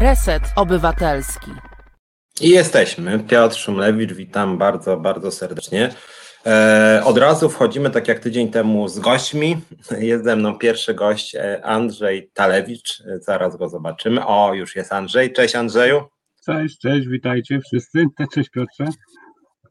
Reset Obywatelski. I jesteśmy. Piotr Szumlewicz, witam bardzo, bardzo serdecznie. E, od razu wchodzimy, tak jak tydzień temu, z gośćmi. Jest ze mną pierwszy gość, e, Andrzej Talewicz. E, zaraz go zobaczymy. O, już jest Andrzej. Cześć Andrzeju. Cześć, cześć, witajcie wszyscy. Cześć Piotrze.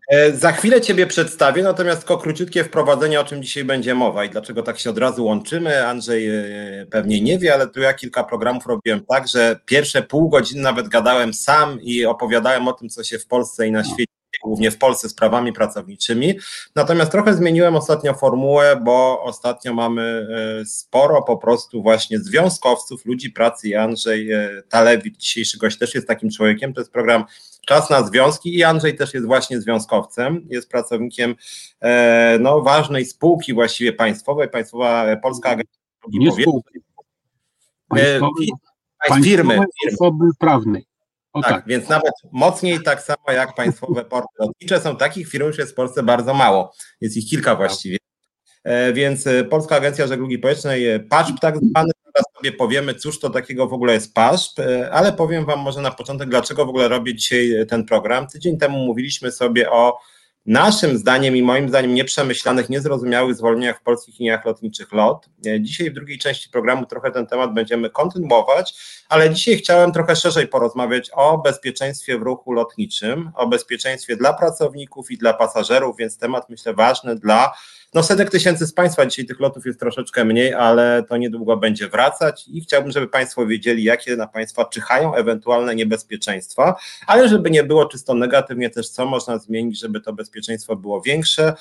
E, za chwilę Ciebie przedstawię, natomiast tylko króciutkie wprowadzenie, o czym dzisiaj będzie mowa i dlaczego tak się od razu łączymy. Andrzej e, pewnie nie wie, ale tu ja kilka programów robiłem tak, że pierwsze pół godziny nawet gadałem sam i opowiadałem o tym, co się w Polsce i na świecie głównie w Polsce sprawami pracowniczymi. Natomiast trochę zmieniłem ostatnio formułę, bo ostatnio mamy e, sporo po prostu właśnie związkowców, ludzi pracy i Andrzej Talewicz, dzisiejszy gość też jest takim człowiekiem. To jest program Czas na związki i Andrzej też jest właśnie związkowcem, jest pracownikiem e, no, ważnej spółki właściwie państwowej, Państwowa Polska Agencja Nie spółki. E, firmy, osoby prawnej. O tak, tak, więc nawet mocniej tak samo jak państwowe porty lotnicze są takich firm już jest w Polsce bardzo mało. Jest ich kilka właściwie. E, więc Polska Agencja Żeglugi Powietrznej, PASZP tak zwany, Teraz sobie powiemy, cóż to takiego w ogóle jest PASP, e, ale powiem Wam może na początek, dlaczego w ogóle robię dzisiaj ten program. Tydzień temu mówiliśmy sobie o naszym zdaniem i moim zdaniem nieprzemyślanych, niezrozumiałych zwolnieniach w polskich liniach lotniczych LOT. E, dzisiaj w drugiej części programu trochę ten temat będziemy kontynuować, ale dzisiaj chciałem trochę szerzej porozmawiać o bezpieczeństwie w ruchu lotniczym, o bezpieczeństwie dla pracowników i dla pasażerów, więc temat myślę ważny dla no setek tysięcy z Państwa, dzisiaj tych lotów jest troszeczkę mniej, ale to niedługo będzie wracać i chciałbym, żeby Państwo wiedzieli, jakie na Państwa czyhają ewentualne niebezpieczeństwa, ale żeby nie było czysto negatywnie też, co można zmienić, żeby to bezpieczeństwo było większe.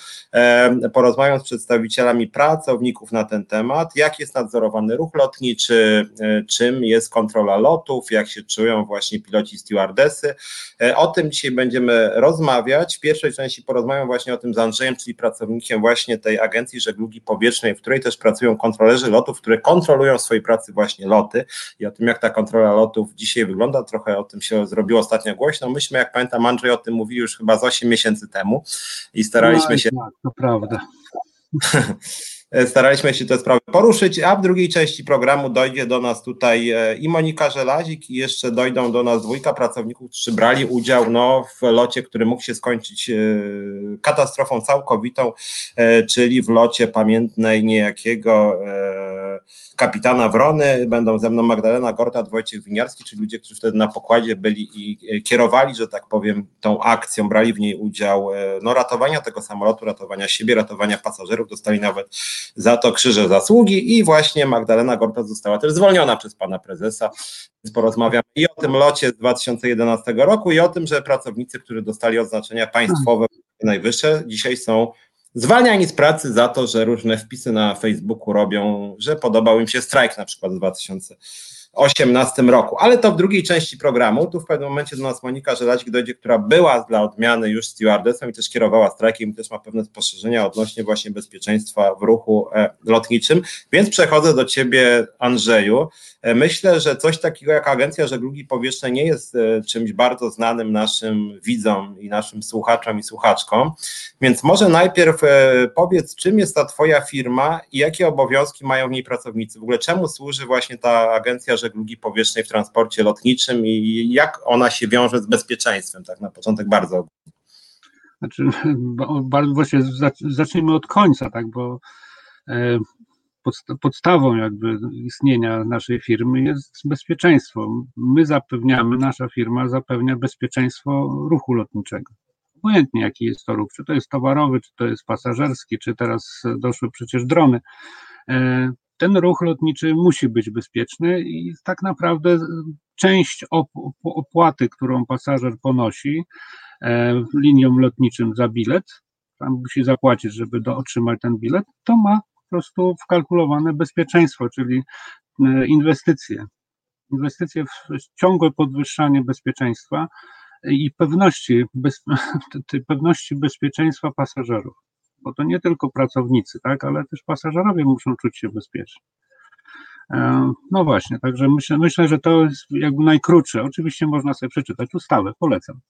Porozmawiam z przedstawicielami pracowników na ten temat, jak jest nadzorowany ruch lotniczy, e, czym jest kontrola lotów, jak się czują właśnie piloci stewardesy. E, o tym dzisiaj będziemy rozmawiać. W pierwszej części porozmawiam właśnie o tym z Andrzejem, czyli pracownikiem właśnie tej Agencji Żeglugi Powietrznej, w której też pracują kontrolerzy lotów, które kontrolują w swojej pracy właśnie loty i o tym, jak ta kontrola lotów dzisiaj wygląda, trochę o tym się zrobiło ostatnio głośno. Myśmy, jak pamiętam, Andrzej o tym mówił już chyba z 8 miesięcy temu i staraliśmy no, się... Tak, to prawda. E, staraliśmy się te sprawy poruszyć, a w drugiej części programu dojdzie do nas tutaj e, i Monika Żelazik i jeszcze dojdą do nas dwójka pracowników, którzy brali udział no, w locie, który mógł się skończyć e, katastrofą całkowitą, czyli w locie pamiętnej niejakiego kapitana Wrony, będą ze mną Magdalena Gorta, Wojciech Winiarski, czyli ludzie, którzy wtedy na pokładzie byli i kierowali, że tak powiem, tą akcją, brali w niej udział, no ratowania tego samolotu, ratowania siebie, ratowania pasażerów, dostali nawet za to krzyże zasługi i właśnie Magdalena Gorta została też zwolniona przez pana prezesa, więc porozmawiamy i o tym locie z 2011 roku i o tym, że pracownicy, którzy dostali oznaczenia państwowe najwyższe, dzisiaj są zwalniani z pracy za to, że różne wpisy na Facebooku robią, że podobał im się strajk na przykład w 2018 roku. Ale to w drugiej części programu. Tu w pewnym momencie do nas Monika Żelazik dojdzie, która była dla odmiany już stewardessem i też kierowała strajkiem i też ma pewne spostrzeżenia odnośnie właśnie bezpieczeństwa w ruchu e, lotniczym. Więc przechodzę do ciebie, Andrzeju. E, myślę, że coś takiego jak Agencja Żeglugi Powietrznej nie jest e, czymś bardzo znanym naszym widzom i naszym słuchaczom i słuchaczkom, więc może najpierw powiedz, czym jest ta Twoja firma i jakie obowiązki mają w niej pracownicy? W ogóle czemu służy właśnie ta Agencja Żeglugi Powietrznej w transporcie lotniczym i jak ona się wiąże z bezpieczeństwem? Tak na początek bardzo. Znaczy, bardzo właśnie zacznijmy od końca, tak, bo podstawą jakby istnienia naszej firmy jest bezpieczeństwo. My zapewniamy, nasza firma zapewnia bezpieczeństwo ruchu lotniczego. Obojętnie jaki jest to ruch, czy to jest towarowy, czy to jest pasażerski, czy teraz doszły przecież drony. E, ten ruch lotniczy musi być bezpieczny i tak naprawdę część opłaty, którą pasażer ponosi e, liniom lotniczym za bilet, tam musi zapłacić, żeby do, otrzymać ten bilet, to ma prostu wkalkulowane bezpieczeństwo, czyli e, inwestycje. Inwestycje w ciągłe podwyższanie bezpieczeństwa i pewności, bez, pewności bezpieczeństwa pasażerów. Bo to nie tylko pracownicy, tak, ale też pasażerowie muszą czuć się bezpiecznie. E, no właśnie, także myślę, myślę, że to jest jakby najkrótsze. Oczywiście można sobie przeczytać ustawę, polecam.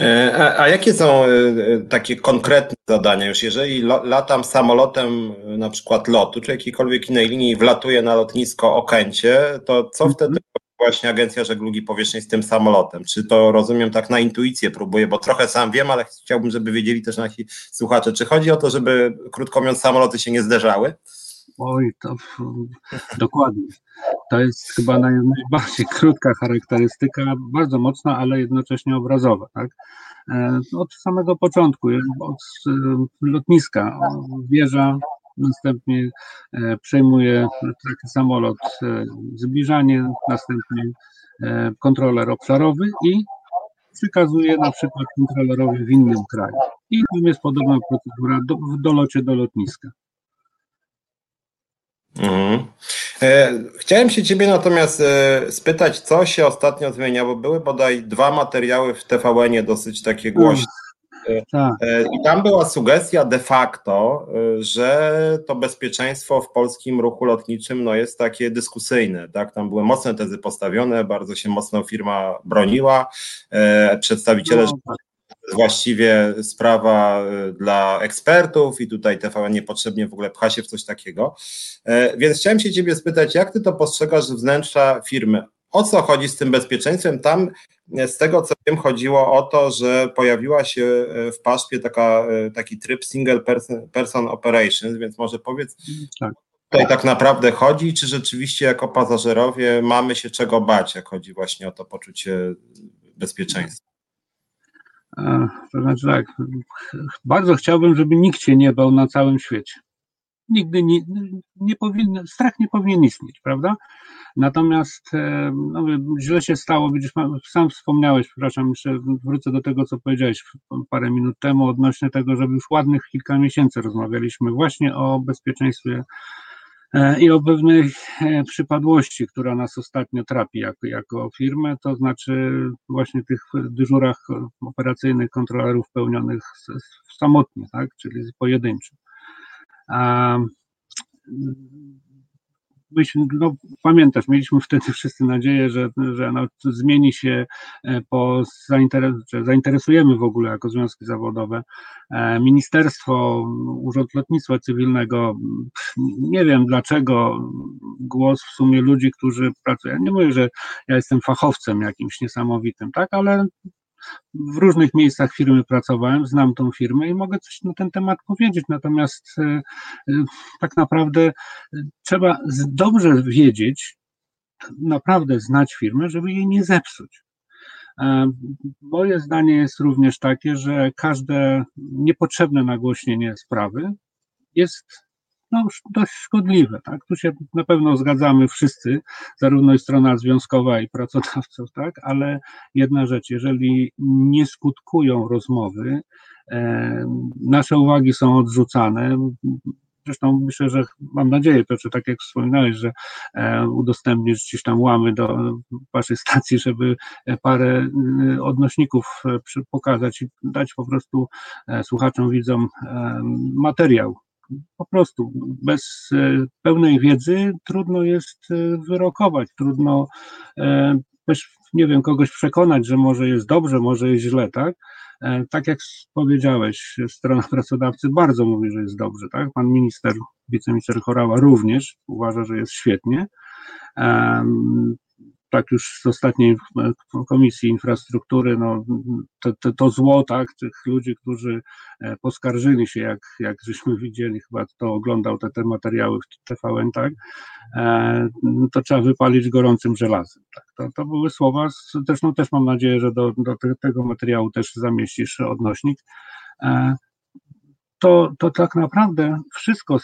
E, a, a, jakie są e, takie konkretne zadania już? Jeżeli latam samolotem na przykład lotu, czy jakiejkolwiek innej linii wlatuję na lotnisko Okęcie, to co mhm. wtedy właśnie Agencja Żeglugi Powietrznej z tym samolotem? Czy to rozumiem tak na intuicję próbuję, bo trochę sam wiem, ale chciałbym, żeby wiedzieli też nasi słuchacze. Czy chodzi o to, żeby krótko mówiąc samoloty się nie zderzały? Oj, to dokładnie. To jest chyba naj, najbardziej krótka charakterystyka, bardzo mocna, ale jednocześnie obrazowa. Tak? E, od samego początku, od e, lotniska, wieża, następnie e, przejmuje taki samolot zbliżanie, następnie kontroler obszarowy i przekazuje na przykład kontrolerowi w innym kraju. I tam jest podobna procedura do, w dolocie do lotniska. Mhm. E, chciałem się Ciebie natomiast e, spytać, co się ostatnio zmieniało. Były bodaj dwa materiały w TVN-ie dosyć takie głośne. Tak. E, I tam była sugestia de facto, że to bezpieczeństwo w polskim ruchu lotniczym no, jest takie dyskusyjne. Tak? Tam były mocne tezy postawione, bardzo się mocno firma broniła. Przedstawiciele no, tak właściwie sprawa dla ekspertów i tutaj TVN niepotrzebnie w ogóle pcha się w coś takiego. E, więc chciałem się ciebie spytać, jak ty to postrzegasz z wnętrza firmy? O co chodzi z tym bezpieczeństwem? Tam e, z tego co wiem chodziło o to, że pojawiła się e, w paszpie taka, taki tryb single person, person operations, więc może powiedz, tak. tutaj tak naprawdę chodzi, czy rzeczywiście jako pasażerowie mamy się czego bać, jak chodzi właśnie o to poczucie bezpieczeństwa? To znaczy tak, bardzo chciałbym, żeby nikt się nie bał na całym świecie. Nigdy nie, nie powinien, strach nie powinien istnieć, prawda? Natomiast e, no, źle się stało, widzisz, sam wspomniałeś, przepraszam, jeszcze wrócę do tego, co powiedziałeś parę minut temu odnośnie tego, że już ładnych kilka miesięcy rozmawialiśmy właśnie o bezpieczeństwie E, i o pewnej e, przypadłości, która nas ostatnio trapi jako, jako firmę, to znaczy właśnie tych dyżurach operacyjnych kontrolerów pełnionych samotnie, tak, czyli pojedynczych byśmy, no, pamiętasz, mieliśmy wtedy wszyscy nadzieję, że, że no, zmieni się e, po że zainteresujemy w ogóle jako związki zawodowe. E, ministerstwo, Urząd Lotnictwa Cywilnego, nie wiem dlaczego głos w sumie ludzi, którzy pracują. nie mówię, że ja jestem fachowcem jakimś niesamowitym, tak, ale w różnych miejscach firmy pracowałem, znam tą firmę i mogę coś na ten temat powiedzieć. Natomiast e, e, tak naprawdę e, trzeba dobrze wiedzieć, naprawdę znać firmę, żeby jej nie zepsuć. Moje zdanie jest również takie, że każde niepotrzebne nagłośnienie sprawy jest no, dość szkodliwe. Tak? Tu się na pewno zgadzamy wszyscy, zarówno strona związkowa i pracodawców, tak? ale jedna rzecz, jeżeli nie skutkują rozmowy, e, nasze uwagi są odrzucane, Zresztą myślę, że mam nadzieję, Piotrze, tak jak wspominałeś, że e, udostępnisz gdzieś tam łamy do waszej stacji, żeby parę e, odnośników e, pokazać i dać po prostu słuchaczom, widzom materiał po prostu bez e, pełnej wiedzy trudno jest e, wyrokować, trudno e, też, nie wiem, kogoś przekonać, że może jest dobrze, może jest źle, tak? Tak jak powiedziałeś, strona pracodawcy bardzo mówi, że jest dobrze, tak? Pan minister, wiceminister Chorała również uważa, że jest świetnie tak już z ostatniej Komisji Infrastruktury, no, to, to, to zło, tak, tych ludzi, którzy e, poskarżyli się, jak, jak żeśmy widzieli, chyba to oglądał te, te materiały w TVN, tak, e, to trzeba wypalić gorącym żelazem. Tak. To, to były słowa, zresztą też mam nadzieję, że do, do tego materiału też zamieścisz odnośnik. E, to, to tak naprawdę wszystko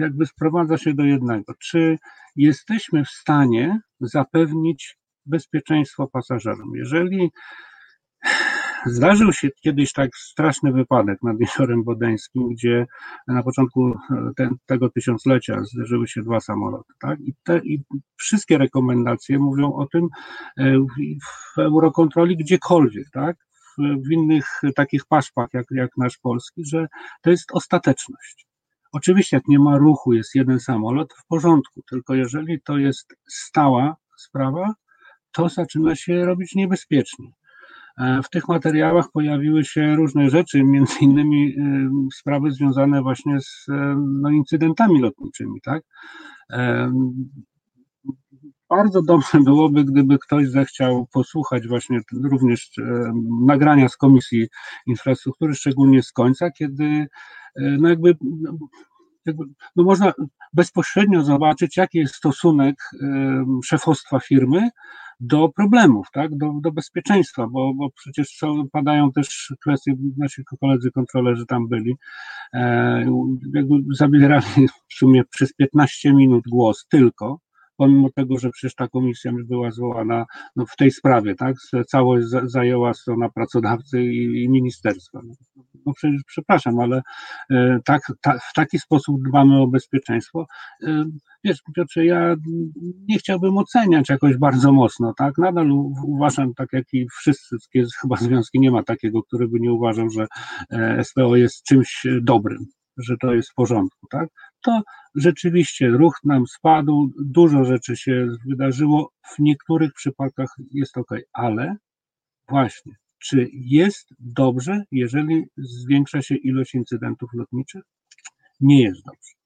jakby sprowadza się do jednego. Czy jesteśmy w stanie zapewnić bezpieczeństwo pasażerom? Jeżeli Zdarzył się kiedyś tak straszny wypadek nad Jeziorem Bodeńskim, gdzie na początku ten, tego tysiąclecia zderzyły się dwa samoloty. Tak? I, te, I wszystkie rekomendacje mówią o tym e, w Eurokontroli gdziekolwiek. Tak? W innych takich paszpach jak, jak nasz polski, że to jest ostateczność. Oczywiście, jak nie ma ruchu, jest jeden samolot, w porządku, tylko jeżeli to jest stała sprawa, to zaczyna się robić niebezpiecznie. E, w tych materiałach pojawiły się różne rzeczy, między innymi sprawy związane właśnie z no, incydentami lotniczymi, tak? Bardzo dobrze byłoby, gdyby ktoś zechciał posłuchać właśnie również nagrania z Komisji Infrastruktury, szczególnie z końca, kiedy no jakby, jakby no można bezpośrednio zobaczyć, jaki jest stosunek szefostwa firmy do problemów, tak, do, do bezpieczeństwa, bo, bo przecież są, padają też kwestie, nasi koledzy kontrolerzy tam byli, e, jakby zabierali w sumie przez 15 minut głos tylko, pomimo tego, że przecież ta komisja była zwołana no, w tej sprawie, tak? Całość zajęła strona pracodawcy i, i ministerstwa. No, no przecież, przepraszam, ale e, tak, ta, w taki sposób dbamy o bezpieczeństwo. E, wiesz, Piotrze, ja nie chciałbym oceniać jakoś bardzo mocno, tak? Nadal uważam, tak jak i wszyscy chyba związki, nie ma takiego, który by nie uważał, że e, SPO jest czymś dobrym że to jest w porządku, tak? To rzeczywiście ruch nam spadł, dużo rzeczy się wydarzyło, w niektórych przypadkach jest ok, ale właśnie, czy jest dobrze, jeżeli zwiększa się ilość incydentów lotniczych? Nie jest dobrze.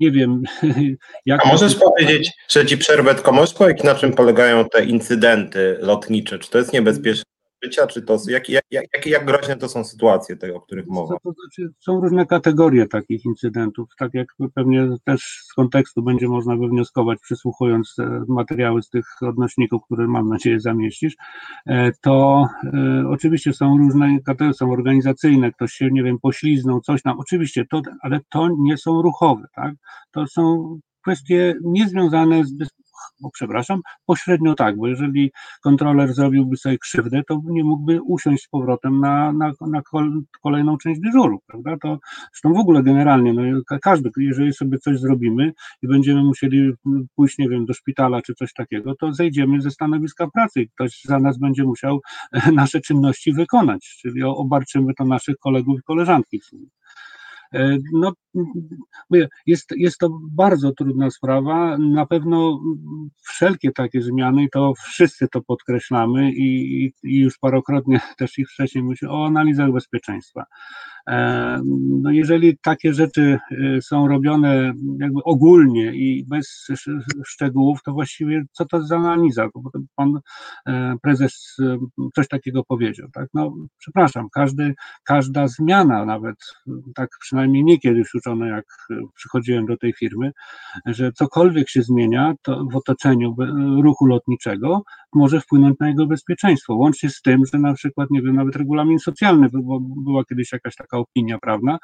Nie wiem, jak. A możesz to... powiedzieć, że ci przerwę, tylko możesz powiedzieć, na czym polegają te incydenty lotnicze? Czy to jest niebezpieczne życia, czy to jak, jak, jak, jak groźne to są sytuacje, te, o których mowa? To znaczy, są różne kategorie takich incydentów, tak jak pewnie też z kontekstu będzie można wywnioskować, przysłuchując e, materiały z tych odnośników, które mam nadzieję zamieścisz, e, to e, oczywiście są różne kategorie, są organizacyjne, ktoś się, nie wiem, pośliznął, coś tam, oczywiście, to, ale to nie są ruchowe, tak? To są kwestie niezwiązane z bo przepraszam, pośrednio tak, bo jeżeli kontroler zrobiłby sobie krzywdę, to nie mógłby usiąść z powrotem na, na, na kolejną część dyżuru, prawda? To zresztą w ogóle generalnie, no każdy, jeżeli sobie coś zrobimy i będziemy musieli pójść, nie wiem, do szpitala czy coś takiego, to zejdziemy ze stanowiska pracy i ktoś za nas będzie musiał nasze czynności wykonać, czyli obarczymy to naszych kolegów i koleżanki w sumie. E, no, jest, jest to bardzo trudna sprawa. Na pewno wszelkie takie zmiany, to wszyscy to podkreślamy i, i już parokrotnie też ich wcześniej mówiliśmy o analizach bezpieczeństwa. E, no jeżeli takie rzeczy e, są robione jakby ogólnie i bez szczegółów, to właściwie co to za analiza? Bo pan prezes coś takiego powiedział. Tak? No, przepraszam, każdy, każda zmiana, nawet tak przynajmniej nie kiedyś uczone, jak przychodziłem do tej firmy, że cokolwiek się zmienia to w otoczeniu ruchu lotniczego może wpłynąć na jego bezpieczeństwo. Łącznie z tym, że na przykład, nie wiem, nawet regulamin socjalny, bo była kiedyś jakaś taka opinia prawna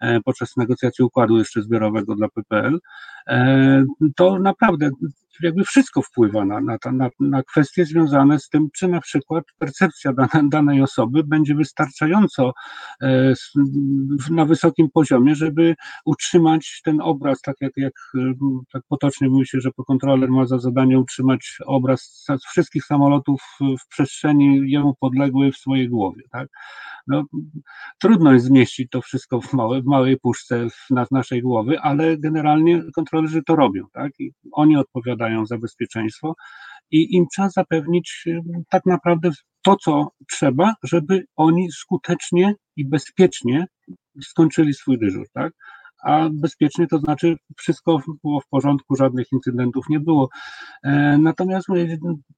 e, podczas negocjacji układu jeszcze zbiorowego dla PPL, e, to naprawdę jakby wszystko wpływa na, na, na, na kwestie związane z tym, czy na przykład percepcja dane, danej osoby będzie wystarczająco e, na wysokim poziomie, żeby utrzymać ten obraz, tak jak, jak tak potocznie mówi się, że kontroler ma za zadanie utrzymać obraz wszystkich samolotów w przestrzeni jemu podległej w swojej głowie. Tak? No, trudno jest zmieścić to wszystko w, małe, w małej puszce w, na, naszej głowy, ale generalnie kontrolerzy to robią, tak? I oni odpowiadają za bezpieczeństwo i im trzeba zapewnić tak naprawdę to, co trzeba, żeby oni skutecznie i bezpiecznie skończyli swój dyżur, tak? a bezpiecznie to znaczy wszystko było w porządku, żadnych incydentów nie było. E, natomiast,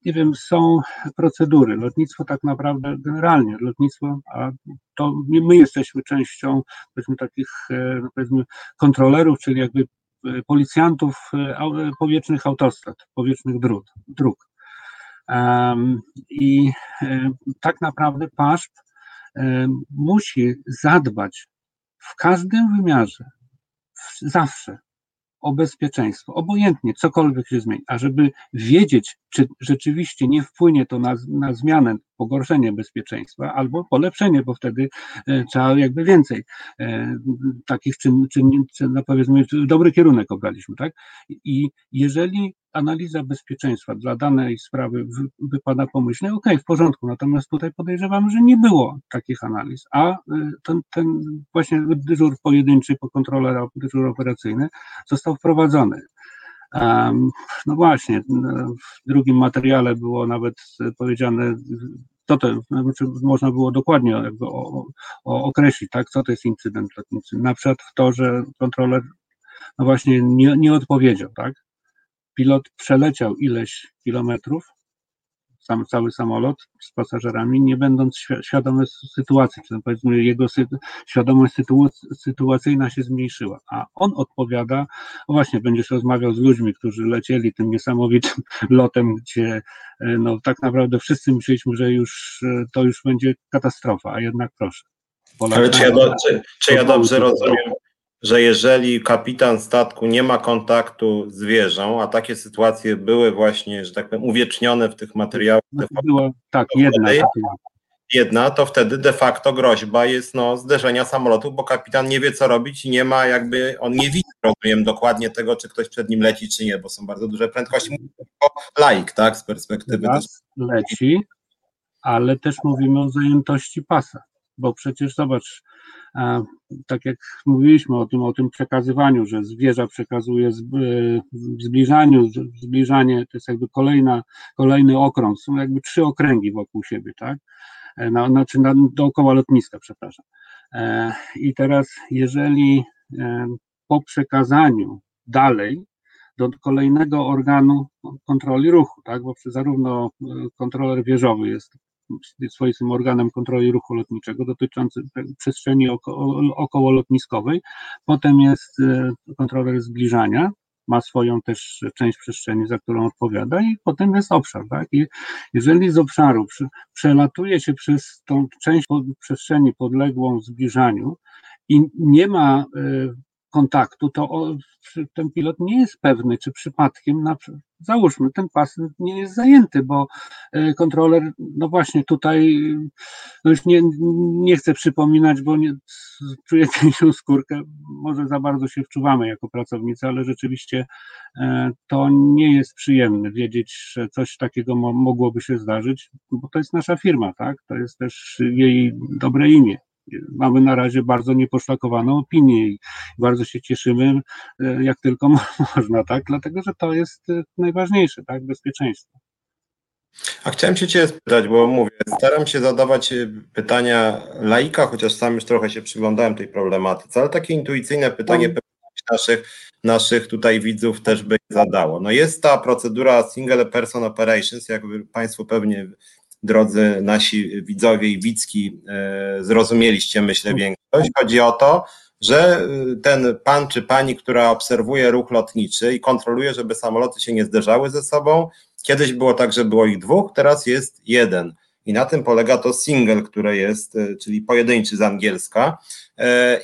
nie wiem, są procedury. Lotnictwo tak naprawdę, generalnie lotnictwo, a to my jesteśmy częścią, powiedzmy, takich, e, powiedzmy, kontrolerów, czyli jakby policjantów powietrznych autostrad, powietrznych dróg. dróg. I tak naprawdę PASZP musi zadbać w każdym wymiarze zawsze o bezpieczeństwo, obojętnie cokolwiek się zmieni, a żeby wiedzieć, czy rzeczywiście nie wpłynie to na, na zmianę, pogorszenie bezpieczeństwa albo polepszenie, bo wtedy e, trzeba jakby więcej e, takich czyn, czyn, no powiedzmy, dobry kierunek obraliśmy, tak? I jeżeli analiza bezpieczeństwa dla danej sprawy wypada pomyślnie, ok, w porządku, natomiast tutaj podejrzewam, że nie było takich analiz, a y, ten, ten właśnie dyżur pojedynczy po kontrolera, dyżur operacyjny został wprowadzony. No właśnie, w drugim materiale było nawet powiedziane, co to, znaczy można było dokładnie jakby o, o określić, tak, co to jest incydent lotniczy. Na przykład to, że kontroler no właśnie nie, nie odpowiedział, tak. Pilot przeleciał ileś kilometrów, sam, cały samolot z pasażerami, nie będąc świadomy sytuacji, czy powiedzmy jego sy świadomość sytuacyjna się zmniejszyła, a on odpowiada, właśnie, będziesz rozmawiał z ludźmi, którzy lecieli tym niesamowitym lotem, gdzie e, no tak naprawdę wszyscy myśleliśmy, że już e, to już będzie katastrofa, a jednak proszę. Ale czy ja, do, czy, czy ja dobrze rozumiem, że jeżeli kapitan statku nie ma kontaktu z wieżą, a takie sytuacje były właśnie, że tak powiem, uwiecznione w tych materiałach. Była, tak, jedna. jedna, to wtedy de facto groźba jest no, zderzenia samolotu, bo kapitan nie wie, co robić i nie ma jakby, on nie widzi, rozumiem, dokładnie tego, czy ktoś przed nim leci, czy nie, bo są bardzo duże prędkości. Mówię laik, tak, z perspektywy. Raz leci, ale też mówimy o zajętości pasa, bo przecież zobacz, tak jak mówiliśmy o tym, o tym przekazywaniu, że zwierza przekazuje e, w zbliżaniu, zbliżanie to jest jakby kolejna, kolejny okrąg, są jakby trzy okręgi wokół siebie, tak? E, na, znaczy na, dookoła lotniska, przepraszam. E, I teraz, jeżeli po przekazaniu dalej do kolejnego organu kontroli ruchu, tak, bo zarówno kontroler wieżowy jest swoistym organem kontroli ruchu lotniczego dotyczącym przestrzeni oko, okołolotniskowej. Potem jest e, kontroler zbliżania, ma swoją też część przestrzeni, za którą odpowiada i potem jest obszar, tak? I jeżeli z obszaru przelatuje się przez tą część przestrzeni podległą zbliżaniu i nie ma e, kontaktu, to ten pilot nie jest pewny, czy przypadkiem, na, załóżmy, ten pas nie jest zajęty, bo e, kontroler, no właśnie tutaj, no już nie, nie chcę przypominać, bo nie, czuję tę skórkę, może za bardzo się wczuwamy jako pracownicy, ale rzeczywiście e, to nie jest przyjemne wiedzieć, że coś takiego mogłoby się zdarzyć, bo to jest nasza firma, tak, to jest też jej dobre imię mamy na razie bardzo nieposzlakowaną opinię i bardzo się cieszymy, e, jak tylko można, tak? Dlatego, że to jest e, najważniejsze, tak? Bezpieczeństwo. A chciałem się Cię spytać, bo mówię, staram się zadawać e, pytania laika, chociaż sam już trochę się przyglądałem tej problematyce, ale takie intuicyjne pytanie no. naszych, naszych tutaj widzów też by zadało. No jest ta procedura Single Person Operations, jak Państwo pewnie drodzy nasi widzowie i widzki, e, zrozumieliście, myślę, większość. Chodzi o to, że e, ten pan czy pani, która obserwuje ruch lotniczy i kontroluje, żeby samoloty się nie zderzały ze sobą, kiedyś było tak, że było ich dwóch, teraz jest jeden. I na tym polega to single, które jest, e, czyli pojedynczy z angielska.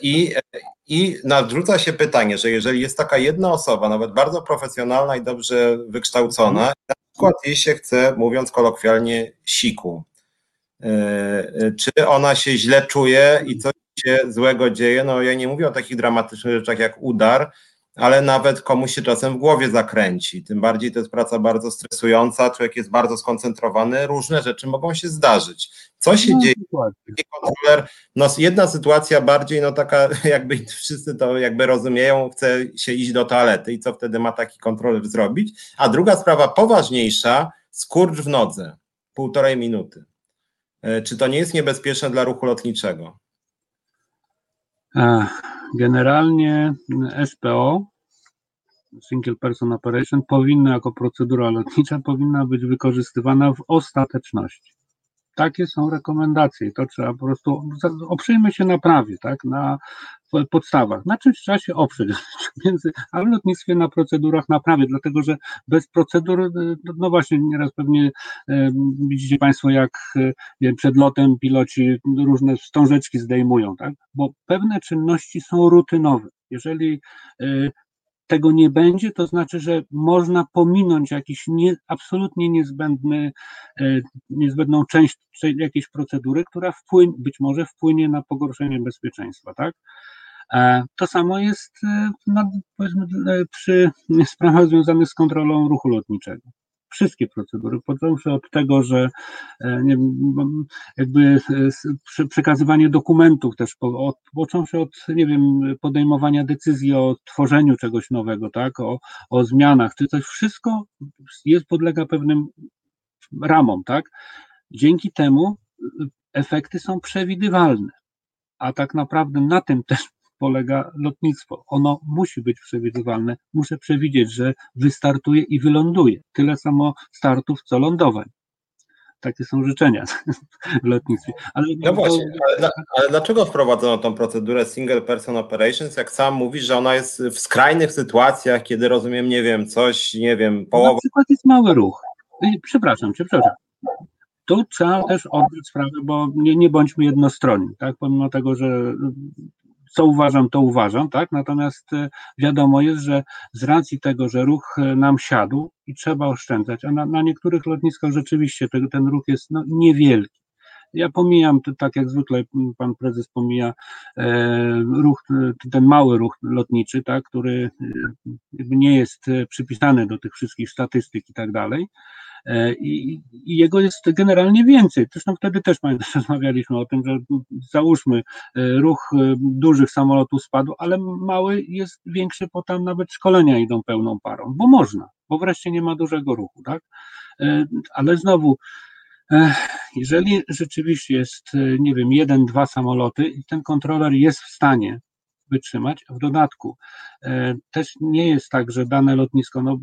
I, i nadrzuca się pytanie, że jeżeli jest taka jedna osoba, nawet bardzo profesjonalna i dobrze wykształcona, na przykład jej się chce, mówiąc kolokwialnie, siku, e, e, czy ona się źle czuje i coś się złego dzieje, no ja nie mówię o takich dramatycznych rzeczach jak udar, ale nawet komuś się czasem w głowie zakręci. Tym bardziej to jest praca bardzo stresująca, człowiek jest bardzo skoncentrowany, różne rzeczy mogą się zdarzyć. Co się no, dzieje? Kontroler, no jedna sytuacja bardziej, no taka jakby wszyscy to jakby rozumieją, chce się iść do toalety i co wtedy ma taki kontroler zrobić? A druga sprawa poważniejsza, skurcz w nodze, półtorej minuty. E, czy to nie jest niebezpieczne dla ruchu lotniczego? Generalnie SPO, Single Person Operation, powinna jako procedura lotnicza powinna być wykorzystywana w ostateczności. Takie są rekomendacje. To trzeba po prostu oprzyjmy się na prawie, tak, na podstawach. Na czymś trzeba się oprzeć, między, ale w lotnictwie na procedurach na prawie, dlatego że bez procedur, y, no właśnie, nieraz pewnie widzicie Państwo, jak e, przed lotem piloci różne wstążeczki zdejmują, tak, bo pewne czynności są rutynowe. Jeżeli e, tego nie będzie, to znaczy, że można pominąć jakiś nie, absolutnie niezbędny, niezbędną część jakiejś procedury, która wpłynie, być może wpłynie na pogorszenie bezpieczeństwa, tak? E, to samo jest no, przy sprawach związanych z kontrolą ruchu lotniczego. wszystkie procedury, począwszy od tego, że nie, jakby przekazywanie dokumentów też, począwszy od, nie wiem, podejmowania decyzji o tworzeniu czegoś nowego, tak, o, o zmianach, czy coś, wszystko jest, podlega pewnym ramom, tak. Dzięki temu efekty są przewidywalne, a tak naprawdę na tym też polega lotnictwo. Ono musi być przewidywalne. Muszę przewidzieć, że wystartuje i wyląduje. Tyle samo startów, co lądowań. Takie są życzenia w lotnictwie. Ale no właśnie, ale, ale, dlaczego wprowadzono tą procedurę single person operations, jak sam mówisz, że ona jest w skrajnych sytuacjach, kiedy rozumiem, nie wiem, coś, nie wiem, połowa... Na przykład jest mały ruch. Przepraszam cię, przepraszam. Tu trzeba też oddać sprawę, bo nie, nie bądźmy jednostronni, tak? Pomimo tego, że co uważam, to uważam, tak? Natomiast e, wiadomo jest, że z racji tego, że ruch e, nam siadł i trzeba oszczędzać, a na, na niektórych lotniskach rzeczywiście ten, ten ruch jest no, niewielki. Ja pomijam, tak jak zwykle pan prezes pomija e, ruch, ten mały ruch lotniczy, tak, który nie jest przypisany do tych wszystkich statystyk i tak dalej. E, i, i jego jest generalnie więcej. Zresztą wtedy też rozmawialiśmy o tym, że załóżmy e, ruch e, dużych samolotów spadł, ale mały jest większy, bo tam nawet szkolenia idą pełną parą, bo można, bo wreszcie nie ma dużego ruchu, tak? Ale znowu, jeżeli rzeczywiście jest, nie wiem, jeden, dwa samoloty i ten kontroler jest w stanie wytrzymać, w dodatku też nie jest tak, że dane lotnisko, no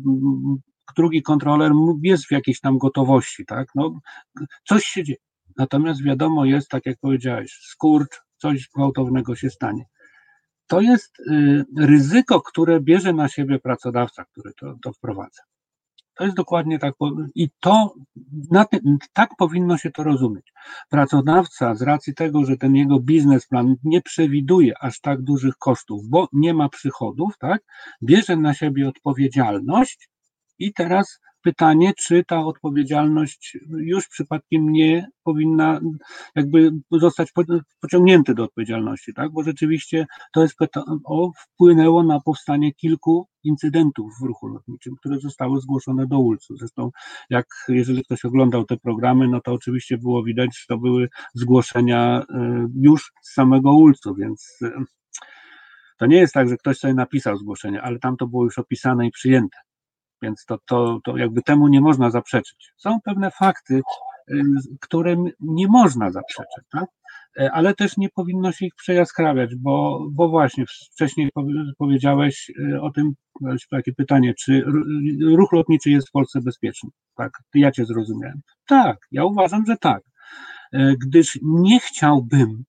drugi kontroler jest w jakiejś tam gotowości, tak? No, coś się dzieje. Natomiast wiadomo jest, tak jak powiedziałeś, skurcz, coś gwałtownego się stanie. To jest y, ryzyko, które bierze na siebie pracodawca, który to, to wprowadza. To jest dokładnie tak, i to tak powinno się to rozumieć. Pracodawca z racji tego, że ten jego biznesplan nie przewiduje aż tak dużych kosztów, bo nie ma przychodów, tak, bierze na siebie odpowiedzialność i teraz pytanie, czy ta odpowiedzialność już przypadkiem nie powinna jakby zostać pociągnięty do odpowiedzialności, tak? Bo rzeczywiście to jest o, wpłynęło na powstanie kilku incydentów w ruchu lotniczym, które zostały zgłoszone do ULC-u. Zresztą, jak jeżeli ktoś oglądał te programy, no to oczywiście było widać, że to były zgłoszenia y, już z samego ULC-u, więc y, to nie jest tak, że ktoś sobie napisał zgłoszenie, ale tam to było już opisane i przyjęte. Więc to, to, to jakby temu nie można zaprzeczyć. Są pewne fakty, y, którym nie można zaprzeczać, tak? E, ale też nie powinno się ich przejaskrawiać, bo, bo właśnie wcześniej powiedziałeś y, o tym, takie pytanie, czy ruch lotniczy jest w Polsce bezpieczny? Tak, ja Cię zrozumiałem. Tak, ja uważam, że tak, e, gdyż nie chciałbym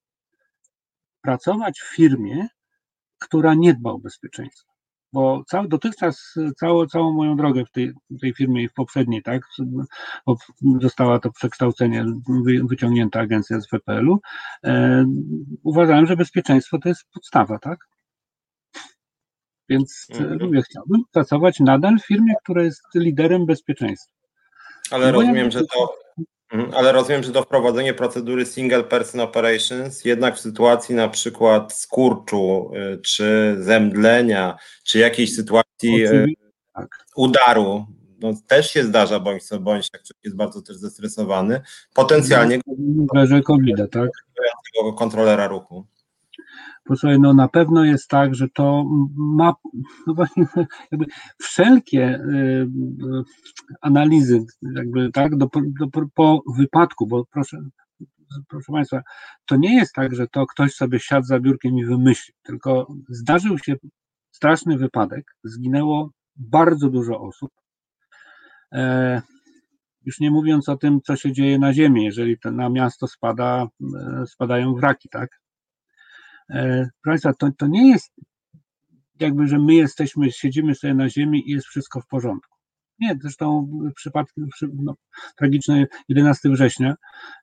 pracować w firmie, która nie dba o bezpieczeństwo bo cały, dotychczas całą, całą moją drogę w tej, tej firmie i w poprzedniej, tak, została to przekształcenie, wy, wyciągnięta agencja z WPL-u, e, uważałem, że bezpieczeństwo to jest podstawa, tak? Więc mhm. mówię, chciałbym pracować nadal w firmie, która jest liderem bezpieczeństwa. Ale rozumiem, że to ale rozumiem, że to wprowadzenie procedury single person operations jednak w sytuacji na przykład skurczu, y, czy zemdlenia, czy jakiejś sytuacji y, tak. udaru, no, też się zdarza, bądź co bądź, jak człowiek jest bardzo też zestresowany, potencjalnie no, covid tak? kontrolera ruchu. Posłuchaj, no na pewno jest tak, że to ma no właśnie, jakby wszelkie y, analizy, jakby tak, do, do, po wypadku, bo proszę, proszę Państwa, to nie jest tak, że to ktoś sobie siadł za biurkiem i wymyślił, tylko zdarzył się straszny wypadek, zginęło bardzo dużo osób. E, już nie mówiąc o tym, co się dzieje na ziemi, jeżeli na miasto spada, e, spadają wraki, tak? E, proszę to, to nie jest jakby, że my jesteśmy, siedzimy sobie na ziemi i jest wszystko w porządku. Nie, zresztą w przypadku no, tragiczny 11 września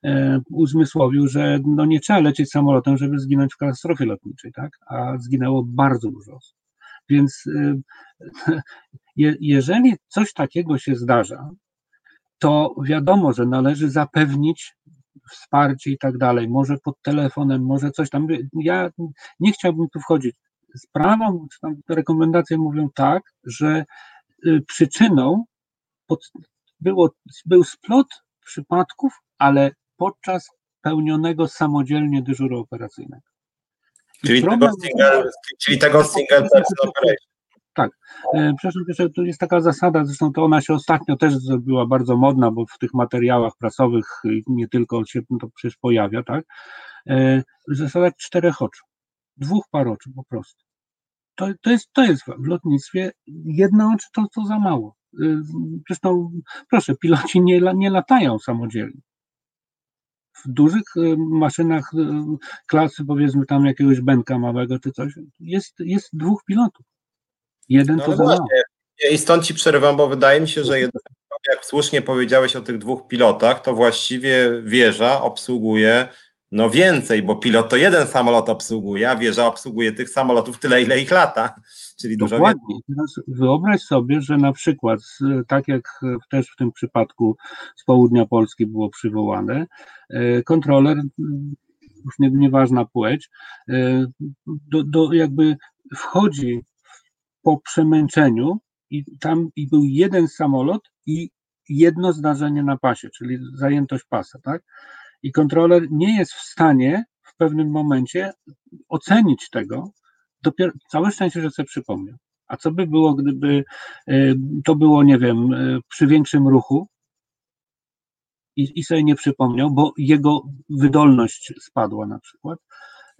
e, uzmysłowił, że no, nie trzeba lecieć samolotem, żeby zginąć w katastrofie lotniczej, tak? a zginęło bardzo dużo osób. Więc e, je, jeżeli coś takiego się zdarza, to wiadomo, że należy zapewnić wsparcie i tak dalej, może pod telefonem, może coś tam. Ja nie chciałbym tu wchodzić. Sprawą, czy tam rekomendacje mówią tak, że y, przyczyną pod, było, był splot przypadków, ale podczas pełnionego samodzielnie dyżuru operacyjnego. Czyli tego single, czyli tego single person operation. E, Przepraszam, jeszcze tu jest taka zasada, zresztą to ona się ostatnio też zrobiła bardzo modna, bo w tych materiałach prasowych y, nie tylko się to przecież pojawia, tak? E, Zasada czterech oczu, dwóch par oczu po prostu. To, to, jest, to jest w lotnictwie, jedno oczy to, to za mało. Y, Zresztą, proszę, piloci nie, nie latają samodzielnie. W dużych y, maszynach klasy, powiedzmy tam jakiegoś Benka małego czy coś, jest, jest dwóch pilotów. Jeden No to za mało. i stąd ci przerywam, bo wydaje mi się, że jednak, jak słusznie powiedziałeś o tych dwóch pilotach, to właściwie wieża obsługuje no więcej, bo pilot to jeden samolot obsługuje, a wieża obsługuje tych samolotów tyle, ile ich lata, czyli dużo więcej. Dokładnie. Teraz wyobraź sobie, że na przykład, tak jak też w tym przypadku z południa Polski było przywołane, e, kontroler, już nie, nieważna płeć, e, do, do jakby wchodzi po przemęczeniu i tam i był jeden samolot i jedno zdarzenie na pasie, czyli zajętość pasa, tak? I kontroler nie jest w stanie w pewnym momencie ocenić tego, dopiero całe szczęście, że sobie przypomniał. A co by było, gdyby y, to było, nie wiem, y, przy większym ruchu i, i sobie nie przypomniał, bo jego wydolność spadła na przykład.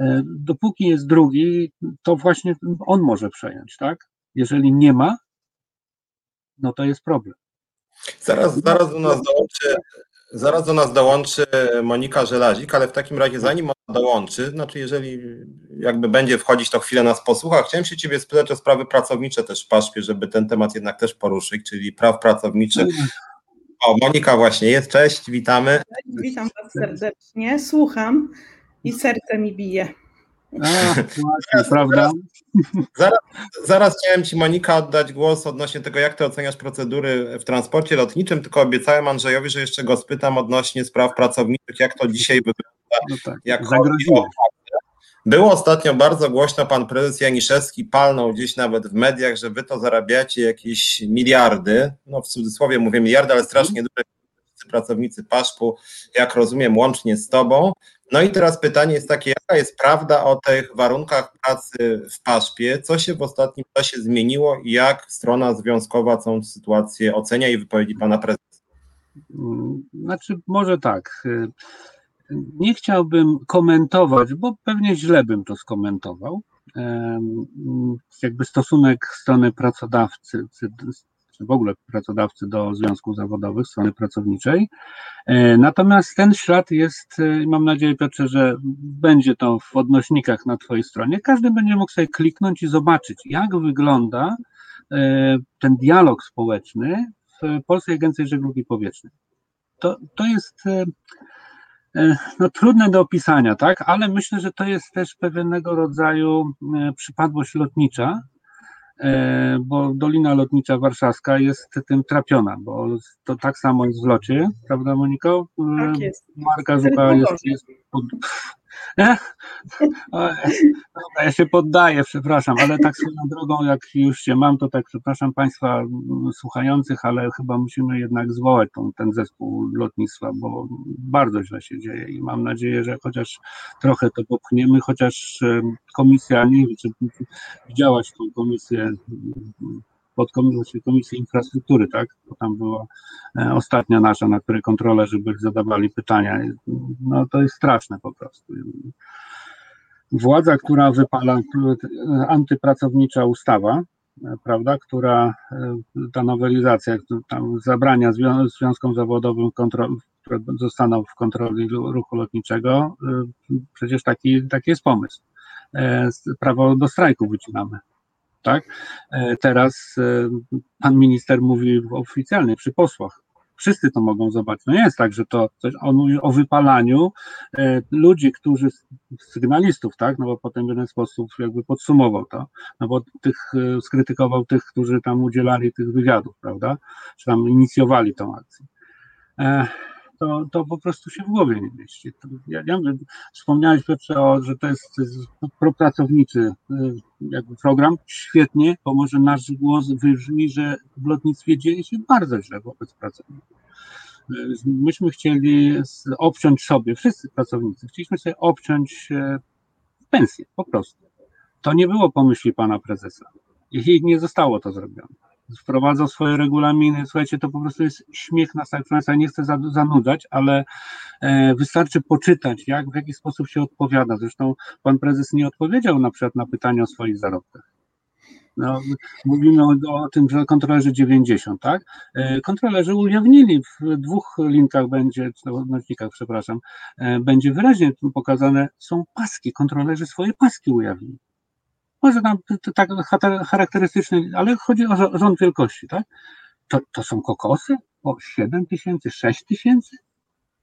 Y, Dopóki jest drugi, to właśnie on może przejąć, tak? Jeżeli nie ma, no to jest problem. Zaraz, zaraz do nas dołączy, zaraz do nas dołączy Monika Żelazik, ale w takim razie zanim ona dołączy, znaczy jeżeli jakby będzie wchodzić, to chwilę nas posłucha. Chciałem się ciebie spytać o sprawy pracownicze też w paszpie, żeby ten temat jednak też poruszyć, czyli praw pracowniczych. O, Monika właśnie jest, cześć, witamy. Witam Was serdecznie, słucham i serce mi bije. A, właśnie, prawda? Zaraz chciałem Ci Monika oddać głos odnośnie tego, jak Ty oceniasz procedury w transporcie lotniczym, tylko obiecałem Andrzejowi, że jeszcze go spytam odnośnie spraw pracowniczych, jak to dzisiaj wygląda No tak, Jak zagroziło. Było ostatnio bardzo głośno, pan prezes Janiszewski palnął gdzieś nawet w mediach, że wy to zarabiacie jakieś miliardy, no w cudzysłowie mówię miliardy, ale strasznie duże pracownicy paszpu, jak rozumiem, łącznie z tobą. No i teraz pytanie jest takie, jaka jest prawda o tych warunkach pracy w paszpie? Co się w ostatnim czasie zmieniło i jak strona związkowa tą sytuację ocenia i wypowiedzi pana prezesa? Znaczy, może tak. Nie chciałbym komentować, bo pewnie źle bym to skomentował. Jakby stosunek strony pracodawcy, czy w ogóle pracodawcy do związków zawodowych, strony pracowniczej. E, Natomiast ten ślad jest, e, mam nadzieję, Piotrze, że będzie to w odnośnikach na Twojej stronie. Każdy będzie mógł sobie kliknąć i zobaczyć, jak wygląda e, ten dialog społeczny w Polskiej Agencji Żeglugi Powietrznej. To, to jest no, trudne do opisania, tak? Ale myślę, że to jest też pewnego rodzaju przypadłość lotnicza, bo Dolina Lotnicza Warszawska jest tym trapiona, bo to tak samo jest w locie, prawda Moniko? E, Tak jest. Marka Żuka jest, jest pod... Dobra, ja się poddaję, przepraszam, ale tak swoją drogą, jak już się mam, to tak przepraszam Państwa słuchających, ale chyba musimy jednak zwołać tą, ten zespół lotnictwa, bo bardzo źle się dzieje i mam nadzieję, że chociaż trochę to popchniemy, chociaż komisja, nie wiem, czy widziałaś tą komisję mm, podkomisję Komisji Infrastruktury, tak? Bo tam była e, ostatnia nasza, na której kontrolerzy byli zadawali pytania. No to jest straszne po prostu. Władza, która wypala, e, antypracownicza ustawa, e, prawda, która ta nowelizacja tam zabrania zwią- związkom zawodowym, kontrol, które zostaną w kontroli ru- ruchu lotniczego, przecież taki, taki jest pomysł. Prawo do strajku wycinamy tak? E, Teraz e, pan minister mówi oficjalnie przy posłach. Wszyscy to mogą zobaczyć. No nie jest tak, że to coś, on mówi o wypalaniu e, ludzi, którzy, sygnalistów, tak? No bo potem w jeden sposób jakby podsumował to, no bo tych, skrytykował tych, którzy tam udzielali tych wywiadów, prawda? Czy tam inicjowali tą akcję. To, to po prostu się w głowie nie mieści. Ja, ja, wspomniałeś Piotrze, o, że to jest, to jest propracowniczy y, jakby program. Świetnie, bo może nasz głos wybrzmi, że w lotnictwie dzieje się bardzo źle wobec pracowników. Y, myśmy chcieli obciąć sobie, wszyscy pracownicy, chcieliśmy sobie obciąć e, pensję, po prostu. To nie było pomyśli pana prezesa. I nie zostało to zrobione wprowadzał swoje regulaminy. Słuchajcie, to po prostu jest śmiech na sali. Proszę nie chcę zanudzać, ale e, wystarczy poczytać, jak, w jaki sposób się odpowiada. Zresztą pan prezes nie odpowiedział na przykład na pytania o swoich zarobkach. No, mówimy o, o, tym, że kontrolerzy 90, tak? E, kontrolerzy ujawnili w dwóch linkach będzie, czy odnośnikach, przepraszam, e, będzie wyraźnie pokazane, są paski, kontrolerzy swoje paski ujawnili może tam tak charakterystyczny, ale chodzi o rząd wielkości, tak? To, to są kokosy? O 7 tysięcy, 6 tysięcy?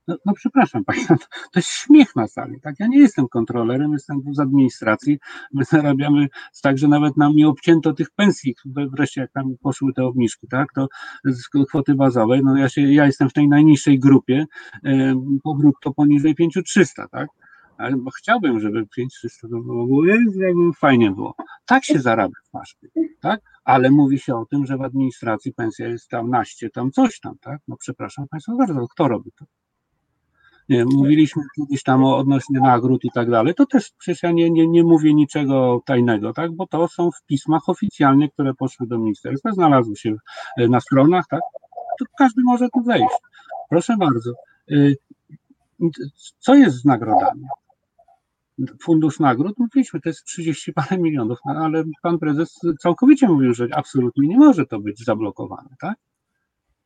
No, no, przepraszam Państwa, to jest śmiech na sali, tak? Ja nie jestem kontrolerem, jestem z administracji, my zarabiamy tak, że nawet nam nie obcięto tych pensji, wreszcie jak tam poszły te obniżki, tak? To z kwoty bazowej, no ja się, ja jestem w tej najniższej grupie, powrót to poniżej 5300, tak? Ale bo chciałbym, żeby 5300 to było, jakby fajnie było. Tak się zarabia w paszpie, tak? Ale mówi się o tym, że w administracji pensja jest tam naście, tam coś tam, tak? No przepraszam Państwa bardzo, kto robi to? Nie, mówiliśmy kiedyś tam o odnośnie nagród i tak dalej, to też przecież ja nie, nie, nie mówię niczego tajnego, tak? Bo to są w pismach oficjalnych, które poszły do ministerstwa, znalazły się na stronach, tak? To każdy może tu wejść. Proszę bardzo. Y, co jest z nagrodami? Fundusz nagród, mówiliśmy, to jest 30 parę milionów, no, ale pan prezes całkowicie mówił, że absolutnie nie może to być zablokowane, tak?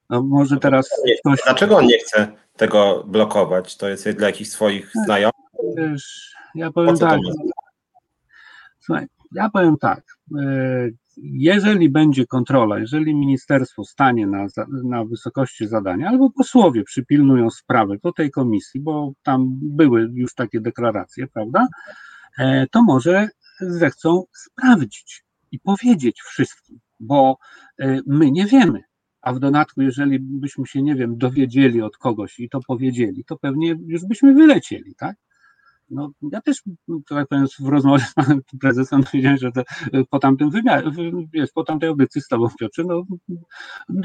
No może teraz ktoś... Dlaczego on nie chce tego blokować? To jest dla jakichś swoich znajomych? Wiesz, ja powiem tak. Słuchaj, ja powiem tak. Jeżeli będzie kontrola, jeżeli ministerstwo stanie na, na wysokości zadania, albo posłowie przypilnują sprawy do tej komisji, bo tam były już takie deklaracje, prawda, e, to może zechcą sprawdzić i powiedzieć wszystkim, bo e, my nie wiemy. A w dodatku, jeżeli byśmy się, nie wiem, dowiedzieli od kogoś i to powiedzieli, to pewnie już byśmy wylecieli, tak? No, ja też, tak powiem, w rozmowie z panem prezesem powiedziałem, że to, po tamtym wymiarze, wiesz, po tamtej audycji z tobą, Piotrze, no,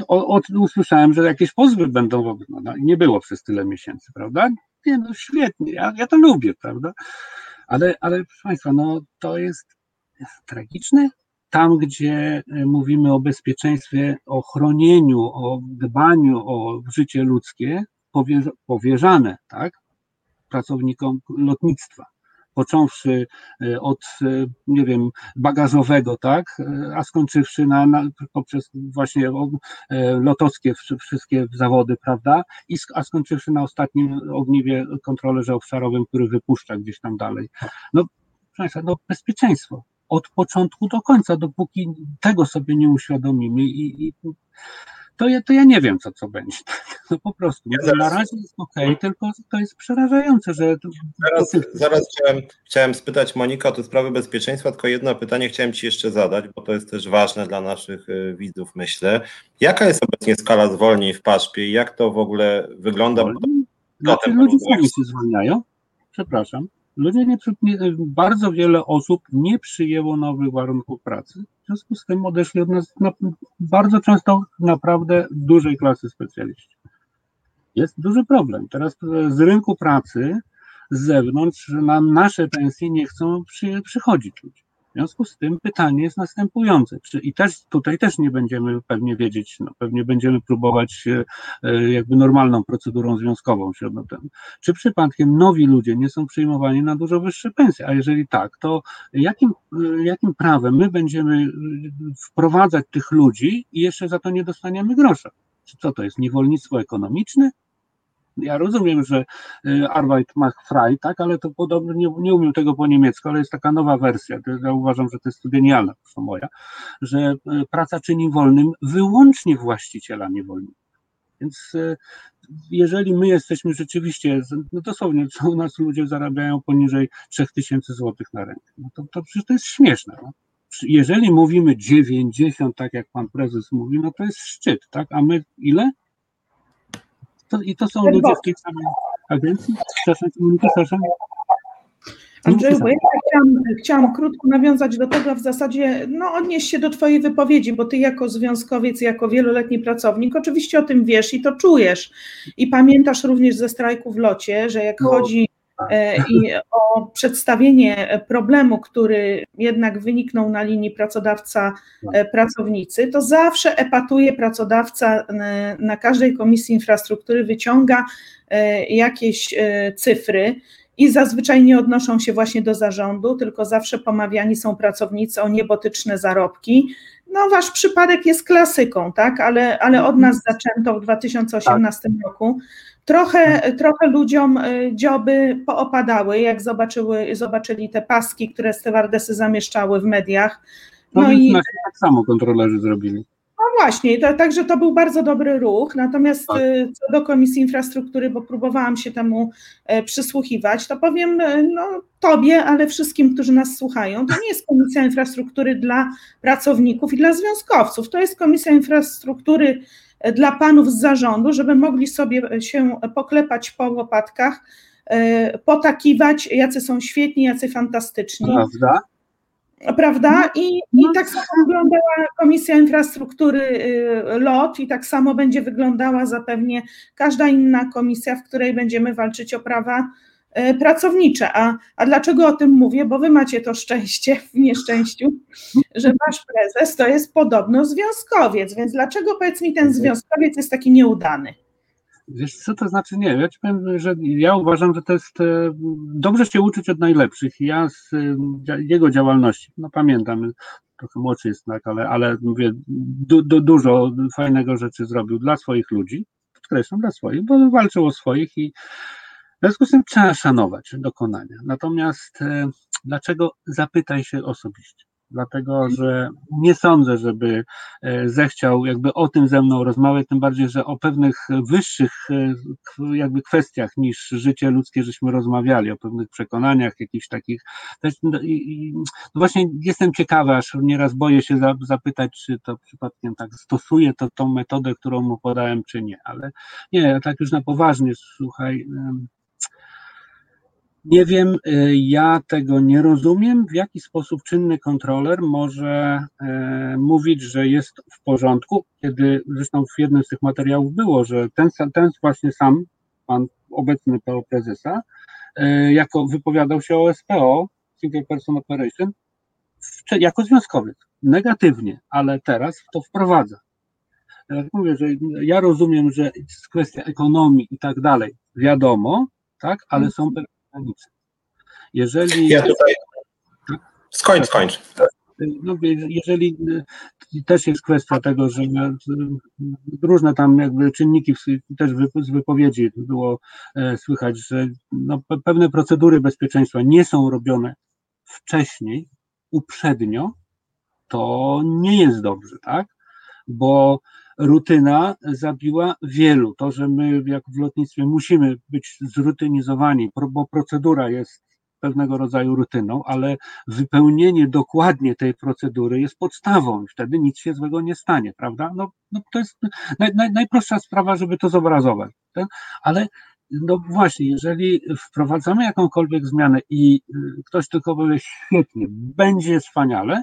o, o, usłyszałem, że jakieś pozwy będą, no, no, nie było przez tyle miesięcy, prawda? Nie, no świetnie, ja, ja to lubię, prawda? Ale, ale proszę Państwa, no to jest tragiczne, tam, gdzie e, mówimy o bezpieczeństwie, o chronieniu, o dbaniu o życie ludzkie, powierzane, tak, pracownikom lotnictwa. Począwszy e, od, e, nie wiem, bagażowego, tak, e, a skończywszy na, na poprzez właśnie lotowskie wszystkie zawody, prawda, I, a skończywszy na ostatnim ogniwie kontrolerze obszarowym, który wypuszcza gdzieś tam dalej. No, proszę no bezpieczeństwo od początku do końca, dopóki tego sobie nie uświadomimy i, i to ja, to ja nie wiem, co, co będzie. No po prostu. Ja na razie jest ok, tylko to jest przerażające, że. Zaraz, zaraz chciałem, chciałem spytać Monika o te sprawy bezpieczeństwa, tylko jedno pytanie chciałem Ci jeszcze zadać, bo to jest też ważne dla naszych y, widzów, myślę. Jaka jest obecnie skala zwolnień w paszpie i jak to w ogóle wygląda? Znaczy, ludzie sami się zwalniają. Przepraszam. Ludzie nie, bardzo wiele osób nie przyjęło nowych warunków pracy, w związku z tym odeszli od nas na, bardzo często naprawdę dużej klasy specjaliści. Jest duży problem. Teraz z rynku pracy z zewnątrz na nasze pensje nie chcą przy, przychodzić ludzie. W związku z tym pytanie jest następujące. Czy, I też tutaj też nie będziemy pewnie wiedzieć, no, pewnie będziemy próbować e, jakby normalną procedurą związkową się odnotem. Czy przypadkiem nowi ludzie nie są przyjmowani na dużo wyższe pensje? A jeżeli tak, to jakim, e, jakim prawem my będziemy e, wprowadzać tych ludzi i jeszcze za to nie dostaniemy grosza? Czy co to jest? Niewolnictwo ekonomiczne? Ja rozumiem, że y, Arbeit macht frei, tak, ale to podobno nie, nie umiem tego po niemiecku, ale jest taka nowa wersja. Ja uważam, że to jest genialna, to moja, że y, praca czyni wolnym wyłącznie właściciela niewolnika. Więc y, jeżeli my jesteśmy rzeczywiście, no dosłownie, co u nas ludzie zarabiają poniżej 3000 zł na rękę, no to, to przecież to jest śmieszne. No. Jeżeli mówimy 90, tak jak pan prezes mówi, no to jest szczyt, tak? A my ile? To, I to są Tak, ludzie w tej samej agencji? Przepraszam, Monika. Andrzeju, bo ja chciałam, chciałam krótko nawiązać do tego, w zasadzie no, odnieść się do Twojej wypowiedzi, bo Ty jako związkowiec, jako wieloletni pracownik oczywiście o tym wiesz i to czujesz. I pamiętasz również ze strajku w locie, że jak No, chodzi i o przedstawienie problemu, który jednak wyniknął na linii pracodawca-pracownicy, to zawsze epatuje pracodawca e, na każdej komisji infrastruktury, wyciąga e, jakieś e, cyfry i zazwyczaj nie odnoszą się właśnie do zarządu, tylko zawsze pomawiani są pracownicy o niebotyczne zarobki. No, wasz przypadek jest klasyką, tak, ale, ale od nas zaczęto w 2018 roku. Trochę, trochę ludziom y, dzioby poopadały, jak zobaczyły, zobaczyli te paski, które stewardesy zamieszczały w mediach. No, No i tak samo kontrolerzy zrobili. no właśnie, to, także to był bardzo dobry ruch. Natomiast Tak. y, co do Komisji Infrastruktury, bo próbowałam się temu e, przysłuchiwać, to powiem no, Tobie, ale wszystkim, którzy nas słuchają, to nie jest Komisja Infrastruktury dla pracowników i dla związkowców. To jest Komisja Infrastruktury dla panów z zarządu, żeby mogli sobie się poklepać po łopatkach, e, potakiwać, jacy są świetni, jacy fantastyczni Prawda? prawda? I, I tak samo wyglądała Komisja Infrastruktury y, LOT i tak samo będzie wyglądała zapewnie każda inna komisja, w której będziemy walczyć o prawa pracownicze. A, a dlaczego o tym mówię? Bo wy macie to szczęście w nieszczęściu, że wasz prezes to jest podobno związkowiec, więc dlaczego powiedz mi ten związkowiec jest taki nieudany? Wiesz co to znaczy? Nie, ja ci powiem, że ja uważam, że to jest e, dobrze się uczyć od najlepszych. Ja z e, jego działalności, no pamiętam, trochę młodszy jest, tak, ale, ale mówię, du, du, dużo fajnego rzeczy zrobił dla swoich ludzi, podkreślam, dla swoich, bo walczył o swoich i w związku z tym trzeba szanować dokonania. Natomiast e, dlaczego zapytaj się osobiście? Dlatego, że nie sądzę, żeby e, zechciał jakby o tym ze mną rozmawiać, tym bardziej, że o pewnych wyższych e, jakby kwestiach niż życie ludzkie żeśmy rozmawiali, o pewnych przekonaniach, jakichś takich. No, no właśnie jestem ciekawy, aż nieraz boję się za, zapytać, czy to przypadkiem tak stosuje to tą metodę, którą mu podałem, czy nie, ale nie, tak już na poważnie, słuchaj. Nie wiem, y, ja tego nie rozumiem, w jaki sposób czynny kontroler może e, mówić, że jest w porządku, kiedy zresztą w jednym z tych materiałów było, że ten, ten właśnie sam, pan obecny PO prezesa, e, jako wypowiadał się o SPO, Single Person Operation, jako związkowiec, negatywnie, ale teraz to wprowadza. Jak mówię, że ja rozumiem, że jest kwestia ekonomii i tak dalej, wiadomo, tak, ale są pewne granice. Jeżeli, Ja tutaj. Skończ, skończ. no, jeżeli y, też jest kwestia tego, że y, różne tam jakby czynniki też z wypowiedzi było e, słychać, że no, pe- pewne procedury bezpieczeństwa nie są robione wcześniej, uprzednio, to nie jest dobrze, tak? Bo rutyna zabiła wielu. To, że my jak w lotnictwie musimy być zrutynizowani, bo procedura jest pewnego rodzaju rutyną, ale wypełnienie dokładnie tej procedury jest podstawą i wtedy nic się złego nie stanie, prawda? No, no to jest naj, naj, najprostsza sprawa, żeby to zobrazować. tak? Ale no właśnie, jeżeli wprowadzamy jakąkolwiek zmianę i y, ktoś tylko powie świetnie, będzie wspaniale,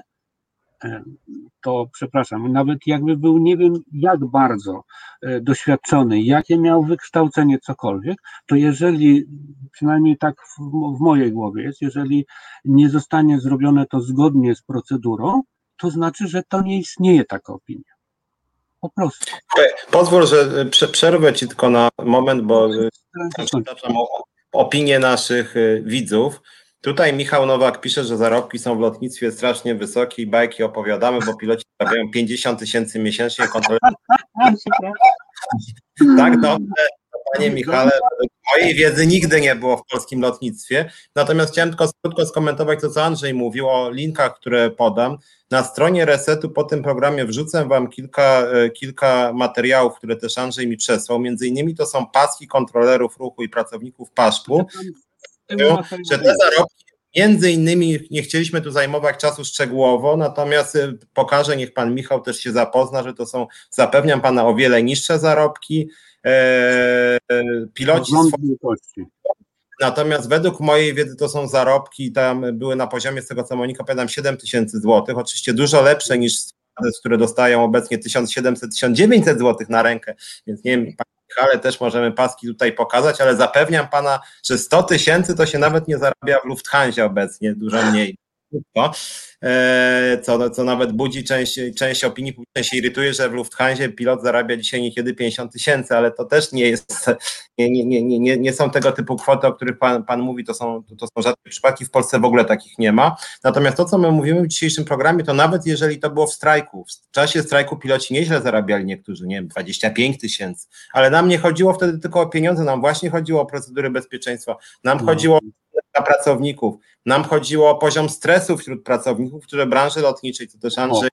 to przepraszam, nawet jakby był nie wiem jak bardzo e, doświadczony, jakie miał wykształcenie, cokolwiek, to jeżeli, przynajmniej tak w, w mojej głowie jest, jeżeli nie zostanie zrobione to zgodnie z procedurą, to znaczy, że to nie istnieje taka opinia. Po prostu. Pozwól, że prze- przerwę ci tylko na moment, bo y, przepraszam o opinię naszych widzów. Tutaj Michał Nowak pisze, że zarobki są w lotnictwie strasznie wysokie i bajki opowiadamy, bo piloci zarabiają 50 tysięcy miesięcznie. Kontroler... Tak, dobrze, panie Michale, mojej wiedzy nigdy nie było w polskim lotnictwie. Natomiast chciałem tylko krótko skomentować to, co Andrzej mówił o linkach, które podam. Na stronie Resetu po tym programie wrzucę Wam kilka, e, kilka materiałów, które też Andrzej mi przesłał. Między innymi to są paski kontrolerów ruchu i pracowników paszpu, że te zarobki Między innymi nie chcieliśmy tu zajmować czasu szczegółowo, natomiast y, pokażę, niech pan Michał też się zapozna, że to są, zapewniam pana, o wiele niższe zarobki. E, e, piloci. Natomiast według mojej wiedzy to są zarobki, tam były na poziomie, z tego co Monika pamiętam, 7 tysięcy złotych, oczywiście dużo lepsze niż które dostają obecnie 1700-1900 zł na rękę, więc nie wiem, ale też możemy paski tutaj pokazać, ale zapewniam pana, że 100 tysięcy to się nawet nie zarabia w Lufthansa obecnie, dużo mniej. E, co, co nawet budzi część, część opinii publicznej się irytuje, że w Lufthansa pilot zarabia dzisiaj niekiedy 50 tysięcy, ale to też nie jest, nie, nie, nie, nie, nie są tego typu kwoty, o których pan, pan mówi, to są, to są rzadkie przypadki, w Polsce w ogóle takich nie ma. Natomiast to, co my mówimy w dzisiejszym programie, to nawet jeżeli to było w strajku, w czasie strajku piloci nieźle zarabiali niektórzy, nie wiem, 25 tysięcy, ale nam nie chodziło wtedy tylko o pieniądze, nam właśnie chodziło o procedury bezpieczeństwa, nam no. chodziło dla pracowników. Nam chodziło o poziom stresu wśród pracowników, które branży lotniczej, to też Andrzej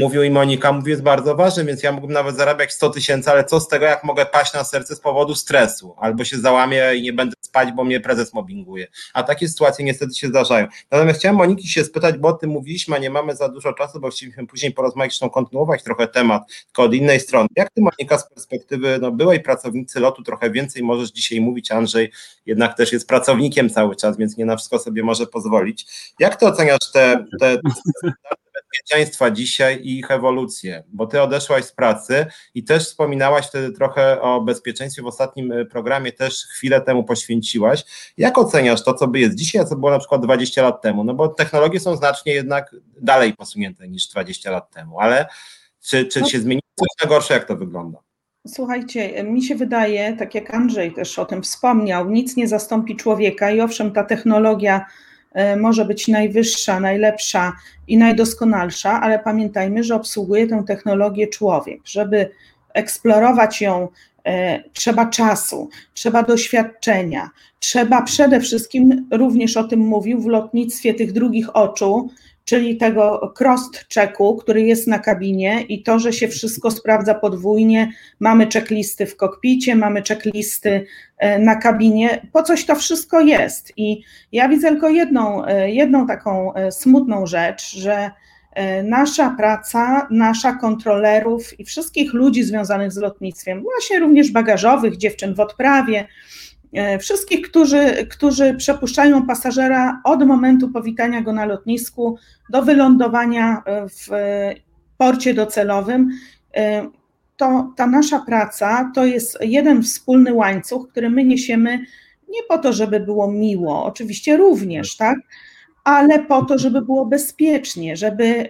mówił i Monika mówi, jest bardzo ważny, więc ja mógłbym nawet zarabiać 100 tysięcy, ale co z tego, jak mogę paść na serce z powodu stresu, albo się załamię i nie będę spać, bo mnie prezes mobbinguje. A takie sytuacje niestety się zdarzają. Natomiast chciałem Moniki się spytać, bo o tym mówiliśmy, a nie mamy za dużo czasu, bo chcieliśmy później porozmawiać, zresztą kontynuować trochę temat, tylko od innej strony. Jak ty, Monika, z perspektywy no, byłej pracownicy lotu, trochę więcej możesz dzisiaj mówić, Andrzej jednak też jest pracownikiem cały czas, więc nie na wszystko sobie może pozwolić. Jak ty oceniasz te, te bezpieczeństwa dzisiaj i ich ewolucję, bo ty odeszłaś z pracy i też wspominałaś wtedy trochę o bezpieczeństwie w ostatnim e, programie, też chwilę temu poświęciłaś. Jak oceniasz to, co by jest dzisiaj, a co było na przykład 20 lat temu? No bo technologie są znacznie jednak dalej posunięte niż 20 lat temu, ale czy, czy no. się zmieniło coś na gorsze, jak to wygląda? Słuchajcie, mi się wydaje, tak jak Andrzej też o tym wspomniał, nic nie zastąpi człowieka i owszem, ta technologia może być najwyższa, najlepsza i najdoskonalsza, ale pamiętajmy, że obsługuje tę technologię człowiek. Żeby eksplorować ją, e, trzeba czasu, trzeba doświadczenia, trzeba przede wszystkim, również o tym mówił, w lotnictwie tych drugich oczu, czyli tego cross-checku, który jest na kabinie i to, że się wszystko sprawdza podwójnie, mamy checklisty w kokpicie, mamy checklisty e, na kabinie, po coś to wszystko jest. I ja widzę tylko jedną, e, jedną taką e, smutną rzecz, że nasza praca, nasza kontrolerów i wszystkich ludzi związanych z lotnictwem, właśnie również bagażowych, dziewczyn w odprawie, wszystkich, którzy, którzy przepuszczają pasażera od momentu powitania go na lotnisku do wylądowania e, w porcie docelowym. E, to ta nasza praca to jest jeden wspólny łańcuch, który my niesiemy nie po to, żeby było miło, oczywiście również, tak, ale po to, żeby było bezpiecznie, żeby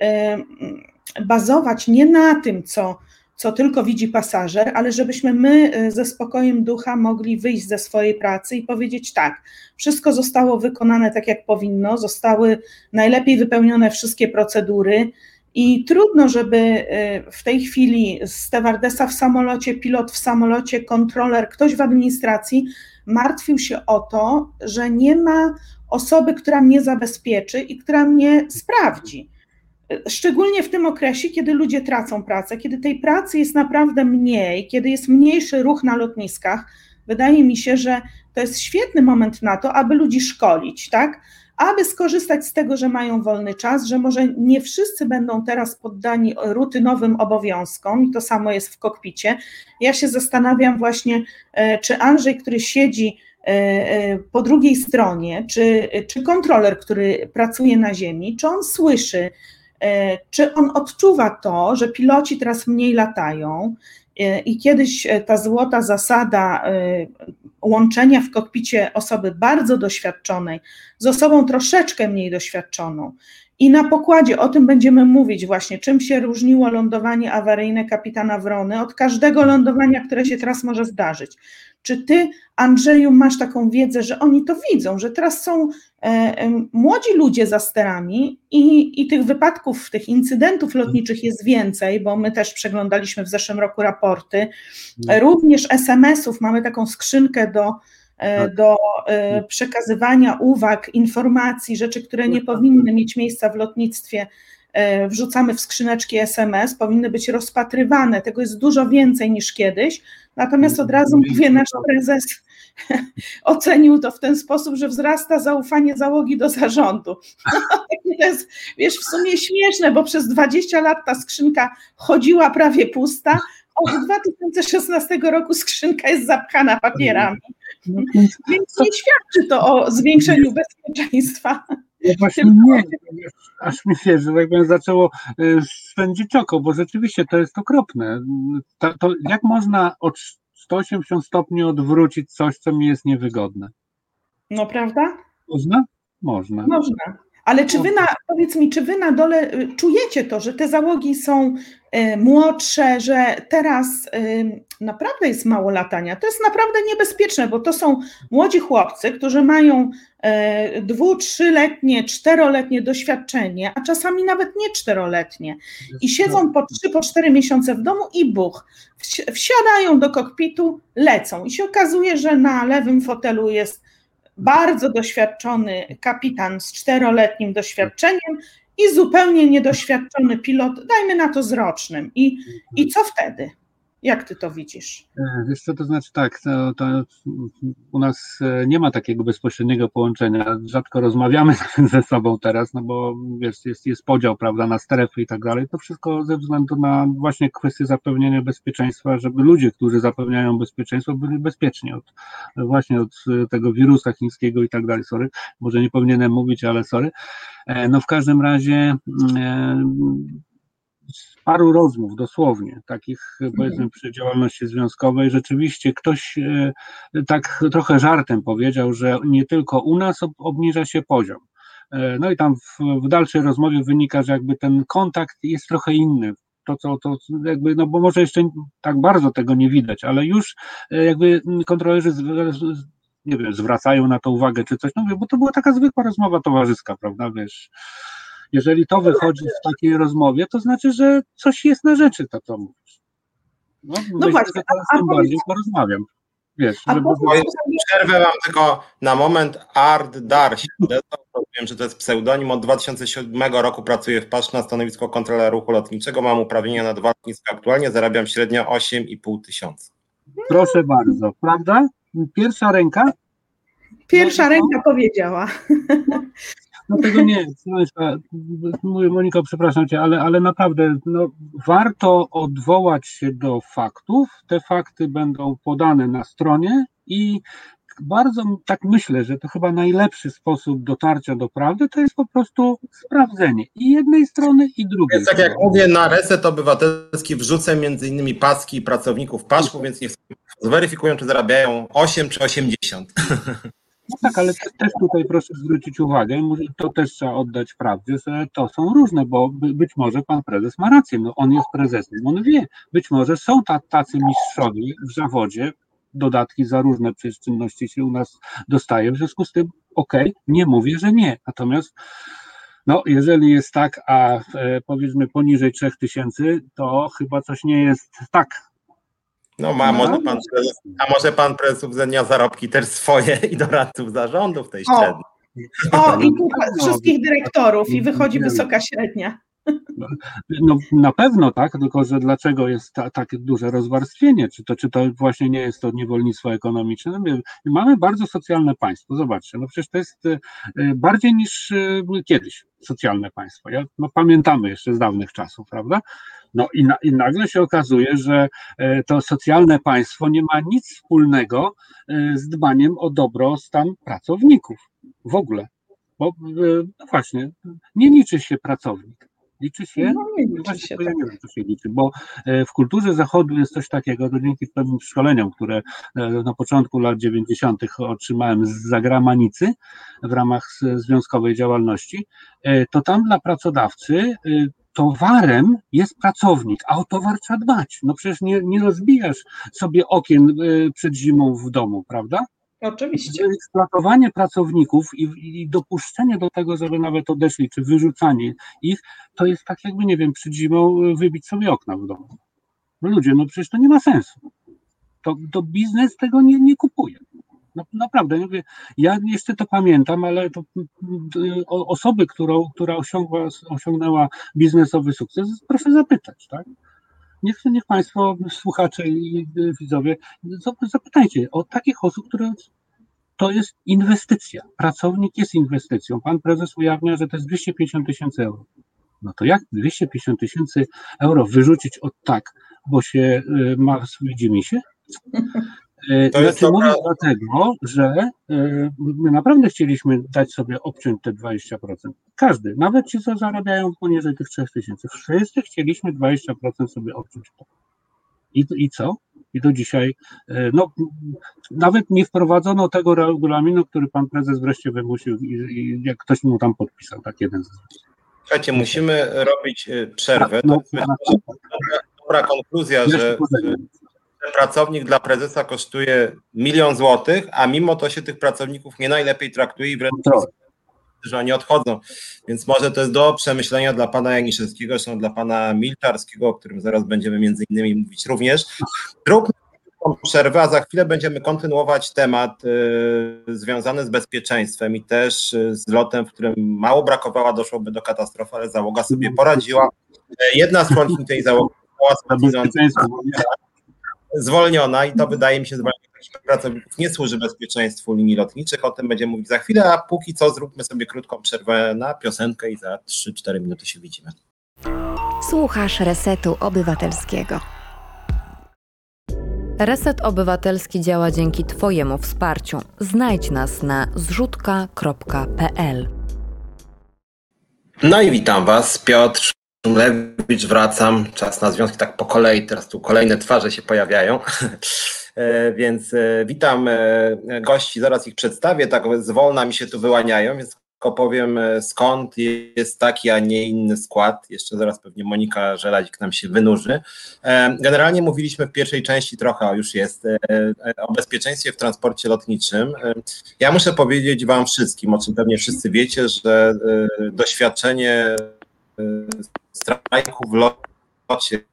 bazować nie na tym, co co tylko widzi pasażer, ale żebyśmy my e, ze spokojem ducha mogli wyjść ze swojej pracy i powiedzieć tak, wszystko zostało wykonane tak jak powinno, zostały najlepiej wypełnione wszystkie procedury i trudno, żeby e, w tej chwili stewardesa w samolocie, pilot w samolocie, kontroler, ktoś w administracji martwił się o to, że nie ma osoby, która mnie zabezpieczy i która mnie sprawdzi. Szczególnie w tym okresie, kiedy ludzie tracą pracę, kiedy tej pracy jest naprawdę mniej, kiedy jest mniejszy ruch na lotniskach, wydaje mi się, że to jest świetny moment na to, aby ludzi szkolić, tak? Aby skorzystać z tego, że mają wolny czas, że może nie wszyscy będą teraz poddani rutynowym obowiązkom, i to samo jest w kokpicie. Ja się zastanawiam właśnie, e, czy Andrzej, który siedzi e, e, po drugiej stronie, czy, czy kontroler, który pracuje na ziemi, czy on słyszy, czy on odczuwa to, że piloci teraz mniej latają e, i kiedyś e, ta złota zasada łączenia w kokpicie osoby bardzo doświadczonej z osobą troszeczkę mniej doświadczoną. I na pokładzie o tym będziemy mówić właśnie, czym się różniło lądowanie awaryjne kapitana Wrony od każdego lądowania, które się teraz może zdarzyć. Czy ty, Andrzeju, masz taką wiedzę, że oni to widzą, że teraz są e, e, młodzi ludzie za sterami i, i tych wypadków, tych incydentów lotniczych jest więcej, bo my też przeglądaliśmy w zeszłym roku raporty. No. Również SMS-ów, mamy taką skrzynkę do. Do e, przekazywania uwag, informacji, rzeczy, które nie powinny mieć miejsca w lotnictwie E, wrzucamy w skrzyneczki SMS, powinny być rozpatrywane. Tego jest dużo więcej niż kiedyś. Natomiast od razu mówię, nasz prezes ocenił to w ten sposób, że wzrasta zaufanie załogi do zarządu. To jest, wiesz, w sumie śmieszne, bo przez 20 lat ta skrzynka chodziła prawie pusta, od 2016 roku skrzynka jest zapchana papierami. No, Więc nie świadczy to o zwiększeniu bezpieczeństwa. No właśnie nie, aż mi się, że tak powiem, zaczęło spędzić oko, bo rzeczywiście to jest okropne. To, to jak można od 180 stopni odwrócić coś, co mi jest niewygodne? No prawda? Można? Można. Można. Ale czy wy na, powiedz mi, czy wy na dole czujecie to, że te załogi są y, młodsze, że teraz y, naprawdę jest mało latania? To jest naprawdę niebezpieczne, bo to są młodzi chłopcy, którzy mają y, dwu, trzyletnie, czteroletnie doświadczenie, a czasami nawet nie czteroletnie. I siedzą po trzy, po cztery miesiące w domu i buch, wsiadają do kokpitu, lecą. I się okazuje, że na lewym fotelu jest bardzo doświadczony kapitan z czteroletnim doświadczeniem i zupełnie niedoświadczony pilot, dajmy na to z rocznym. I, i co wtedy? Jak ty to widzisz? Wiesz co, to znaczy tak, to, to u nas nie ma takiego bezpośredniego połączenia, rzadko rozmawiamy ze sobą teraz, no bo wiesz, jest, jest podział, prawda, na strefy i tak dalej, to wszystko ze względu na właśnie kwestię zapewnienia bezpieczeństwa, żeby ludzie, którzy zapewniają bezpieczeństwo, byli bezpieczni od właśnie od tego wirusa chińskiego i tak dalej, sorry, może nie powinienem mówić, ale sorry, no w każdym razie paru rozmów dosłownie, takich powiedzmy przy działalności związkowej, rzeczywiście ktoś tak trochę żartem powiedział, że nie tylko u nas obniża się poziom. No i tam w, w dalszej rozmowie wynika, że jakby ten kontakt jest trochę inny, to, co to jakby, no bo może jeszcze tak bardzo tego nie widać, ale już jakby kontrolerzy nie wiem, zwracają na to uwagę czy coś, no bo to była taka zwykła rozmowa towarzyska, prawda, wiesz, jeżeli to wychodzi w takiej rozmowie, to znaczy, że coś jest na rzeczy, to co mówisz. No, no myślę, właśnie, że teraz tym bardziej porozmawiam. Wiesz, żeby... Przerwę mam tylko na moment Ard Darś. Wiem, że to jest pseudonim. Od 2007 roku pracuję w PASZ na stanowisku kontrolera ruchu lotniczego. Mam uprawnienia na dwa lotniska aktualnie. Zarabiam średnio 8,5 tysiąca. Proszę bardzo, prawda? Pierwsza ręka? Pierwsza no, ręka no. powiedziała. No tego nie, mówię Moniko, przepraszam Cię, ale, ale naprawdę no, warto odwołać się do faktów. Te fakty będą podane na stronie i bardzo tak myślę, że to chyba najlepszy sposób dotarcia do prawdy to jest po prostu sprawdzenie i jednej strony i drugiej. Więc tak jak mówię, na reset obywatelski wrzucę między innymi paski pracowników paszku, więc niech zweryfikują, czy zarabiają 8 czy 80. No tak, ale też tutaj proszę zwrócić uwagę, to też trzeba oddać prawdzie, że to są różne, bo być może pan prezes ma rację, no on jest prezesem, on wie, być może są tacy mistrzowie w zawodzie, dodatki za różne przecież czynności się u nas dostaje, w związku z tym okej, okay, nie mówię, że nie, natomiast no, jeżeli jest tak, a e, powiedzmy poniżej 3000, to chyba coś nie jest tak no, ma, no. Może pan prezes, a może pan prezes uwzględnia zarobki też swoje i doradców zarządu w tej średniej. O, i wszystkich dyrektorów i wychodzi wysoka średnia. No, na pewno tak, tylko że dlaczego jest ta, takie duże rozwarstwienie? Czy to, czy to właśnie nie jest to niewolnictwo ekonomiczne? No, mamy bardzo socjalne państwo, zobaczcie, no przecież to jest e, bardziej niż e, kiedyś socjalne państwo. Ja, no, pamiętamy jeszcze z dawnych czasów, prawda? No i, na, i nagle się okazuje, że e, to socjalne państwo nie ma nic wspólnego z dbaniem o dobrostan pracowników w ogóle. Bo no właśnie, nie liczy się pracownik Liczy się? No nie liczy się. Ja nie wiem, co się liczy, bo e, w kulturze zachodu jest coś takiego, to dzięki pewnym szkoleniom, które e, na początku lat 90. otrzymałem z zagranicy w ramach związkowej działalności, e, to tam dla pracodawcy towarem jest pracownik, a o towar trzeba dbać. No przecież nie, nie rozbijasz sobie okien przed zimą w domu, prawda? Oczywiście. Eksploatowanie pracowników i, i, dopuszczenie do tego, żeby nawet odeszli, czy wyrzucanie ich, to jest tak jakby, nie wiem, przed zimą wybić sobie okna w domu. No ludzie, no przecież to nie ma sensu. To, to biznes tego nie, nie kupuje. No, naprawdę, mówię, ja jeszcze to pamiętam, ale to osoby, którą, która osiągła, osiągnęła biznesowy sukces, proszę zapytać, tak? Niech, niech Państwo, słuchacze i widzowie, zapytajcie o takich osób, które to jest inwestycja. Pracownik jest inwestycją. Pan prezes ujawnia, że to jest 250 tysięcy euro. No to jak 250 tysięcy euro wyrzucić od tak, bo się y, ma widzimy się? Y, to znaczy dobra... mówię dlatego, że y, my naprawdę chcieliśmy dać sobie obciąć te 20%. Każdy, nawet ci, co zarabiają poniżej tych 3 tysięcy, wszyscy chcieliśmy 20% sobie obciąć. I, I co? I do dzisiaj, no, nawet nie wprowadzono tego regulaminu, który pan prezes wreszcie wymusił i, i jak ktoś mu tam podpisał, tak jeden z Słuchajcie, musimy robić przerwę. No, to jest dobra, dobra konkluzja, że pracownik dla prezesa kosztuje milion złotych, a mimo to się tych pracowników nie najlepiej traktuje i wręcz że oni odchodzą. Więc może to jest do przemyślenia dla pana Janiszewskiego, zresztą dla pana Milczarskiego, o którym zaraz będziemy między innymi mówić również. Zróbmy przerwę, a za chwilę będziemy kontynuować temat y, związany z bezpieczeństwem i też y, z lotem, w którym mało brakowało, doszłoby do katastrofy, ale załoga sobie poradziła. Jedna z członków tej załogi była zwolniona i to wydaje mi się zwolnienie takich pracowników nie służy bezpieczeństwu linii lotniczych. O tym będziemy mówić za chwilę, a póki co zróbmy sobie krótką przerwę na piosenkę i za 3-4 minuty się widzimy. Słuchasz Resetu Obywatelskiego. Reset Obywatelski działa dzięki Twojemu wsparciu. Znajdź nas na zrzutka.pl. No i witam Was, Piotr Szumlewicz, wracam. Czas na związki tak po kolei, teraz tu kolejne twarze się pojawiają. E, więc e, witam e, gości, zaraz ich przedstawię, tak zwolna mi się tu wyłaniają, więc tylko powiem skąd jest taki, a nie inny skład. Jeszcze zaraz pewnie Monika Żeladzik nam się wynurzy. Generalnie mówiliśmy w pierwszej części trochę, już jest, o bezpieczeństwie w transporcie lotniczym. Ja muszę powiedzieć Wam wszystkim, o czym pewnie wszyscy wiecie, że doświadczenie strajku w locie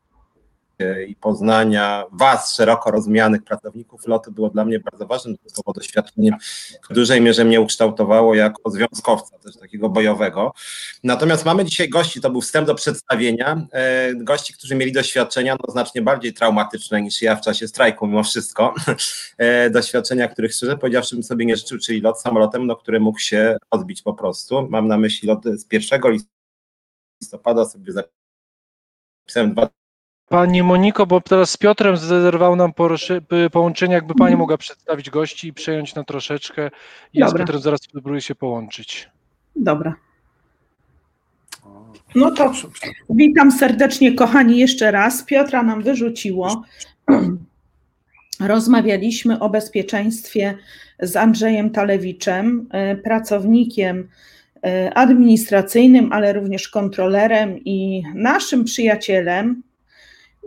i poznania Was, szeroko rozumianych pracowników lotu, było dla mnie bardzo ważnym doświadczeniem. W dużej mierze mnie ukształtowało jako związkowca, też takiego bojowego. Natomiast mamy dzisiaj gości, to był wstęp do przedstawienia, e, gości, którzy mieli doświadczenia no, znacznie bardziej traumatyczne niż ja w czasie strajku, mimo wszystko. E, doświadczenia, których szczerze powiedziawszy bym sobie nie życzył, czyli lot samolotem, no, który mógł się odbić po prostu. Mam na myśli lot z 1 listopada sobie zapisałem dwa Pani Moniko, bo teraz z Piotrem zrezerwował nam połączenie, jakby Pani mogła przedstawić gości i przejąć na troszeczkę. Ja Dobra. z Piotrem zaraz spróbuję się połączyć. Dobra. No to witam serdecznie, kochani, jeszcze raz. Piotra nam wyrzuciło. Rozmawialiśmy o bezpieczeństwie z Andrzejem Talewiczem, e, pracownikiem administracyjnym, ale również kontrolerem i naszym przyjacielem,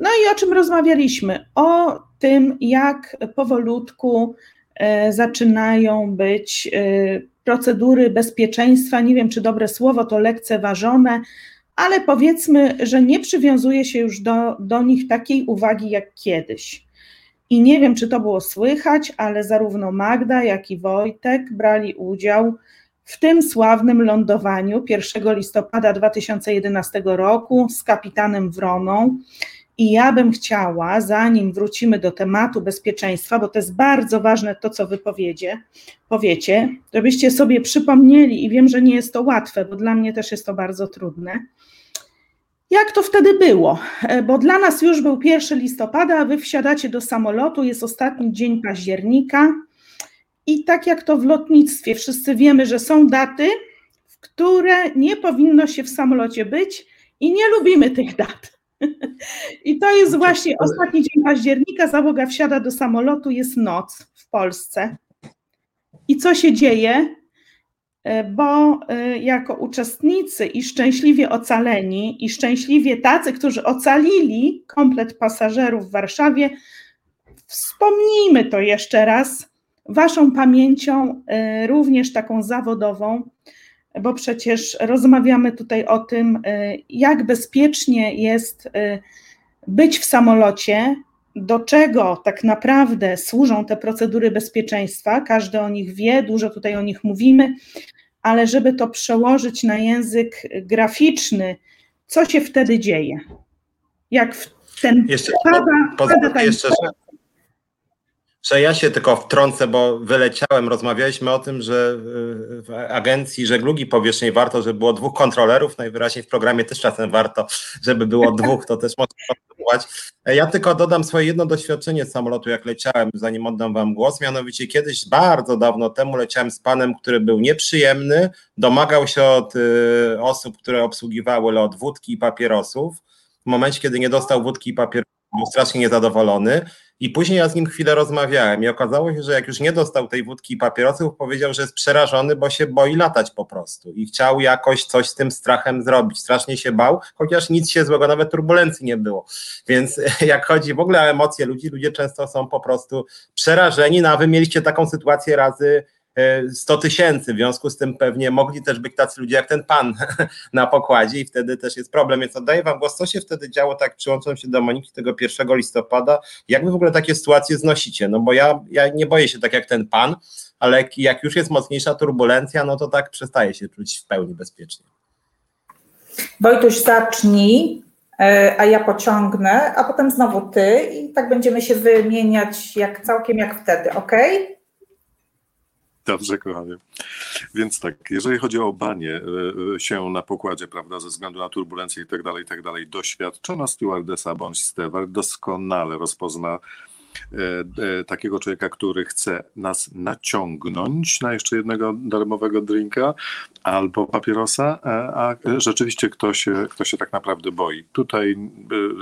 no i o czym rozmawialiśmy? O tym, jak powolutku e, zaczynają być e, procedury bezpieczeństwa, nie wiem czy dobre słowo to lekceważone, ale powiedzmy, że nie przywiązuje się już do, do nich takiej uwagi jak kiedyś. I nie wiem, czy to było słychać, ale zarówno Magda, jak i Wojtek brali udział tym sławnym lądowaniu 1 listopada 2011 roku z kapitanem Wroną. I ja bym chciała, zanim wrócimy do tematu bezpieczeństwa, bo to jest bardzo ważne to, co wy powiecie, powiecie, żebyście sobie przypomnieli, i wiem, że nie jest to łatwe, bo dla mnie też jest to bardzo trudne, jak to wtedy było? E, bo dla nas już był 1 listopada, a wy wsiadacie do samolotu, jest ostatni dzień października. I tak jak to w lotnictwie, wszyscy wiemy, że są daty, w które nie powinno się w samolocie być i nie lubimy tych dat. I to jest właśnie ostatni dzień października, załoga wsiada do samolotu, jest noc w Polsce. I co się dzieje? E, bo e, jako uczestnicy i szczęśliwie ocaleni, i szczęśliwie tacy, którzy ocalili komplet pasażerów w Warszawie, wspomnijmy to jeszcze raz, Waszą pamięcią, e, również taką zawodową, bo przecież rozmawiamy tutaj o tym, y, jak bezpiecznie jest y, być w samolocie, do czego tak naprawdę służą te procedury bezpieczeństwa. Każdy o nich wie, dużo tutaj o nich mówimy, ale żeby to przełożyć na język graficzny, co się wtedy dzieje? Jak w Ten Jeszcze pada, pozwólcie pada jeszcze, że, ja się tylko wtrącę, bo wyleciałem, rozmawialiśmy o tym, że y, w agencji żeglugi powietrznej warto, żeby było dwóch kontrolerów, najwyraźniej w programie też czasem warto, żeby było dwóch, to też można kontynuować. Ja tylko dodam swoje jedno doświadczenie z samolotu, jak leciałem, zanim oddam wam głos, mianowicie kiedyś, bardzo dawno temu leciałem z panem, który był nieprzyjemny, domagał się od y, osób, które obsługiwały lot wódki i papierosów, w momencie, kiedy nie dostał wódki i papierosów, był strasznie niezadowolony i później ja z nim chwilę rozmawiałem i okazało się, że jak już nie dostał tej wódki i papierosów, powiedział, że jest przerażony, bo się boi latać po prostu i chciał jakoś coś z tym strachem zrobić. Strasznie się bał, chociaż nic się złego, nawet turbulencji nie było. Więc jak chodzi w ogóle o emocje ludzi, ludzie często są po prostu przerażeni, no a wy mieliście taką sytuację razy 100 tysięcy, w związku z tym pewnie mogli też być tacy ludzie jak ten pan na pokładzie i wtedy też jest problem, więc oddaję wam głos, co się wtedy działo, tak przyłączam się do Moniki tego 1 listopada, jak wy w ogóle takie sytuacje znosicie, no bo ja, ja nie boję się tak jak ten pan, ale jak już jest mocniejsza turbulencja, no to tak przestaje się czuć w pełni bezpiecznie. Wojtuś zacznij, a ja pociągnę, a potem znowu ty i tak będziemy się wymieniać jak całkiem jak wtedy, ok? Dobrze, kochanie. Więc tak, jeżeli chodzi o banie się na pokładzie, prawda, ze względu na turbulencję i tak dalej, i tak dalej, doświadczona stewardesa bądź steward doskonale rozpozna takiego człowieka, który chce nas naciągnąć na jeszcze jednego darmowego drinka albo papierosa, a rzeczywiście kto się, kto się tak naprawdę boi. Tutaj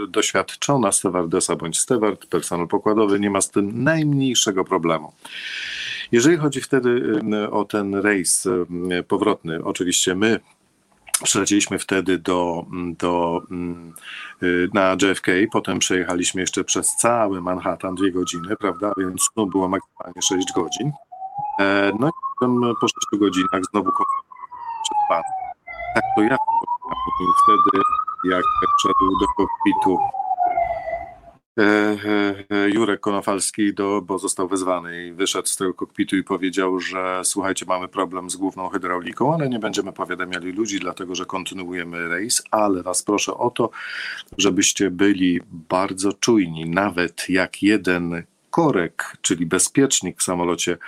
doświadczona stewardesa bądź steward, personel pokładowy nie ma z tym najmniejszego problemu. Jeżeli chodzi wtedy o ten rejs powrotny, oczywiście my Przylecieliśmy wtedy do, do, na JFK, potem przejechaliśmy jeszcze przez cały Manhattan dwie godziny, prawda, więc to było maksymalnie 6 godzin. No i potem po 6 godzinach znowu przed pan. Tak to ja wtedy, jak wszedł do kokpitu Jurek Konofalski, do, bo został wezwany i wyszedł z tego kokpitu i powiedział, że słuchajcie, mamy problem z główną hydrauliką, ale nie będziemy powiadamiali ludzi, dlatego że kontynuujemy rejs, ale was proszę o to, żebyście byli bardzo czujni, nawet jak jeden korek, czyli bezpiecznik w samolocie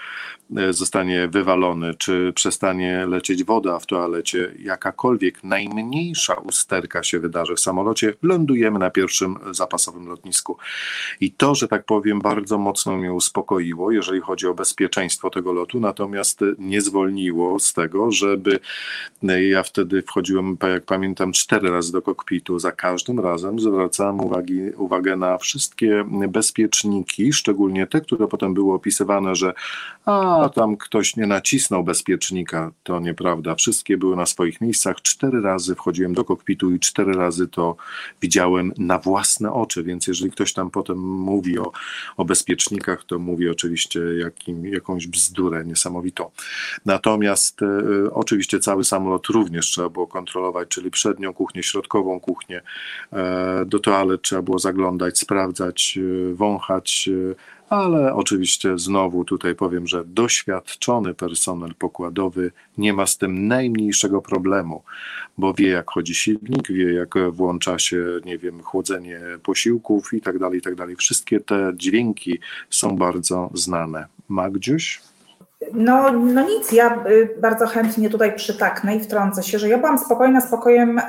zostanie wywalony, czy przestanie lecieć woda w toalecie, jakakolwiek najmniejsza usterka się wydarzy w samolocie, lądujemy na pierwszym zapasowym lotnisku. I to, że tak powiem, bardzo mocno mnie uspokoiło, jeżeli chodzi o bezpieczeństwo tego lotu, natomiast nie zwolniło z tego, żeby ja wtedy wchodziłem, jak pamiętam, cztery razy do kokpitu. Za każdym razem zwracałem uwagi, uwagę na wszystkie bezpieczniki, szczególnie te, które potem były opisywane, że a tam ktoś nie nacisnął bezpiecznika, to nieprawda. Wszystkie były na swoich miejscach. Cztery razy wchodziłem do kokpitu i cztery razy to widziałem na własne oczy, więc jeżeli ktoś tam potem mówi o, o bezpiecznikach, to mówi oczywiście jakim, jakąś bzdurę niesamowitą. Natomiast e, oczywiście cały samolot również trzeba było kontrolować, czyli przednią kuchnię, środkową kuchnię. E, do toalet trzeba było zaglądać, sprawdzać, e, wąchać, e, ale oczywiście znowu tutaj powiem, że doświadczony personel pokładowy nie ma z tym najmniejszego problemu, bo wie jak chodzi silnik, wie jak włącza się, nie wiem, chłodzenie posiłków i tak dalej, i tak dalej. Wszystkie te dźwięki są bardzo znane. Magdziuś? No, no nic, ja y, bardzo chętnie tutaj przytaknę i wtrącę się, że ja byłam spokojna spokojem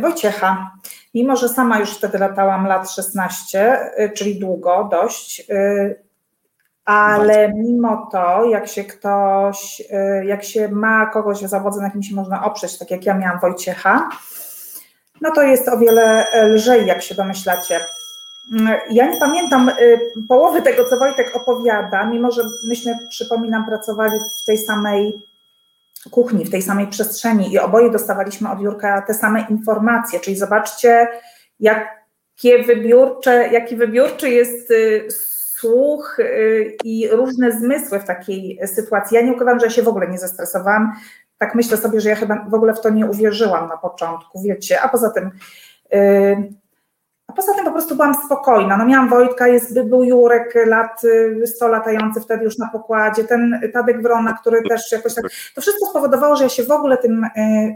Wojciecha. Mimo, że sama już wtedy latałam lat 16, czyli długo dość, ale mimo to, jak się ktoś, jak się ma kogoś w zawodze, na kim się można oprzeć, tak jak ja miałam Wojciecha, no to jest o wiele lżej, jak się domyślacie. Ja nie pamiętam połowy tego, co Wojtek opowiada, mimo że myśmy, przypominam, pracowali w tej samej kuchni, w tej samej przestrzeni i oboje dostawaliśmy od Jurka te same informacje, czyli zobaczcie, jakie wybiórcze, jaki wybiórczy jest słuch i różne zmysły w takiej sytuacji. Ja nie ukrywam, że ja się w ogóle nie zestresowałam. Tak myślę sobie, że ja chyba w ogóle w to nie uwierzyłam na początku, wiecie, a poza tym Poza tym po prostu byłam spokojna. No miałam Wojtka, jest, był Jurek lat 100 y, latający wtedy już na pokładzie, ten Tadek Wrona, który też jakoś tak. To wszystko spowodowało, że ja się w ogóle tym, y,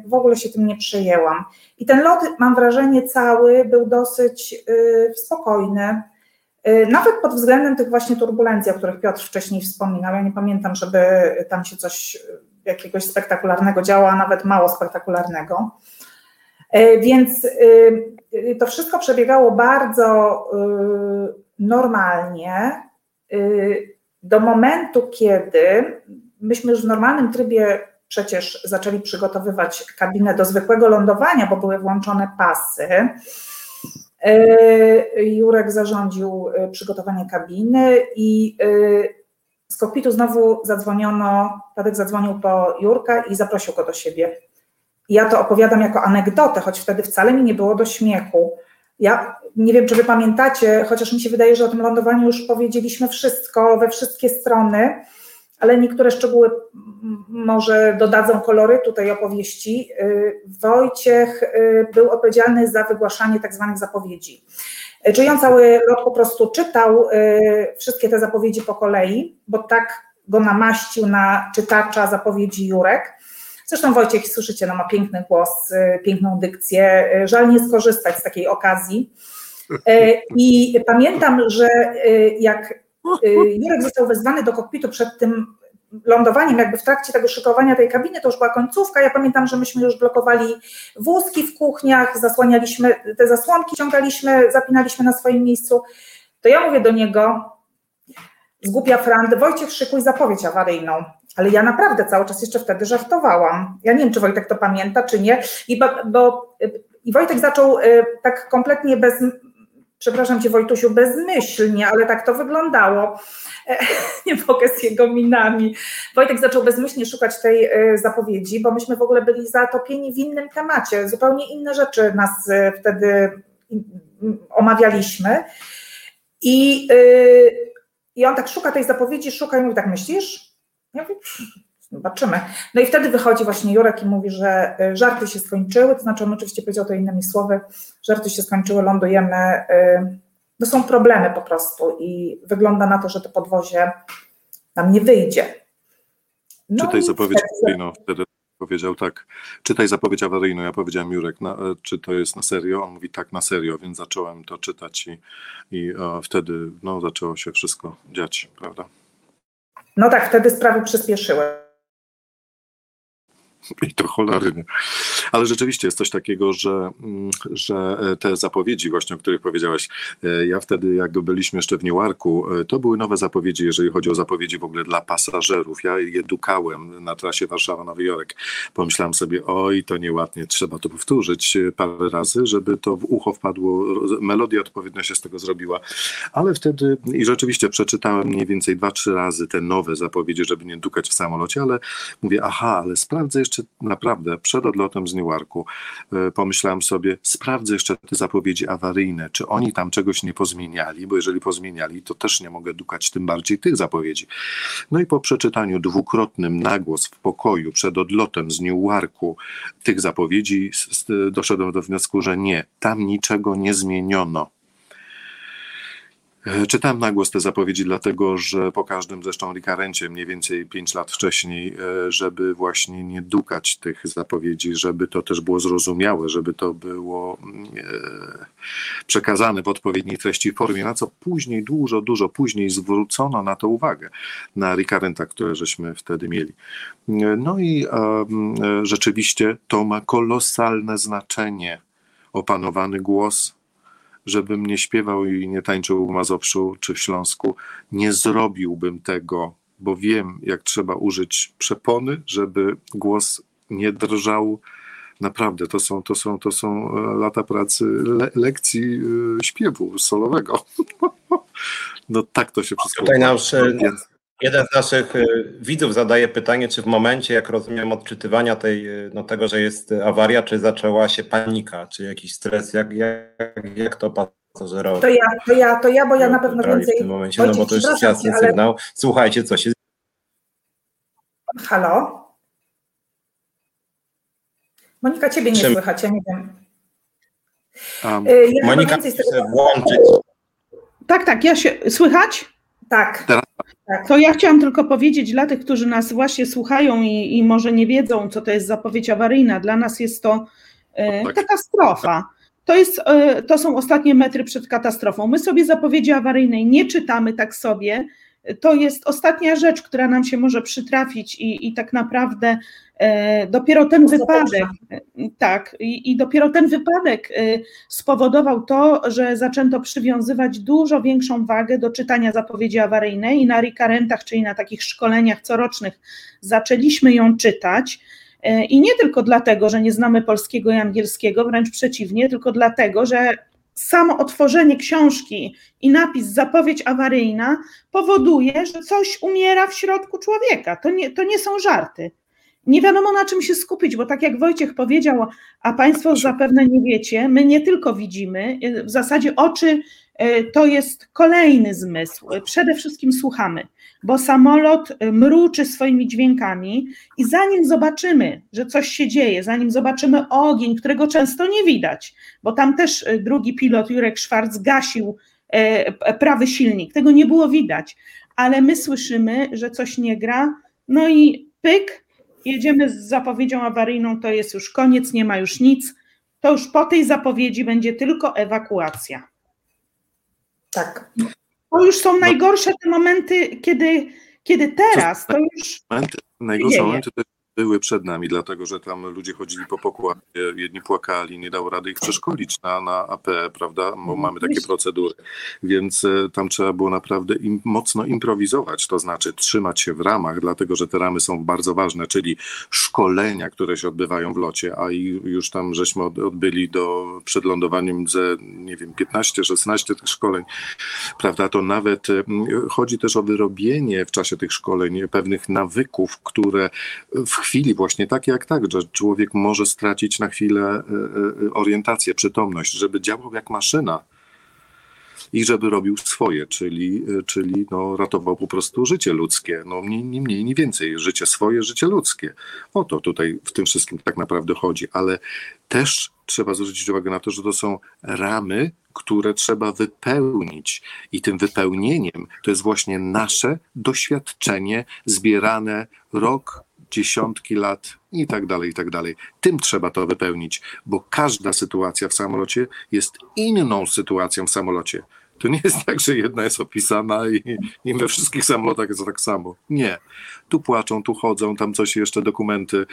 w ogóle się tym nie przejęłam. I ten lot, mam wrażenie, cały był dosyć y, spokojny. Nawet pod względem tych właśnie turbulencji, o których Piotr wcześniej wspominał. Ja nie pamiętam, żeby tam się coś jakiegoś spektakularnego działo, a nawet mało spektakularnego. Więc Y, to wszystko przebiegało bardzo y, normalnie do momentu, kiedy myśmy już w normalnym trybie przecież zaczęli przygotowywać kabinę do zwykłego lądowania, bo były włączone pasy. Jurek zarządził przygotowanie kabiny i z kokpitu znowu zadzwoniono, Tadek zadzwonił po Jurka i zaprosił go do siebie. Ja to opowiadam jako anegdotę, choć wtedy wcale mi nie było do śmiechu. Ja nie wiem, czy wy pamiętacie, chociaż mi się wydaje, że o tym lądowaniu już powiedzieliśmy wszystko we wszystkie strony, ale niektóre szczegóły może dodadzą kolorytu tej opowieści. Y, Wojciech y, był odpowiedzialny za wygłaszanie tak zwanych zapowiedzi. Czyli on cały lot po prostu czytał y, wszystkie te zapowiedzi po kolei, bo tak go namaścił na czytacza zapowiedzi Jurek. Zresztą Wojciech, słyszycie, no ma piękny głos, y, piękną dykcję, y, żal nie skorzystać z takiej okazji. Y, I pamiętam, że jak Jurek został wezwany do kokpitu przed tym lądowaniem, jakby w trakcie tego szykowania tej kabiny, to już była końcówka. Ja pamiętam, że myśmy już blokowali wózki w kuchniach, zasłanialiśmy te zasłonki, ciągaliśmy, zapinaliśmy na swoim miejscu. To ja mówię do niego, zgubia Frant, Wojciech, szykuj zapowiedź awaryjną. Ale ja naprawdę cały czas jeszcze wtedy żartowałam. Ja nie wiem, czy Wojtek to pamięta, czy nie. I, bo, bo, i Wojtek zaczął y, tak kompletnie bez, przepraszam cię Wojtusiu, bezmyślnie, ale tak to wyglądało. Nie mogę z jego minami. Wojtek zaczął bezmyślnie szukać tej y, zapowiedzi, bo myśmy w ogóle byli zatopieni w innym temacie. Zupełnie inne rzeczy nas y, wtedy omawialiśmy. I, i on tak szuka tej zapowiedzi, szuka i mówi, tak myślisz? Ja mówię, zobaczymy. No i wtedy wychodzi właśnie Jurek i mówi, że y, żarty się skończyły, to znaczy on oczywiście powiedział to innymi słowy, żarty się skończyły, lądujemy, y, no są problemy po prostu i wygląda na to, że to podwozie nam nie wyjdzie. No Czytaj zapowiedź awaryjną, wtedy powiedział tak, czytaj zapowiedź awaryjną, ja powiedziałem Jurek, na, e, czy to jest na serio? On mówi tak, na serio, więc zacząłem to czytać i, i wtedy no, zaczęło się wszystko dziać, prawda? No tak, wtedy sprawy przyspieszyły. I to cholernie. Ale rzeczywiście jest coś takiego, że, mm, że te zapowiedzi właśnie, o których powiedziałeś, e, ja wtedy jak byliśmy jeszcze w Newarku, e, to były nowe zapowiedzi, jeżeli chodzi o zapowiedzi w ogóle dla pasażerów. Ja je dukałem na trasie Warszawa-Nowy Jork. Pomyślałem sobie, oj, to nieładnie, trzeba to powtórzyć parę razy, żeby to w ucho wpadło, melodia odpowiednio się z tego zrobiła. Ale wtedy, i rzeczywiście przeczytałem mniej więcej dwa, trzy razy te nowe zapowiedzi, żeby nie dukać w samolocie, ale mówię, aha, ale sprawdzę jeszcze naprawdę przed odlotem z Newarku e, pomyślałem sobie, sprawdzę jeszcze te zapowiedzi awaryjne, czy oni tam czegoś nie pozmieniali, bo jeżeli pozmieniali, to też nie mogę dukać tym bardziej tych zapowiedzi. No i po przeczytaniu dwukrotnym nagłos w pokoju przed odlotem z Newarku tych zapowiedzi doszedłem do wniosku, że nie, tam niczego nie zmieniono. E, czytałem na głos te zapowiedzi, dlatego że po każdym zresztą rikarencie mniej więcej 5 lat wcześniej, e, żeby właśnie nie dukać tych zapowiedzi, żeby to też było zrozumiałe, żeby to było e, przekazane w odpowiedniej treści i formie, na co później, dużo, dużo później zwrócono na to uwagę, na rikarenta, które żeśmy wtedy mieli. No i rzeczywiście to ma kolosalne znaczenie. Opanowany głos, żebym nie śpiewał i nie tańczył w Mazowszu czy w Śląsku, nie zrobiłbym tego, bo wiem, jak trzeba użyć przepony, żeby głos nie drżał. Naprawdę, to są, to są, to są e, lata pracy, le, lekcji e, śpiewu solowego. No tak to się wszystko Tutaj nasz, Jeden z naszych y, widzów zadaje pytanie, czy w momencie, jak rozumiem, odczytywania tej, y, no tego, że jest awaria, czy zaczęła się panika, czy jakiś stres, jak, jak, jak to pasażerowie? To ja, to ja, to ja, bo ja na pewno więcej... W tym momencie, no bo to jest jasny ale... sygnał. Słuchajcie, co się... Halo? Monika, ciebie nie Czym? słychać, ja nie wiem. Um, ja Monika chce włączyć. Tak, tak, ja się. Słychać? Tak. Tak. To ja chciałam tylko powiedzieć dla tych, którzy nas właśnie słuchają i, i może nie wiedzą, co to jest zapowiedź awaryjna. Dla nas jest to e, tak. katastrofa. To, jest, e, to są ostatnie metry przed katastrofą. My sobie zapowiedzi awaryjnej nie czytamy tak sobie. To jest ostatnia rzecz, która nam się może przytrafić i, i tak naprawdę e, dopiero ten wypadek, tak, i, i dopiero ten wypadek e, spowodował to, że zaczęto przywiązywać dużo większą wagę do czytania zapowiedzi awaryjnej i na rekarentach, czyli na takich szkoleniach corocznych zaczęliśmy ją czytać. E, I nie tylko dlatego, że nie znamy polskiego i angielskiego, wręcz przeciwnie, tylko dlatego, że samo otworzenie książki i napis zapowiedź awaryjna powoduje, że coś umiera w środku człowieka. To nie, to nie są żarty. Nie wiadomo na czym się skupić, bo tak jak Wojciech powiedział, a Państwo zapewne nie wiecie, my nie tylko widzimy, w zasadzie oczy to jest kolejny zmysł. Przede wszystkim słuchamy bo samolot y, mruczy swoimi dźwiękami i zanim zobaczymy, że coś się dzieje, zanim zobaczymy ogień, którego często nie widać, bo tam też y, drugi pilot Jurek Szwarc gasił e, prawy silnik, tego nie było widać, ale my słyszymy, że coś nie gra, no i pyk, jedziemy z zapowiedzią awaryjną, to jest już koniec, nie ma już nic, to już po tej zapowiedzi będzie tylko ewakuacja. Tak. To już są najgorsze te momenty, kiedy, kiedy teraz to już. Momenty, najgorsze momenty to były przed nami, dlatego że tam ludzie chodzili po pokładzie, jedni płakali, nie dało rady ich przeszkolić na, na AP, prawda, bo mhm. mamy takie procedury, więc e, tam trzeba było naprawdę im, mocno improwizować, to znaczy trzymać się w ramach, dlatego że te ramy są bardzo ważne, czyli szkolenia, które się odbywają w locie, a już tam żeśmy odbyli do, przed lądowaniem ze, nie wiem, 15-16 tych szkoleń, prawda, to nawet chodzi też o wyrobienie w czasie tych szkoleń pewnych nawyków, które w chwili właśnie tak jak tak, że człowiek może stracić na chwilę e, e, orientację, przytomność, żeby działał jak maszyna i żeby robił swoje, czyli, e, czyli no, ratował po prostu życie ludzkie. No, ni, ni mniej, ni więcej. Życie swoje, życie ludzkie. O to tutaj w tym wszystkim tak naprawdę chodzi, ale też trzeba zwrócić uwagę na to, że to są ramy, które trzeba wypełnić. I tym wypełnieniem to jest właśnie nasze doświadczenie zbierane rok dziesiątki lat i tak dalej, i tak dalej. Tym trzeba to wypełnić, bo każda sytuacja w samolocie jest inną sytuacją w samolocie. To nie jest tak, że jedna jest opisana i, i we wszystkich samolotach jest tak samo. Nie. Tu płaczą, tu chodzą, tam coś jeszcze dokumenty,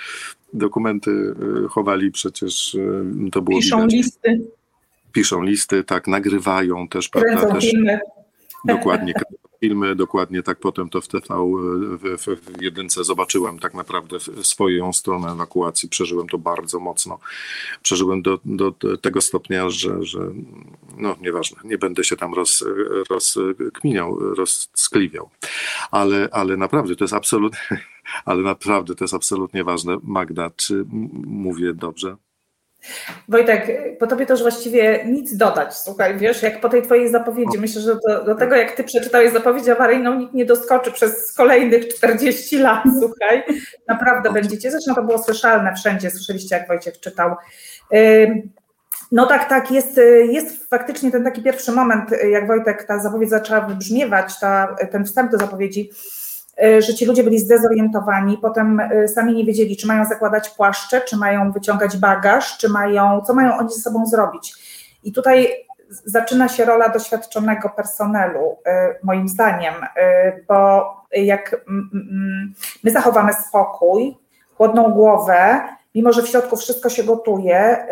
dokumenty y, chowali przecież, y, to było Piszą widać. listy. Piszą listy, tak, nagrywają też, prawda, też. Dokładnie, filmy, dokładnie tak potem to w TV w, w, w jedynce zobaczyłem tak naprawdę swoją stronę ewakuacji, przeżyłem to bardzo mocno. Przeżyłem do, do tego stopnia, że, że no nieważne, nie będę się tam roz, rozkminiał, rozskliwiał, ale, ale naprawdę to jest absolutnie, ale naprawdę to jest absolutnie ważne. Magda, czy mówię dobrze? Wojtek, po tobie też właściwie nic dodać. Słuchaj, wiesz, jak po tej twojej zapowiedzi, myślę, że do, do, tego, jak ty przeczytałeś zapowiedź awaryjną, nikt nie doskoczy przez kolejnych 40 lat, słuchaj. Naprawdę będziecie, zresztą to było słyszalne wszędzie, słyszeliście, jak Wojciech czytał. No tak, tak, jest, jest faktycznie ten taki pierwszy moment, jak Wojtek, ta zapowiedź zaczęła wybrzmiewać, ta, ten wstęp do zapowiedzi, że ci ludzie byli zdezorientowani, potem e, sami nie wiedzieli, czy mają zakładać płaszcze, czy mają wyciągać bagaż, czy mają, co mają oni ze sobą zrobić. I tutaj zaczyna się rola doświadczonego personelu, e, moim zdaniem, bo jak my zachowamy spokój, chłodną głowę, mimo że w środku wszystko się gotuje,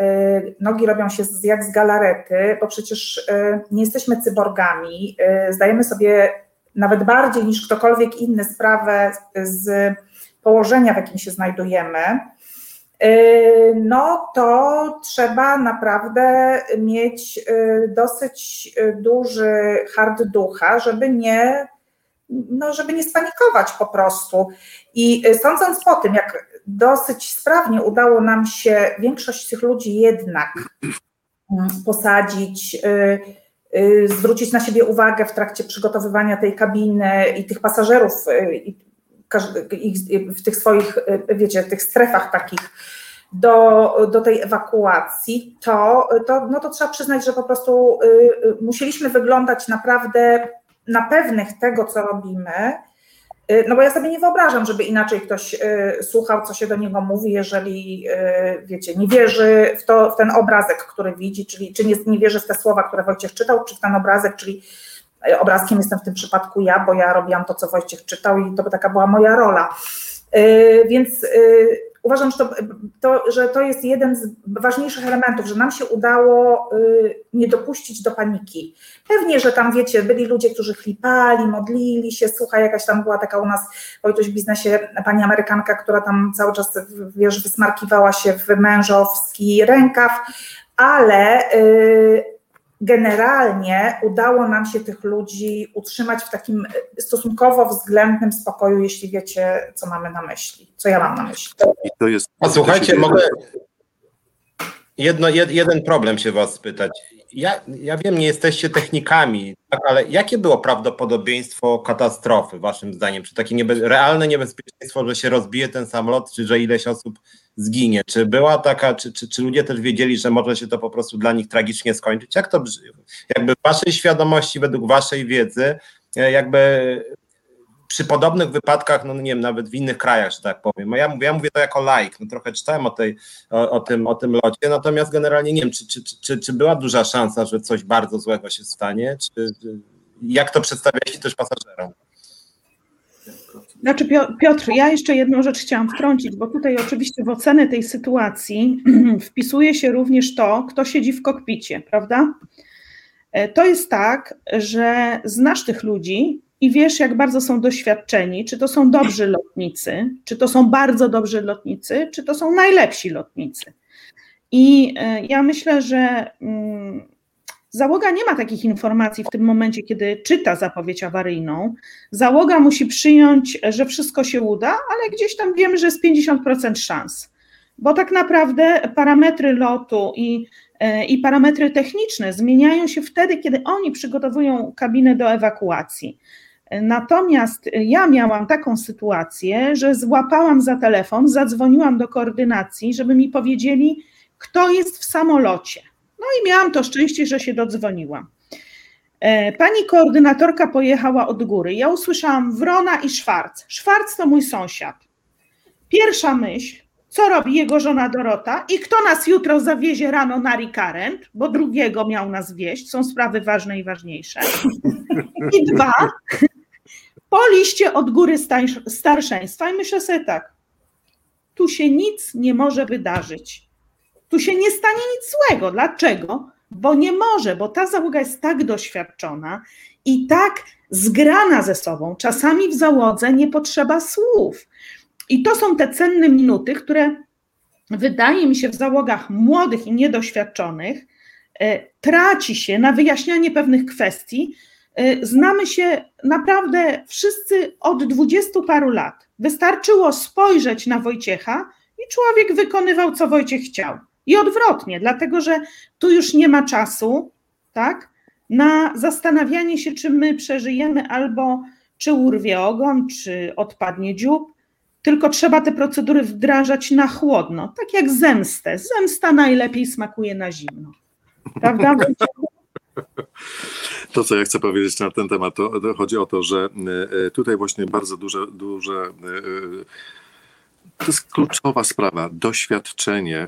nogi robią się jak z galarety, bo przecież nie jesteśmy cyborgami, zdajemy sobie nawet bardziej niż ktokolwiek inny sprawę z położenia, w jakim się znajdujemy, y, no to trzeba naprawdę mieć y, dosyć duży hard ducha, żeby nie, no żeby nie spanikować po prostu. I sądząc po tym, jak dosyć sprawnie udało nam się większość tych ludzi jednak mm, posadzić, y, Y, zwrócić na siebie uwagę w trakcie przygotowywania tej kabiny i tych pasażerów y, w tych swoich, y, wiecie, tych strefach takich do, do tej ewakuacji, to, to, no to trzeba przyznać, że po prostu musieliśmy wyglądać naprawdę na pewnych tego, co robimy, Y, no bo ja sobie nie wyobrażam, żeby inaczej ktoś y, słuchał, co się do niego mówi, jeżeli, y, wiecie, nie wierzy w, to, w ten obrazek, który widzi, czyli czy nie, nie wierzy w te słowa, które Wojciech czytał, czy w ten obrazek, czyli obrazkiem jestem w tym przypadku ja, bo ja robiłam to, co Wojciech czytał i to by taka była moja rola. Więc uważam, że to, to, że to jest jeden z ważniejszych elementów, że nam się udało y, nie dopuścić do paniki. Pewnie, że tam wiecie, byli ludzie, którzy chlipali, modlili się, słuchaj, jakaś tam była taka u nas Wojtuś w biznesie pani Amerykanka, która tam cały czas, wiesz, wysmarkiwała się w mężowski rękaw, ale, y, generalnie udało nam się tych ludzi utrzymać w takim stosunkowo względnym spokoju, jeśli wiecie, co mamy na myśli, co ja mam na myśli. I to jest, A słuchajcie, mogę jedno, jed, jeden problem się was spytać. Ja, ja wiem, nie jesteście technikami, tak, ale jakie było prawdopodobieństwo katastrofy, waszym zdaniem? Czy takie niebe, realne niebezpieczeństwo, że się rozbije ten samolot, czy że ileś osób zginie? Czy była taka, czy, czy, czy ludzie też wiedzieli, że może się to po prostu dla nich tragicznie skończyć? Jak to jakby w waszej świadomości, według waszej wiedzy, e, jakby przy podobnych wypadkach, no nie wiem, nawet w innych krajach, że tak powiem. Ja mówię, ja mówię to jako laik, no trochę czytałem o, tej, o, o, tym, o tym locie, natomiast generalnie nie wiem, czy, czy, czy, czy była duża szansa, że coś bardzo złego się stanie, czy jak to przedstawialiście też pasażerom? Znaczy Piotr, ja jeszcze jedną rzecz chciałam wtrącić, bo tutaj oczywiście w ocenę tej sytuacji wpisuje się również to, kto siedzi w kokpicie, prawda? E, to jest tak, że znasz tych ludzi, i wiesz, jak bardzo są doświadczeni, czy to są dobrzy lotnicy, czy to są bardzo dobrzy lotnicy, czy to są najlepsi lotnicy. I e, ja myślę, że mm, załoga nie ma takich informacji w tym momencie, kiedy czyta zapowiedź awaryjną. Załoga musi przyjąć, że wszystko się uda, ale gdzieś tam wiemy, że jest 50% szans. Bo tak naprawdę parametry lotu i, e, i parametry techniczne zmieniają się wtedy, kiedy oni przygotowują kabinę do ewakuacji. Natomiast ja miałam taką sytuację, że złapałam za telefon, zadzwoniłam do koordynacji, żeby mi powiedzieli, kto jest w samolocie. No i miałam to szczęście, że się dodzwoniłam. E, pani koordynatorka pojechała od góry. Ja usłyszałam Wrona i Szwarc. Szwarc to mój sąsiad. Pierwsza myśl, co robi jego żona Dorota i kto nas jutro zawiezie rano na Rikarent, bo drugiego miał nas wieść, są sprawy ważne i ważniejsze. I dwa, po liście od góry starszeństwa i myślę sobie tak, tu się nic nie może wydarzyć. Tu się nie stanie nic złego. Dlaczego? Bo nie może, bo ta załoga jest tak doświadczona i tak zgrana ze sobą. Czasami w załodze nie potrzeba słów. I to są te cenne minuty, które wydaje mi się w załogach młodych i niedoświadczonych e, traci się na wyjaśnianie pewnych kwestii, Y, znamy się naprawdę wszyscy od dwudziestu paru lat. Wystarczyło spojrzeć na Wojciecha i człowiek wykonywał, co Wojciech chciał. I odwrotnie, dlatego że tu już nie ma czasu, tak, na zastanawianie się, czy my przeżyjemy, albo czy urwie ogon, czy odpadnie dziób, tylko trzeba te procedury wdrażać na chłodno, tak jak zemstę. Zemsta najlepiej smakuje na zimno. Prawda? To, co ja chcę powiedzieć na ten temat, to, to chodzi o to, że e, tutaj właśnie bardzo duże, duże e, to jest kluczowa sprawa. Doświadczenie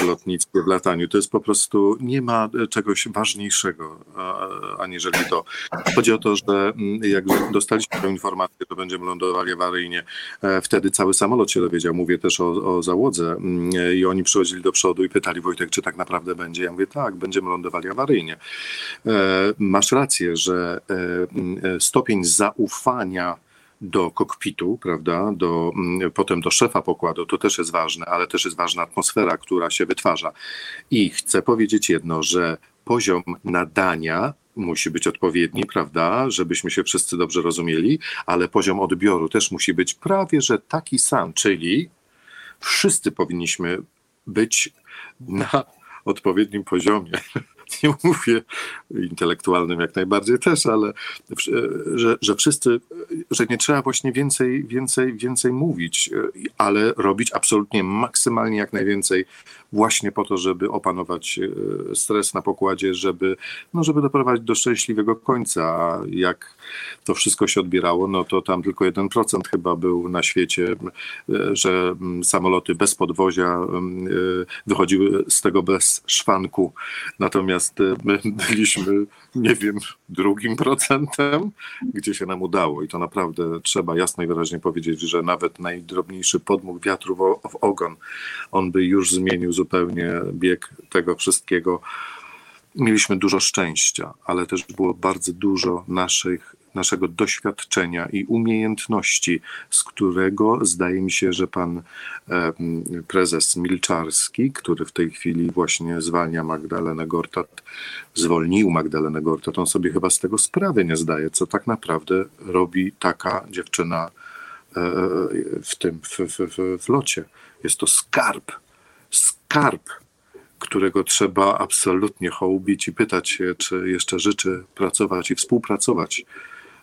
w lotnictwie, w lataniu. To jest po prostu, nie ma czegoś ważniejszego aniżeli to. Chodzi o to, że mm, jak dostaliśmy tę informację, że będziemy lądowali awaryjnie, e, wtedy cały samolot się dowiedział. Mówię też o, o załodze mm, i oni przychodzili do przodu i pytali Wojtek, czy tak naprawdę będzie. Ja mówię, tak, będziemy lądowali awaryjnie. E, masz rację, że e, mm, stopień zaufania do kokpitu, prawda, do, mm, potem do szefa pokładu, to też jest ważne, ale też jest ważna atmosfera, która się wytwarza. I chcę powiedzieć jedno, że poziom nadania musi być odpowiedni, prawda, żebyśmy się wszyscy dobrze rozumieli, ale poziom odbioru też musi być prawie że taki sam, czyli wszyscy powinniśmy być na odpowiednim poziomie nie mówię intelektualnym jak najbardziej też, ale że, że wszyscy, że nie trzeba właśnie więcej, więcej, więcej mówić, ale robić absolutnie maksymalnie jak najwięcej właśnie po to, żeby opanować e, stres na pokładzie, żeby, no, żeby doprowadzić do szczęśliwego końca. A jak to wszystko się odbierało, no to tam tylko 1% chyba był na świecie, e, że samoloty bez podwozia e, wychodziły z tego bez szwanku. Natomiast my byliśmy, nie wiem, drugim procentem, gdzie się nam udało. I to naprawdę trzeba jasno i wyraźnie powiedzieć, że nawet najdrobniejszy podmuch wiatru w, w ogon, on by już zmienił zupełnie bieg tego wszystkiego. Mieliśmy dużo szczęścia, ale też było bardzo dużo naszych naszego doświadczenia i umiejętności, z którego zdaje mi się, że pan prezes Milczarski, który w tej chwili właśnie zwalnia Magdalenę Gortat, zwolnił Magdalenę Gortat, on sobie chyba z tego sprawy nie zdaje, co tak naprawdę robi taka dziewczyna e, w tym w, w, w locie. Jest to skarb, skarb którego trzeba absolutnie hołubić i pytać się, czy jeszcze życzy pracować i współpracować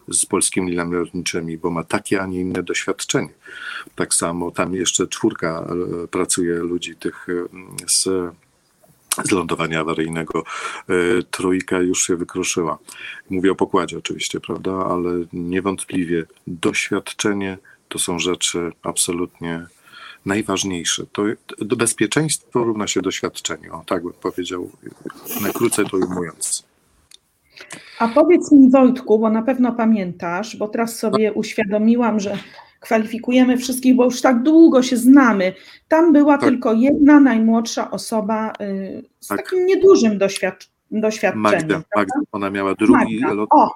z polskimi liniami lotniczymi, bo ma takie, a nie inne doświadczenie. Tak samo tam jeszcze czwórka e, pracuje ludzi tych e, z z lądowania awaryjnego. E, trójka już się wykruszyła. Mówię o pokładzie oczywiście, prawda, ale niewątpliwie doświadczenie to są rzeczy absolutnie najważniejsze. To, to bezpieczeństwo równa się doświadczeniu. O, tak bym powiedział, najkrócej to ujmując. A powiedz mi Wojtku, bo na pewno pamiętasz, bo teraz sobie uświadomiłam, że kwalifikujemy wszystkich, bo już tak długo się znamy. Tam była tak. tylko jedna najmłodsza osoba y, z tak. takim niedużym doświadczeniem. Magda, Magda, ona miała drugi Magda. lot. O.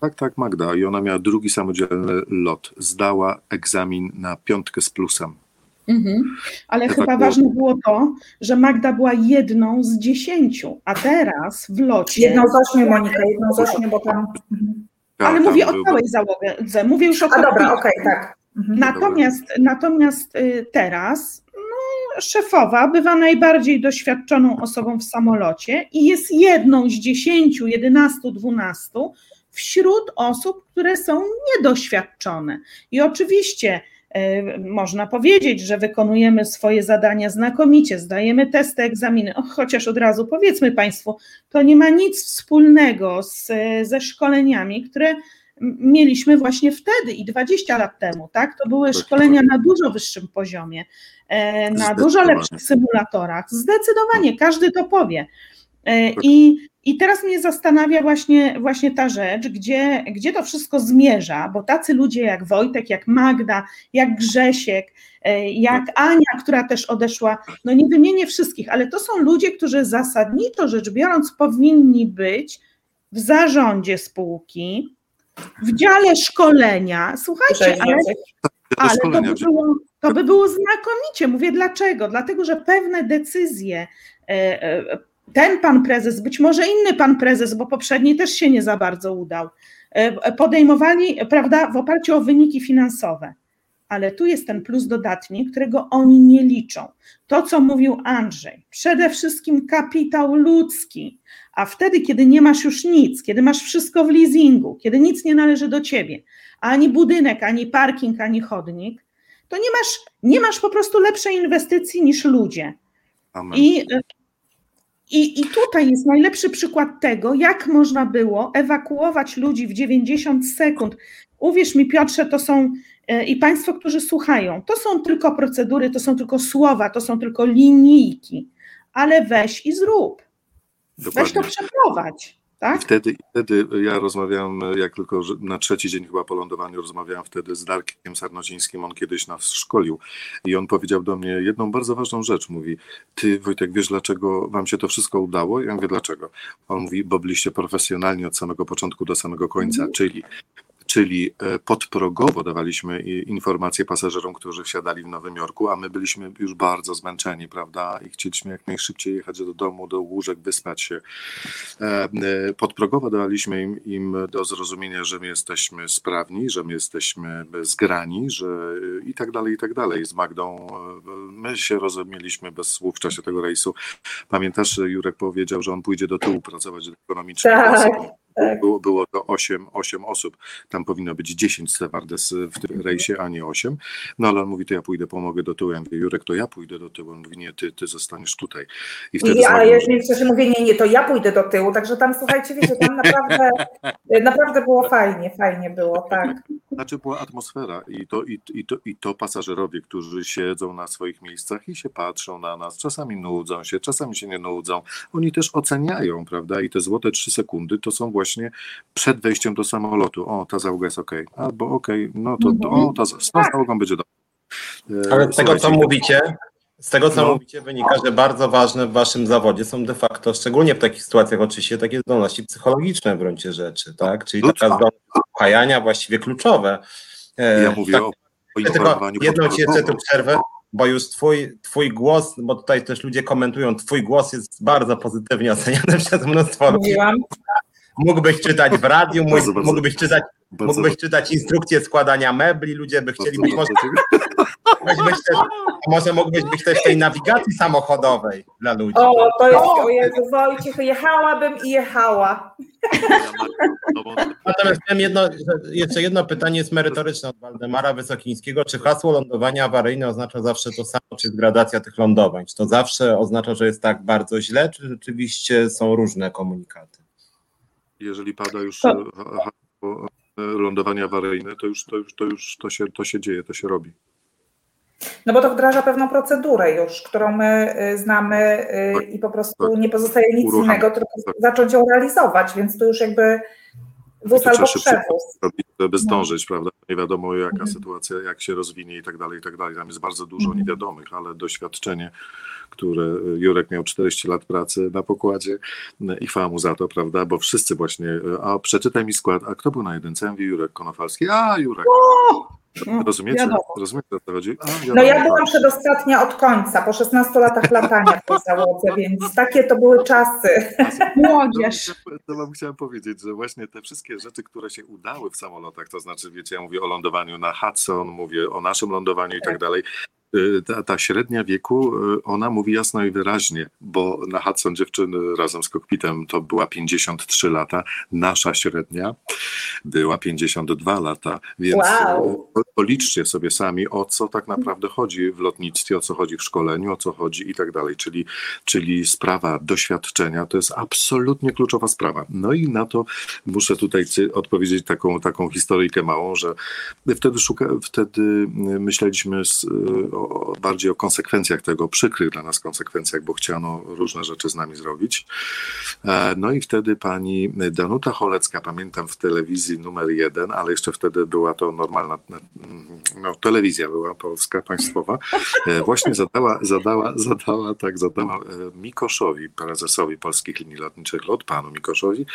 Tak, tak, Magda. I ona miała drugi samodzielny lot. Zdała egzamin na piątkę z plusem. Mhm. Ale chyba było... ważne było to, że Magda była jedną z dziesięciu, a teraz w locie. Jedną z ośmiu, Monika, jedną z ośmiu, bo tam. Mhm. Ale mówię o całej załodze, mówię już o A dobra, okej, okay, tak. Mhm. Natomiast, natomiast y, teraz no, szefowa bywa najbardziej doświadczoną osobą w samolocie i jest jedną z dziesięciu, jedenastu, dwunastu wśród osób, które są niedoświadczone. I oczywiście można powiedzieć, że wykonujemy swoje zadania znakomicie, zdajemy testy, egzaminy, o, chociaż od razu powiedzmy Państwu, to nie ma nic wspólnego z, ze szkoleniami, które mieliśmy właśnie wtedy i 20 lat temu, tak? To były szkolenia na dużo wyższym poziomie, e, na dużo lepszych symulatorach. Zdecydowanie, każdy to powie. E, I, I teraz mnie zastanawia właśnie, właśnie ta rzecz, gdzie, gdzie to wszystko zmierza, bo tacy ludzie jak Wojtek, jak Magda, jak Grzesiek, e, jak Ania, która też odeszła, no nie wymienię wszystkich, ale to są ludzie, którzy zasadniczo rzecz biorąc powinni być w zarządzie spółki, w dziale szkolenia. Słuchajcie, ale, ale to, by było, to by było znakomicie. Mówię dlaczego? Dlatego, że pewne decyzje e, ten pan prezes, być może inny pan prezes, bo poprzedni też się nie za bardzo udał, e, podejmowali, prawda, w oparciu o wyniki finansowe. Ale tu jest ten plus dodatni, którego oni nie liczą. To, co mówił Andrzej, przede wszystkim kapitał ludzki, a wtedy, kiedy nie masz już nic, kiedy masz wszystko w leasingu, kiedy nic nie należy do ciebie, ani budynek, ani parking, ani chodnik, to nie masz, nie masz po prostu lepszej inwestycji niż ludzie. Amen. I i, I tutaj jest najlepszy przykład tego, jak można było ewakuować ludzi w 90 sekund. Uwierz mi, Piotrze, to są e, i Państwo, którzy słuchają, to są tylko procedury, to są tylko słowa, to są tylko linijki, ale weź i zrób. Dokładnie. Weź to przeprowadź. Tak? I wtedy, wtedy ja rozmawiałem, jak tylko na trzeci dzień chyba po lądowaniu, rozmawiałem wtedy z Darkiem Sarnocińskim, on kiedyś nas szkolił i on powiedział do mnie jedną bardzo ważną rzecz. Mówi, ty Wojtek, wiesz dlaczego wam się to wszystko udało? Ja mówię, dlaczego? On mówi, bo byliście profesjonalni od samego początku do samego końca, mhm. czyli czyli e, podprogowo dawaliśmy informacje pasażerom, którzy wsiadali w Nowym Jorku, a my byliśmy już bardzo zmęczeni, prawda, i chcieliśmy jak najszybciej jechać do domu, do łóżek, wyspać się. E, podprogowo dawaliśmy im, im do zrozumienia, że my jesteśmy sprawni, że my jesteśmy zgrani, że i tak dalej, i tak dalej. Z Magdą my się rozumieliśmy bez słów w czasie tego rejsu. Pamiętasz, Jurek powiedział, że on pójdzie do tyłu pracować ekonomicznie. Tak. Tak. Było, było to 8, 8 osób. Tam powinno być 10 stewardes w tym rejsie, a nie 8. No ale on mówi, to ja pójdę, pomogę do tyłu. Ja mówię, Jurek, to ja pójdę do tyłu. On mówi, nie, ty, ty zostaniesz tutaj. I wtedy ja, ja już w mówię, nie, nie, to ja pójdę do tyłu. Także tam, słuchajcie, wiecie, tam naprawdę, naprawdę było fajnie, fajnie było, tak. Znaczy była atmosfera i to, i, i, to, i to pasażerowie, którzy siedzą na swoich miejscach i się patrzą na nas, czasami nudzą się, czasami się nie nudzą. Oni też oceniają, prawda? I te złote trzy sekundy to są właśnie przed wejściem do samolotu. O, ta załoga jest ok. Albo ok, no to, to o, ta, z tą załogą będzie dobrze. Ale z tego, co mówicie, z tego, co no. mówicie, wynika, że bardzo ważne w waszym zawodzie są de facto, szczególnie w takich sytuacjach oczywiście, takie zdolności psychologiczne w gruncie rzeczy, tak? Czyli taka zdolność upajania właściwie kluczowe. E, ja mówię tak, o, o Tylko jedną ci jeszcze tu przerwę, bo już twój, twój głos, bo tutaj też ludzie komentują, twój głos jest bardzo pozytywnie oceniany przez mnóstwo ludzi. Mógłbyś czytać w radiu, mógłbyś czytać Mógłbyś czytać instrukcje składania mebli, ludzie by chcieli być może, być też, może mógłbyś być też tej nawigacji samochodowej dla ludzi. O, to jest, o Jezu, Wojciech, jechałabym i jechała. Natomiast jedno, jeszcze jedno pytanie jest merytoryczne od Waldemara Wysokińskiego. Czy hasło lądowania awaryjne oznacza zawsze to samo, czy jest gradacja tych lądowań? Czy to zawsze oznacza, że jest tak bardzo źle, czy rzeczywiście są różne komunikaty? Jeżeli pada już hasło lądowanie awaryjne, to już, to już, to już to się, to się dzieje, to się robi. No bo to wdraża pewną procedurę już, którą my y, znamy tak, i po prostu tak. nie pozostaje nic Urucham. innego, tylko tak. zacząć ją realizować, więc tu już jakby wóz albo przewóz. Żeby zdążyć, no. prawda? Nie wiadomo jaka mhm. sytuacja, jak się rozwinie i tak dalej, i tak dalej. Tam jest bardzo dużo mhm. niewiadomych, ale doświadczenie które Jurek miał 40 lat pracy na pokładzie i chwała mu za to, prawda, bo wszyscy właśnie, a przeczytaj mi skład, a kto był na jedynce? Ja mówię, Jurek Konofalski, a Jurek. Rozumiecie? Rozumiecie, o co chodzi? A, no ja byłam przedostatnia od końca, po 16 latach latania w tej załodze, więc takie to były czasy. Młodzież. To, to wam chciałem powiedzieć, że właśnie te wszystkie rzeczy, które się udały w samolotach, to znaczy, wiecie, ja mówię o lądowaniu na Hudson, mówię o naszym lądowaniu i tak, tak dalej, Y, ta, ta, średnia wieku, y, ona mówi jasno i wyraźnie, bo na Hudson dziewczyny razem z kokpitem to była 53 lata, nasza średnia była 52 lata, więc wow. Y, policzcie sobie sami, o co tak naprawdę chodzi w lotnictwie, o co chodzi w szkoleniu, o co chodzi i tak dalej, czyli, czyli sprawa doświadczenia to jest absolutnie kluczowa sprawa. No i na to muszę tutaj odpowiedzieć taką, taką historyjkę małą, że wtedy, szuka, wtedy myśleliśmy z, o, bardziej o konsekwencjach tego, przykrych dla nas konsekwencjach, bo chciano różne rzeczy z nami zrobić. E, no i wtedy pani Danuta Cholecka, pamiętam w telewizji numer jeden, ale jeszcze wtedy była to normalna no, telewizja była polska, państwowa, e, właśnie zadała, zadała, zadała, tak, zadała e, Mikoszowi, prezesowi Polskich Linii Lotniczych LOT, panu Mikoszowi,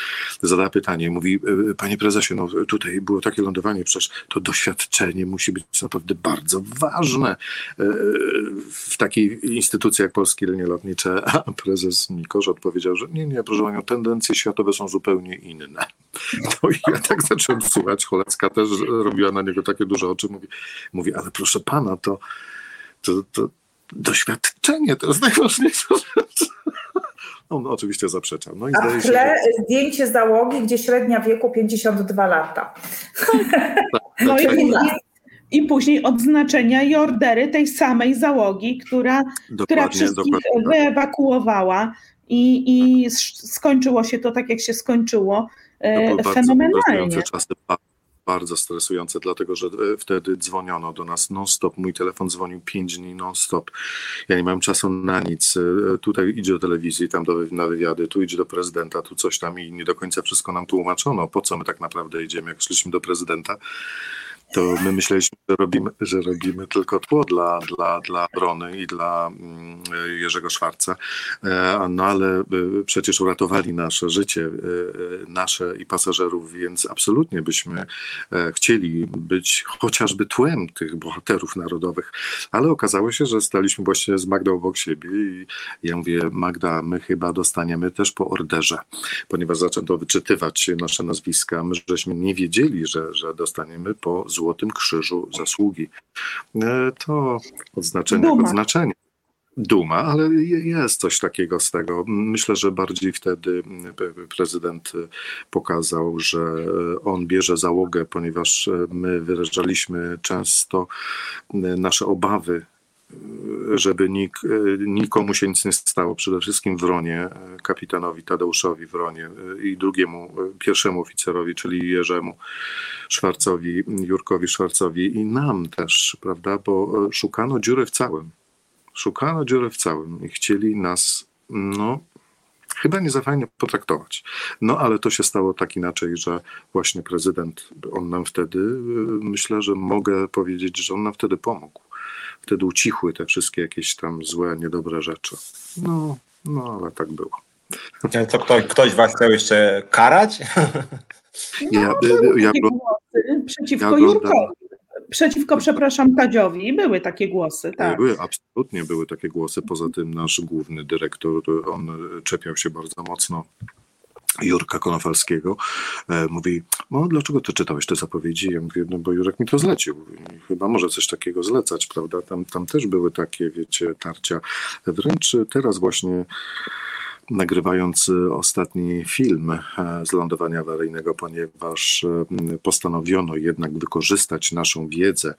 zadała pytanie, mówi, panie prezesie, no tutaj było takie lądowanie, przecież to doświadczenie musi być naprawdę bardzo ważne w takiej instytucji jak Polskie Linie Lotnicze, a prezes Mikosz odpowiedział, że nie, nie, proszę panią, tendencje światowe są zupełnie inne. No i ja tak zacząłem słuchać, Cholecka też robiła na niego takie duże oczy, mówi, mówi ale proszę pana, to, to, to doświadczenie to jest najważniejsza rzecz. On oczywiście zaprzeczał. No i A w tle że... zdjęcie załogi, gdzie średnia wieku 52 lata. Tak, no i, i później odznaczenia i ordery tej samej załogi, która, która wszystkich dokładnie. wyewakuowała i, i skończyło się to tak, jak się skończyło, to fenomenalnie. Czasy, bardzo stresujące, dlatego że e, wtedy dzwoniono do nas non-stop. Mój telefon dzwonił pięć dni non-stop. Ja nie miałem czasu na nic. E, tutaj idzie do telewizji, tam do, na wywiady, tu idzie do prezydenta, tu coś tam i nie do końca wszystko nam tłumaczono, po co my tak naprawdę idziemy, jak szliśmy do prezydenta to my myśleliśmy, że robimy, że robimy tylko tło dla, dla, dla Brony i dla mm, Jerzego Szwarca, e, no ale e, przecież uratowali nasze życie, e, nasze i pasażerów, więc absolutnie byśmy chcieli być chociażby tłem tych bohaterów narodowych, ale okazało się, że staliśmy właśnie z Magdą obok siebie i ja mówię, Magda, my chyba dostaniemy też po orderze, ponieważ zaczęto wyczytywać nasze nazwiska, my żeśmy nie wiedzieli, że, że dostaniemy po Złotym Krzyżu Zasługi. E, to odznaczenie Duma. odznaczenie. Duma, ale jest coś takiego z tego. Myślę, że bardziej wtedy prezydent pokazał, że on bierze załogę, ponieważ my wyrażaliśmy często nasze obawy żeby nik, nikomu się nic nie stało, przede wszystkim Wronie, kapitanowi Tadeuszowi Wronie i drugiemu, pierwszemu oficerowi, czyli Jerzemu Szwarcowi, Jurkowi Szwarcowi i nam też, prawda, bo szukano dziury w całym. Szukano dziury w całym i chcieli nas, no, chyba nie za fajnie potraktować. No ale to się stało tak inaczej, że właśnie prezydent, on nam wtedy, myślę, że mogę powiedzieć, że on nam wtedy pomógł wtedy ucichły te wszystkie jakieś tam złe, niedobre rzeczy. No, no ale tak było. Co, ktoś, ktoś was chciał jeszcze karać? No, ja, ja, głosy przeciwko ja Jurkowi. Przeciwko, przepraszam, Tadziowi. Były takie głosy, tak. Były, absolutnie były takie głosy. Poza tym nasz główny dyrektor, on czepiał się bardzo mocno Jurka Konofalskiego, e, mówi, no dlaczego ty czytałeś te zapowiedzi? Ja mówię, no bo Jurek mi to zlecił. Chyba może coś takiego zlecać, prawda? Tam, tam też były takie, wiecie, tarcia. Wręcz teraz właśnie nagrywając e, ostatni film e, z lądowania awaryjnego, ponieważ e, postanowiono jednak wykorzystać naszą wiedzę,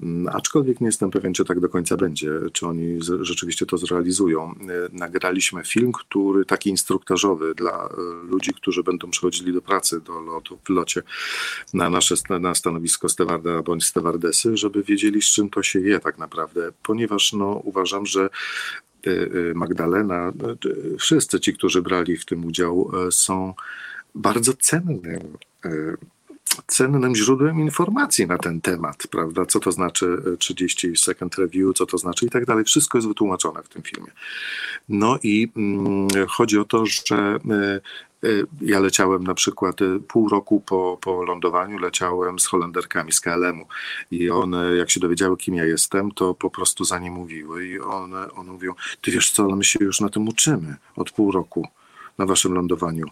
mm, aczkolwiek nie jestem pewien, czy tak do końca będzie, czy oni rzeczywiście to zrealizują. Nagraliśmy film, który taki instruktażowy dla ludzi, którzy będą przychodzili do pracy do lotu, w locie na nasze na stanowisko stewarda bądź stewardesy, żeby wiedzieli, z czym to się je tak naprawdę, ponieważ no, uważam, że Y, y, Magdalena, y, wszyscy ci, którzy brali w tym udział, są bardzo cennym, cennym źródłem informacji na ten temat, prawda? Co to znaczy 30 second review, co to znaczy i tak dalej. Wszystko jest wytłumaczone w tym filmie. No i mm, chodzi o to, że Y, ja leciałem na przykład y, pół roku po, po lądowaniu, leciałem z Holenderkami z KLM-u i one, jak się dowiedziały, kim ja jestem, to po prostu za nie mówiły i one, one mówią, ty wiesz co, ale my się już na tym uczymy od pół roku na waszym lądowaniu.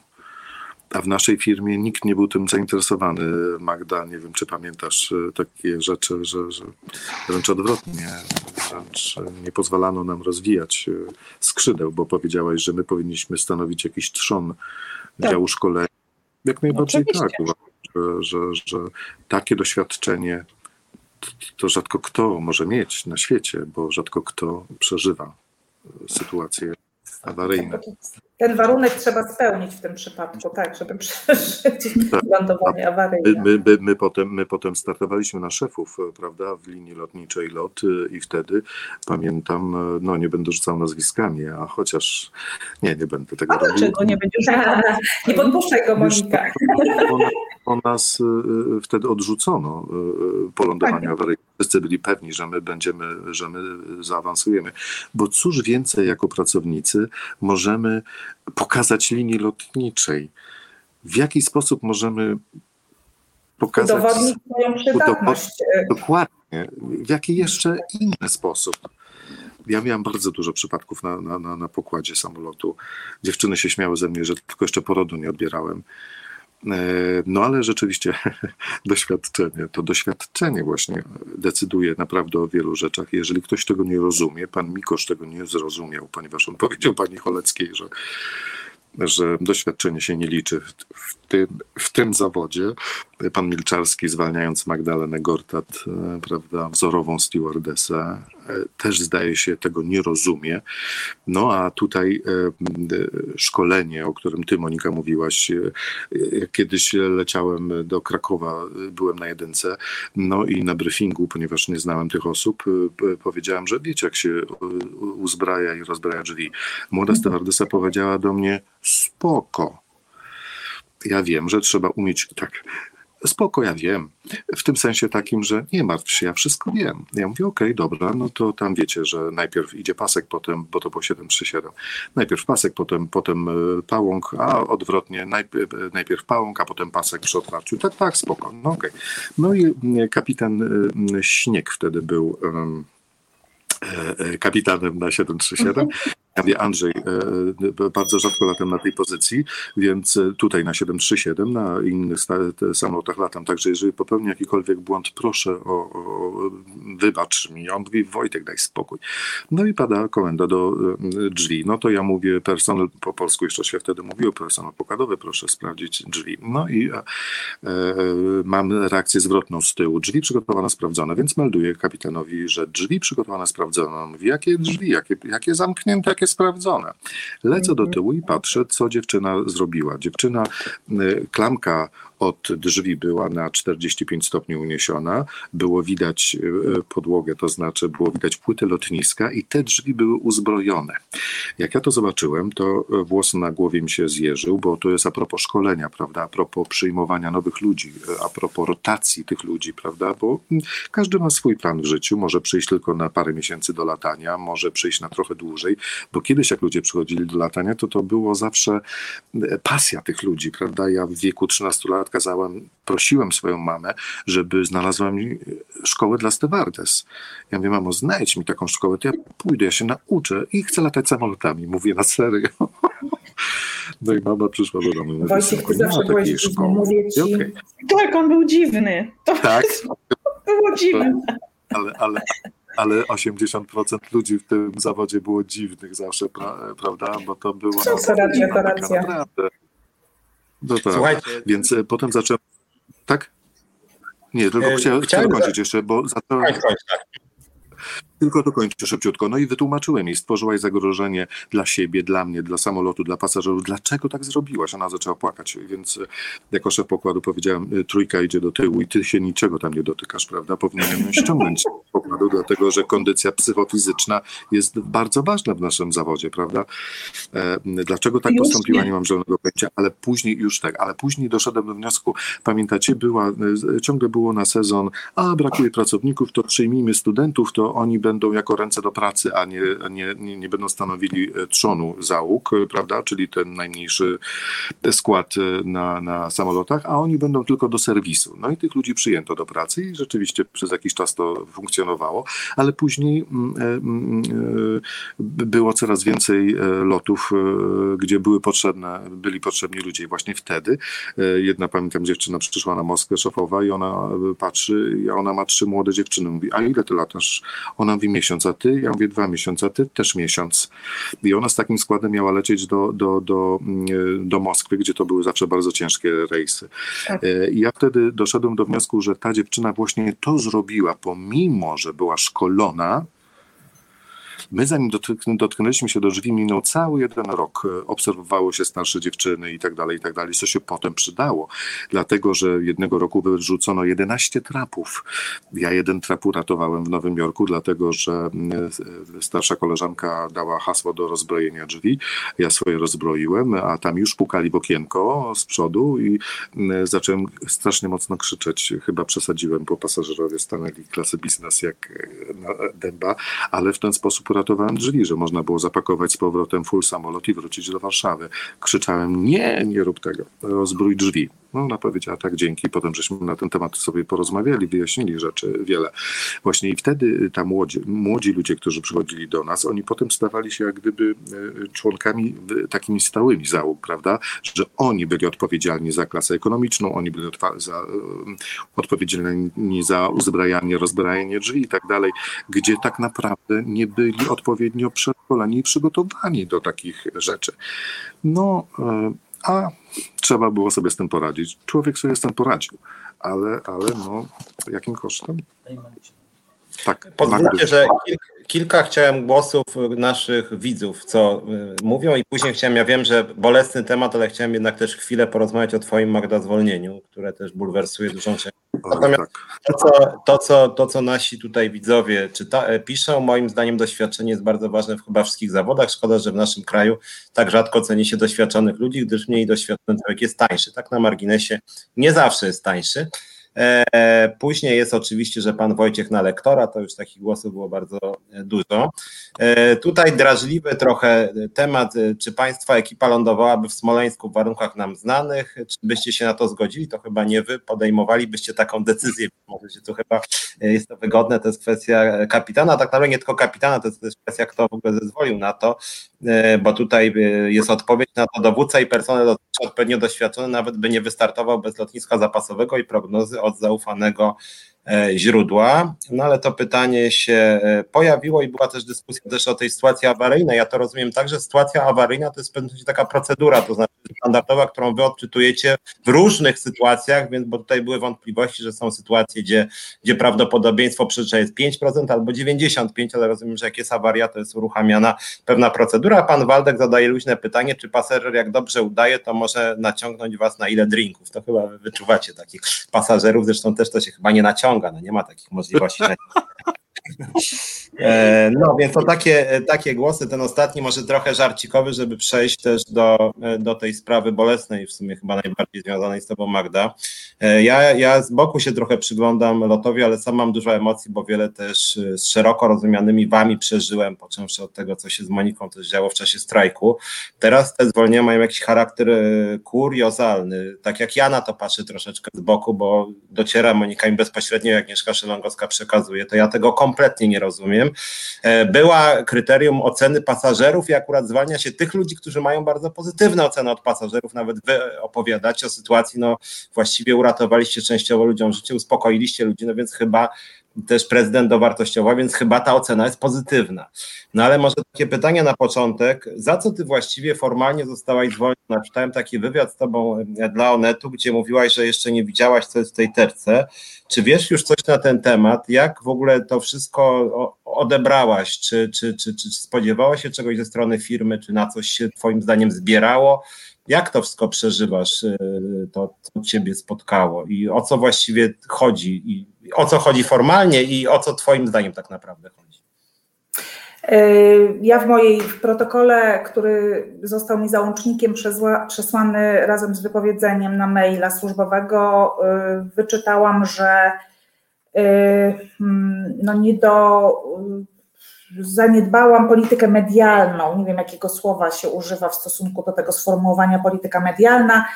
A w naszej firmie nikt nie był tym zainteresowany. Magda, nie wiem, czy pamiętasz y, takie rzeczy, że, że wręcz odwrotnie, wręcz nie pozwalano nam rozwijać skrzydeł, bo powiedziałaś, że my powinniśmy stanowić jakiś trzon tak. działu szkolenia. Jak najbardziej Oczywiście. tak. Uważam, że, że, że takie doświadczenie to rzadko kto może mieć na świecie, bo rzadko kto przeżywa sytuację awaryjne. Ten warunek trzeba spełnić w tym przypadku, tak, żeby przeżyć tak. lądowanie awaryjne. My, my, my, potem, my potem startowaliśmy na szefów, prawda, w linii lotniczej LOT i wtedy pamiętam, no nie będę rzucał nazwiskami, a chociaż nie, nie będę tego a robił. dlaczego nie będziesz? Nie podpuszczaj go, Monika. Bo nas wtedy odrzucono po lądowaniu tak. awaryjnym. Wszyscy byli pewni, że my będziemy, że my zaawansujemy. Bo cóż więcej jako pracownicy możemy pokazać linii lotniczej? W jaki sposób możemy pokazać... Udowodnić swoją przydatność. Dokładnie. W jaki jeszcze inny sposób? Ja miałam bardzo dużo przypadków na, na, na, na pokładzie samolotu. Dziewczyny się śmiały ze mnie, że tylko jeszcze porodu nie odbierałem. E, no ale rzeczywiście doświadczenie, to doświadczenie właśnie decyduje naprawdę o wielu rzeczach. Jeżeli ktoś tego nie rozumie, pan Mikosz tego nie zrozumiał, ponieważ on powiedział pani Choleckiej, że że doświadczenie się nie liczy w tym, w tym zawodzie. Pan Milczarski, zwalniając Magdalenę Gortat, e, prawda, wzorową stewardessę, e, też zdaje się tego nie rozumie. No a tutaj e, szkolenie, o którym ty, Monika, mówiłaś, kiedyś leciałem do Krakowa, byłem na jedynce, no i na briefingu, ponieważ nie znałem tych osób, powiedziałem, że wiecie, jak się uzbraja i rozbraja drzwi. Młoda stewardessa powiedziała do mnie, spoko. Ja wiem, że trzeba umieć tak spoko, ja wiem. W tym sensie takim, że nie martw się, ja wszystko wiem. Ja mówię, okej, okay, dobra, no to tam wiecie, że najpierw idzie pasek, potem, bo to było 737, najpierw pasek, potem, potem e, pałąk, a odwrotnie, najpierw, e, najpierw pałąk, a potem pasek przy otwarciu. Tak, tak, spoko, no okej. Okay. No i kapitan Śnieg wtedy był kapitanem na 737 ja mówię, Andrzej, e, e, bardzo rzadko latam na tej pozycji, więc e, tutaj na 737, na innych samolotach latam, także jeżeli popełnię jakikolwiek błąd, proszę o, o wybacz mi. On mówi, Wojtek, daj spokój. No i pada komenda do drzwi. No to ja mówię, personel, po polsku jeszcze się wtedy mówiło, personel pokładowy, proszę sprawdzić drzwi. No i e, mam reakcję zwrotną z tyłu. Drzwi przygotowane, sprawdzone, więc melduję kapitanowi, że drzwi przygotowane, sprawdzone. On mówi, jakie drzwi, jakie, jakie zamknięte, jakie sprawdzone. Lecę do tyłu i patrzę, co dziewczyna zrobiła. Dziewczyna, y, klamka od drzwi była na 45 stopni uniesiona, było widać e, podłogę, to znaczy było widać płyty lotniska i te drzwi były uzbrojone. Jak ja to zobaczyłem, to włos na głowie mi się zjeżył, bo to jest a propos szkolenia, prawda, a propos przyjmowania nowych ludzi, e, a propos rotacji tych ludzi, prawda, bo mm, każdy ma swój plan w życiu, może przyjść tylko na parę miesięcy do latania, może przyjść na trochę dłużej, bo kiedyś jak ludzie przychodzili do latania, to to było zawsze e, pasja tych ludzi, prawda, ja w wieku 13 lat kazałem, prosiłem swoją mamę, żeby znalazła mi szkołę dla stewardess. Ja mówię, mamo, znajdź mi taką szkołę, to ja pójdę, ja się nauczę i chcę latać samolotami. Mówię na serio. No i mama przyszła do domu. Mówi, Wojciech, ty zawsze byłeś dziwny, mówię ci. Okay. Tak, on był dziwny. To tak? było dziwne. Ale, ale, ale 80% ludzi w tym zawodzie było dziwnych zawsze, pra, prawda? Bo to było. Co, to racja, to racja. Naprawdę. No tak. Słuchajcie. Więc e, potem zacząłem. Tak? Nie, tylko e, chciałem, dokończyć jeszcze, bo zacząłem. Tak, tak. Tylko dokończę szybciutko. No i wytłumaczyłem jej, stworzyłaś zagrożenie dla siebie, dla mnie, dla samolotu, dla pasażerów. Dlaczego tak zrobiłaś? Ona zaczęła płakać, więc e, jako szef pokładu powiedziałem, e, trójka idzie do tyłu i ty się niczego tam nie dotykasz, prawda? Powinienem ją ściągnąć z pokładu, dlatego że kondycja psychofizyczna jest bardzo ważna w naszym zawodzie, prawda? E, dlaczego tak postąpiła, nie mam żadnego pojęcia, ale później już tak, ale później doszedłem do wniosku, pamiętacie, była, ciągle było na sezon, a brakuje pracowników, to przyjmijmy studentów, to oni będą jako ręce do pracy, a nie, nie, nie, będą stanowili e, trzonu załóg, e, prawda, czyli ten najmniejszy skład e, na, na samolotach, a oni będą tylko do serwisu. No i tych ludzi przyjęto do pracy i rzeczywiście przez jakiś czas to funkcjonowało, ale później mm, mm, było coraz więcej lotów, gdzie były potrzebne, byli potrzebni ludzie i właśnie wtedy jedna, pamiętam, dziewczyna przyszła na Moskwę szefowa i ona patrzy, a ona ma trzy młode dziewczyny, mówi, a ile ty latasz? Ona mówi miesiąc, a ty? Ja mówię dwa miesiące, a ty też miesiąc. I ona z takim składem miała lecieć do, do, do, mm, do Moskwy, gdzie to były zawsze bardzo ciężkie rejsy. Tak. E, I ja wtedy doszedłem do wniosku, że ta dziewczyna właśnie to zrobiła, pomimo, że była szkolona, My zanim dotknęliśmy się do drzwi, minął cały jeden rok. Obserwowało się starsze dziewczyny i tak dalej, i tak dalej, co się potem przydało. Dlatego, że jednego roku wyrzucono 11 trapów. Ja jeden trap uratowałem w Nowym Jorku, dlatego, że mm, starsza koleżanka dała hasło do rozbrojenia drzwi. Ja swoje rozbroiłem, a tam już pukali w okienko z przodu i mm, zacząłem strasznie mocno krzyczeć. Chyba przesadziłem, bo pasażerowie stanęli klasy biznes jak e, dęba, ale w ten sposób uratowałem drzwi, że można było zapakować z powrotem full samolot i wrócić do Warszawy. Krzyczałem, nie, nie rób tego, rozbrój drzwi. No ona powiedziała tak, dzięki. Potem żeśmy na ten temat sobie porozmawiali, wyjaśnili rzeczy wiele. Właśnie i wtedy ta młodzi, młodzi ludzie, którzy przychodzili do nas, oni potem stawali się jak gdyby e, członkami takimi stałymi załóg, prawda? Że oni byli odpowiedzialni za klasę ekonomiczną, oni byli za, e, odpowiedzialni za uzbrajanie, rozbrajanie drzwi i tak dalej, gdzie tak naprawdę nie byli odpowiednio przeszkoleni i przygotowani do takich rzeczy. No, a trzeba było sobie z tym poradzić. Człowiek sobie z tym poradził, ale, ale no, jakim kosztem? Tak. Pozwólcie, że kilka chciałem głosów naszych widzów, co y, mówią i później chciałem, ja wiem, że bolesny temat, ale chciałem jednak też chwilę porozmawiać o twoim Magda zwolnieniu, które też bulwersuje dużą część Natomiast tak. to, co, to, co, to, co nasi tutaj widzowie czyta, e, piszą, moim zdaniem doświadczenie jest bardzo ważne w chyba wszystkich zawodach. Szkoda, że w naszym kraju tak rzadko ceni się doświadczonych ludzi, gdyż mniej doświadczony człowiek jest tańszy. Tak na marginesie nie zawsze jest tańszy. E, później jest oczywiście, że pan Wojciech na lektora, to już takich głosów było bardzo e, dużo. E, tutaj drażliwy trochę temat, czy państwa ekipa lądowałaby w Smoleńsku w warunkach nam znanych, czy byście się na to zgodzili, to chyba nie wy podejmowalibyście taką decyzję, może się tu chyba jest to wygodne, to jest kwestia kapitana, tak naprawdę nie tylko kapitana, to jest też kwestia, kto w ogóle zezwolił na to, bo tutaj jest odpowiedź na to dowódca i personel odpowiednio doświadczony, nawet by nie wystartował bez lotniska zapasowego i prognozy od zaufanego źródła, no ale to pytanie się e, pojawiło i była też dyskusja też o tej sytuacji awaryjnej. Ja to rozumiem tak, że sytuacja awaryjna to jest sensie taka procedura, to znaczy standardowa, którą wy odczytujecie w różnych sytuacjach, więc bo tutaj były wątpliwości, że są sytuacje, gdzie, gdzie prawdopodobieństwo przeżycia jest 5% albo 95%, ale rozumiem, że jak jest awaria, to jest uruchamiana pewna procedura. Pan Waldek zadaje luźne pytanie, czy pasażer jak dobrze udaje, to może naciągnąć was na ile drinków. To chyba wy wyczuwacie takich pasażerów, zresztą też to się chyba nie naciąga no nie ma takich możliwości. E, no więc to takie, takie głosy, ten ostatni może trochę żarcikowy, żeby przejść też do, do tej sprawy bolesnej, w sumie chyba najbardziej związanej z tobą Magda. E, ja, ja z boku się trochę przyglądam lotowi, ale sam mam dużo emocji, bo wiele też z szeroko rozumianymi wami przeżyłem, począwszy od tego, co się z Moniką też działo w czasie strajku. Teraz te zwolnienia mają jakiś charakter e, kuriozalny, tak jak ja na to patrzę troszeczkę z boku, bo dociera Monika im bezpośrednio, jak Agnieszka Szylongowska przekazuje, to ja tego kompletnie nie rozumiem. E, była kryterium oceny pasażerów i akurat zwalnia się tych ludzi, którzy mają bardzo pozytywne oceny od pasażerów. Nawet wy opowiadacie o sytuacji, no właściwie uratowaliście częściowo ludziom życie, uspokoiliście ludzi, no więc chyba też prezydent dowartościowa, więc chyba ta ocena jest pozytywna. No ale może takie pytanie na początek, za co ty właściwie formalnie zostałaś zwolniona? Czytałem taki wywiad z tobą e, dla Onetu, gdzie mówiłaś, że jeszcze nie widziałaś, co jest w tej terce. Czy wiesz już coś na ten temat? Jak w ogóle to wszystko odebrałaś? Czy, czy, czy, czy spodziewałaś się czegoś ze strony firmy? Czy na coś się twoim zdaniem zbierało? Jak to wszystko przeżywasz, e, to co ciebie spotkało i o co właściwie chodzi? I o co chodzi formalnie i o co Twoim zdaniem tak naprawdę chodzi? E, ja w mojej w protokole, który został mi załącznikiem przesłany razem z wypowiedzeniem na maila służbowego, e, wyczytałam, że hmm, no nie do, zaniedbałam politykę medialną. Nie wiem, jakiego słowa się używa w stosunku do tego sformułowania polityka medialna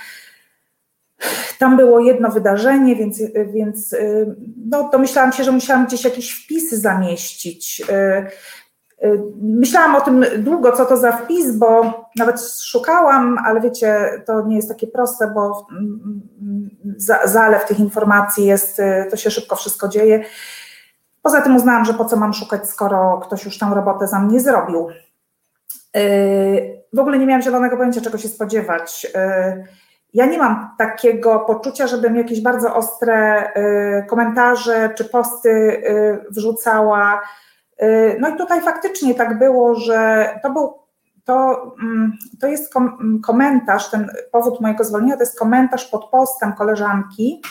tam było jedno wydarzenie, więc, więc no, domyślałam się, że musiałam gdzieś jakieś wpisy zamieścić. Y, y, myślałam o tym długo, co to za wpis, bo nawet szukałam, ale wiecie, to nie jest takie proste, bo zalew tych informacji jest, y, to się szybko wszystko dzieje. Poza tym uznałam, że po co mam szukać, skoro ktoś już tę robotę za mnie zrobił. W ogóle nie miałam zielonego pojęcia, czego się spodziewać. Ja nie mam takiego poczucia, żebym jakieś bardzo ostre y, komentarze czy posty wrzucała. No i tutaj faktycznie tak było, że to był to, mm, to jest komentarz, ten powód mojego zwolnienia to jest komentarz pod postem koleżanki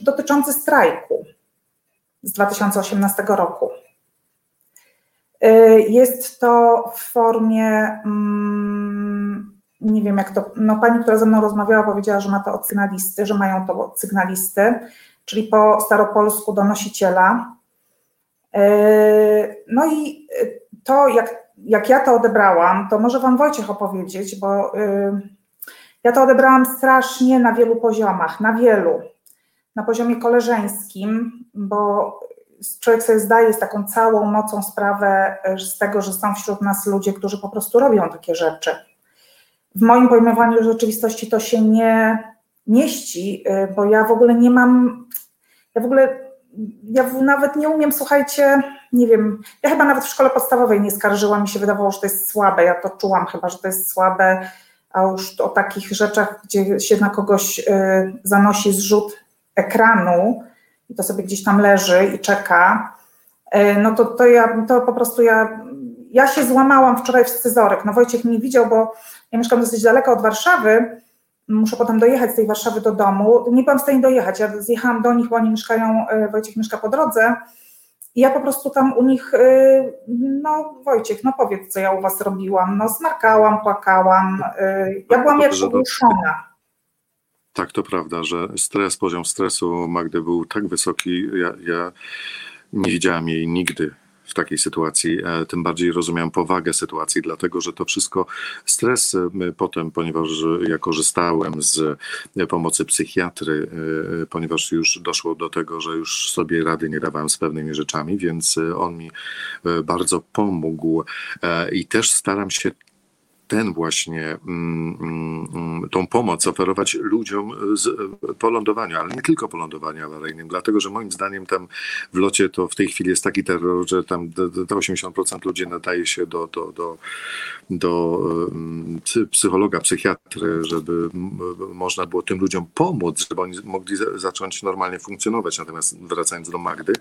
dotyczący strajku z 2018 roku. Jest to w formie mm, nie wiem jak to, no pani, która ze mną rozmawiała, powiedziała, że ma to od sygnalisty, że mają to od sygnalisty, czyli po staropolsku donosiciela. Yy, no i to, jak, jak ja to odebrałam, to może wam Wojciech opowiedzieć, bo yy, ja to odebrałam strasznie na wielu poziomach, na wielu. Na poziomie koleżeńskim, bo człowiek sobie zdaje z taką całą mocą sprawę z tego, że są wśród nas ludzie, którzy po prostu robią takie rzeczy. W moim pojmowaniu rzeczywistości to się nie mieści, y, bo ja w ogóle nie mam, ja w ogóle, ja nawet nie umiem, słuchajcie, nie wiem, ja chyba nawet w szkole podstawowej nie skarżyłam, mi się wydawało, że to jest słabe, ja to czułam chyba, że to jest słabe, a już o takich rzeczach, gdzie się na kogoś y, zanosi zrzut ekranu i to sobie gdzieś tam leży i czeka, y, no to, to ja, to po prostu ja, ja się złamałam wczoraj w scyzorek, no Wojciech mnie widział, bo ja mieszkam dosyć daleko od Warszawy, muszę potem dojechać z tej Warszawy do domu. Nie byłam w stanie dojechać. Ja zjechałam do nich, bo oni mieszkają, Wojciech mieszka po drodze. I ja po prostu tam u nich, no Wojciech, no powiedz, co ja u was robiłam. No smarkałam, płakałam. Ja byłam jak ogłuszona. Tak, to prawda, że stres, poziom stresu Magdy był tak wysoki, ja, ja nie widziałam jej nigdy w takiej sytuacji, e, tym bardziej rozumiałem powagę sytuacji, dlatego że to wszystko stres e, potem, ponieważ ja korzystałem z pomocy psychiatry, e, ponieważ już doszło do tego, że już sobie rady nie dawałem z pewnymi rzeczami, więc on mi bardzo pomógł i też staram się ten właśnie, mm, mm, tą pomoc oferować ludziom z, po lądowaniu, ale nie tylko po lądowaniu awaryjnym, dlatego że moim zdaniem tam w locie to w tej chwili jest taki terror, że tam do 80% ludzi nadaje się do, do, do, do psychologa, psychiatry, żeby można było tym ludziom pomóc, żeby oni mogli zacząć normalnie funkcjonować. Natomiast wracając do Magdy,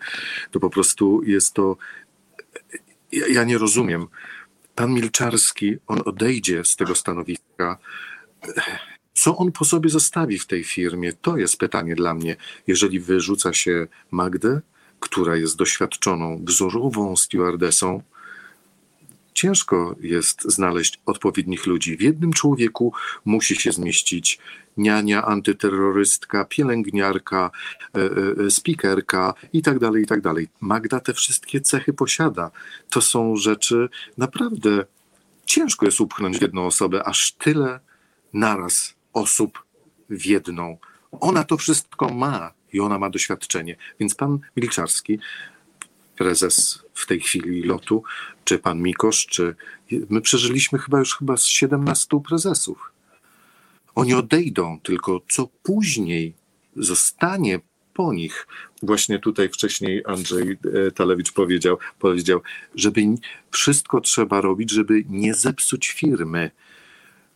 to po prostu jest to. Ja, ja nie rozumiem pan Milczarski, on odejdzie z tego stanowiska. Co on po sobie zostawi w tej firmie? To jest pytanie dla mnie. Jeżeli wyrzuca się Magdę, która jest doświadczoną, wzorową stewardesą, ciężko jest znaleźć odpowiednich ludzi. W jednym człowieku musi się zmieścić niania, antyterrorystka, pielęgniarka, e, e, speakerka i tak dalej, i tak. Magda te wszystkie cechy posiada. To są rzeczy naprawdę ciężko jest upchnąć w jedną osobę, aż tyle naraz osób w jedną. Ona to wszystko ma i ona ma doświadczenie. Więc pan Milczarski, prezes w tej chwili lotu, czy pan Mikosz, czy my przeżyliśmy chyba już chyba z 17 prezesów. Oni odejdą, tylko co później zostanie po nich. Właśnie tutaj wcześniej Andrzej e, Talewicz powiedział, powiedział, żeby wszystko trzeba robić, żeby nie zepsuć firmy.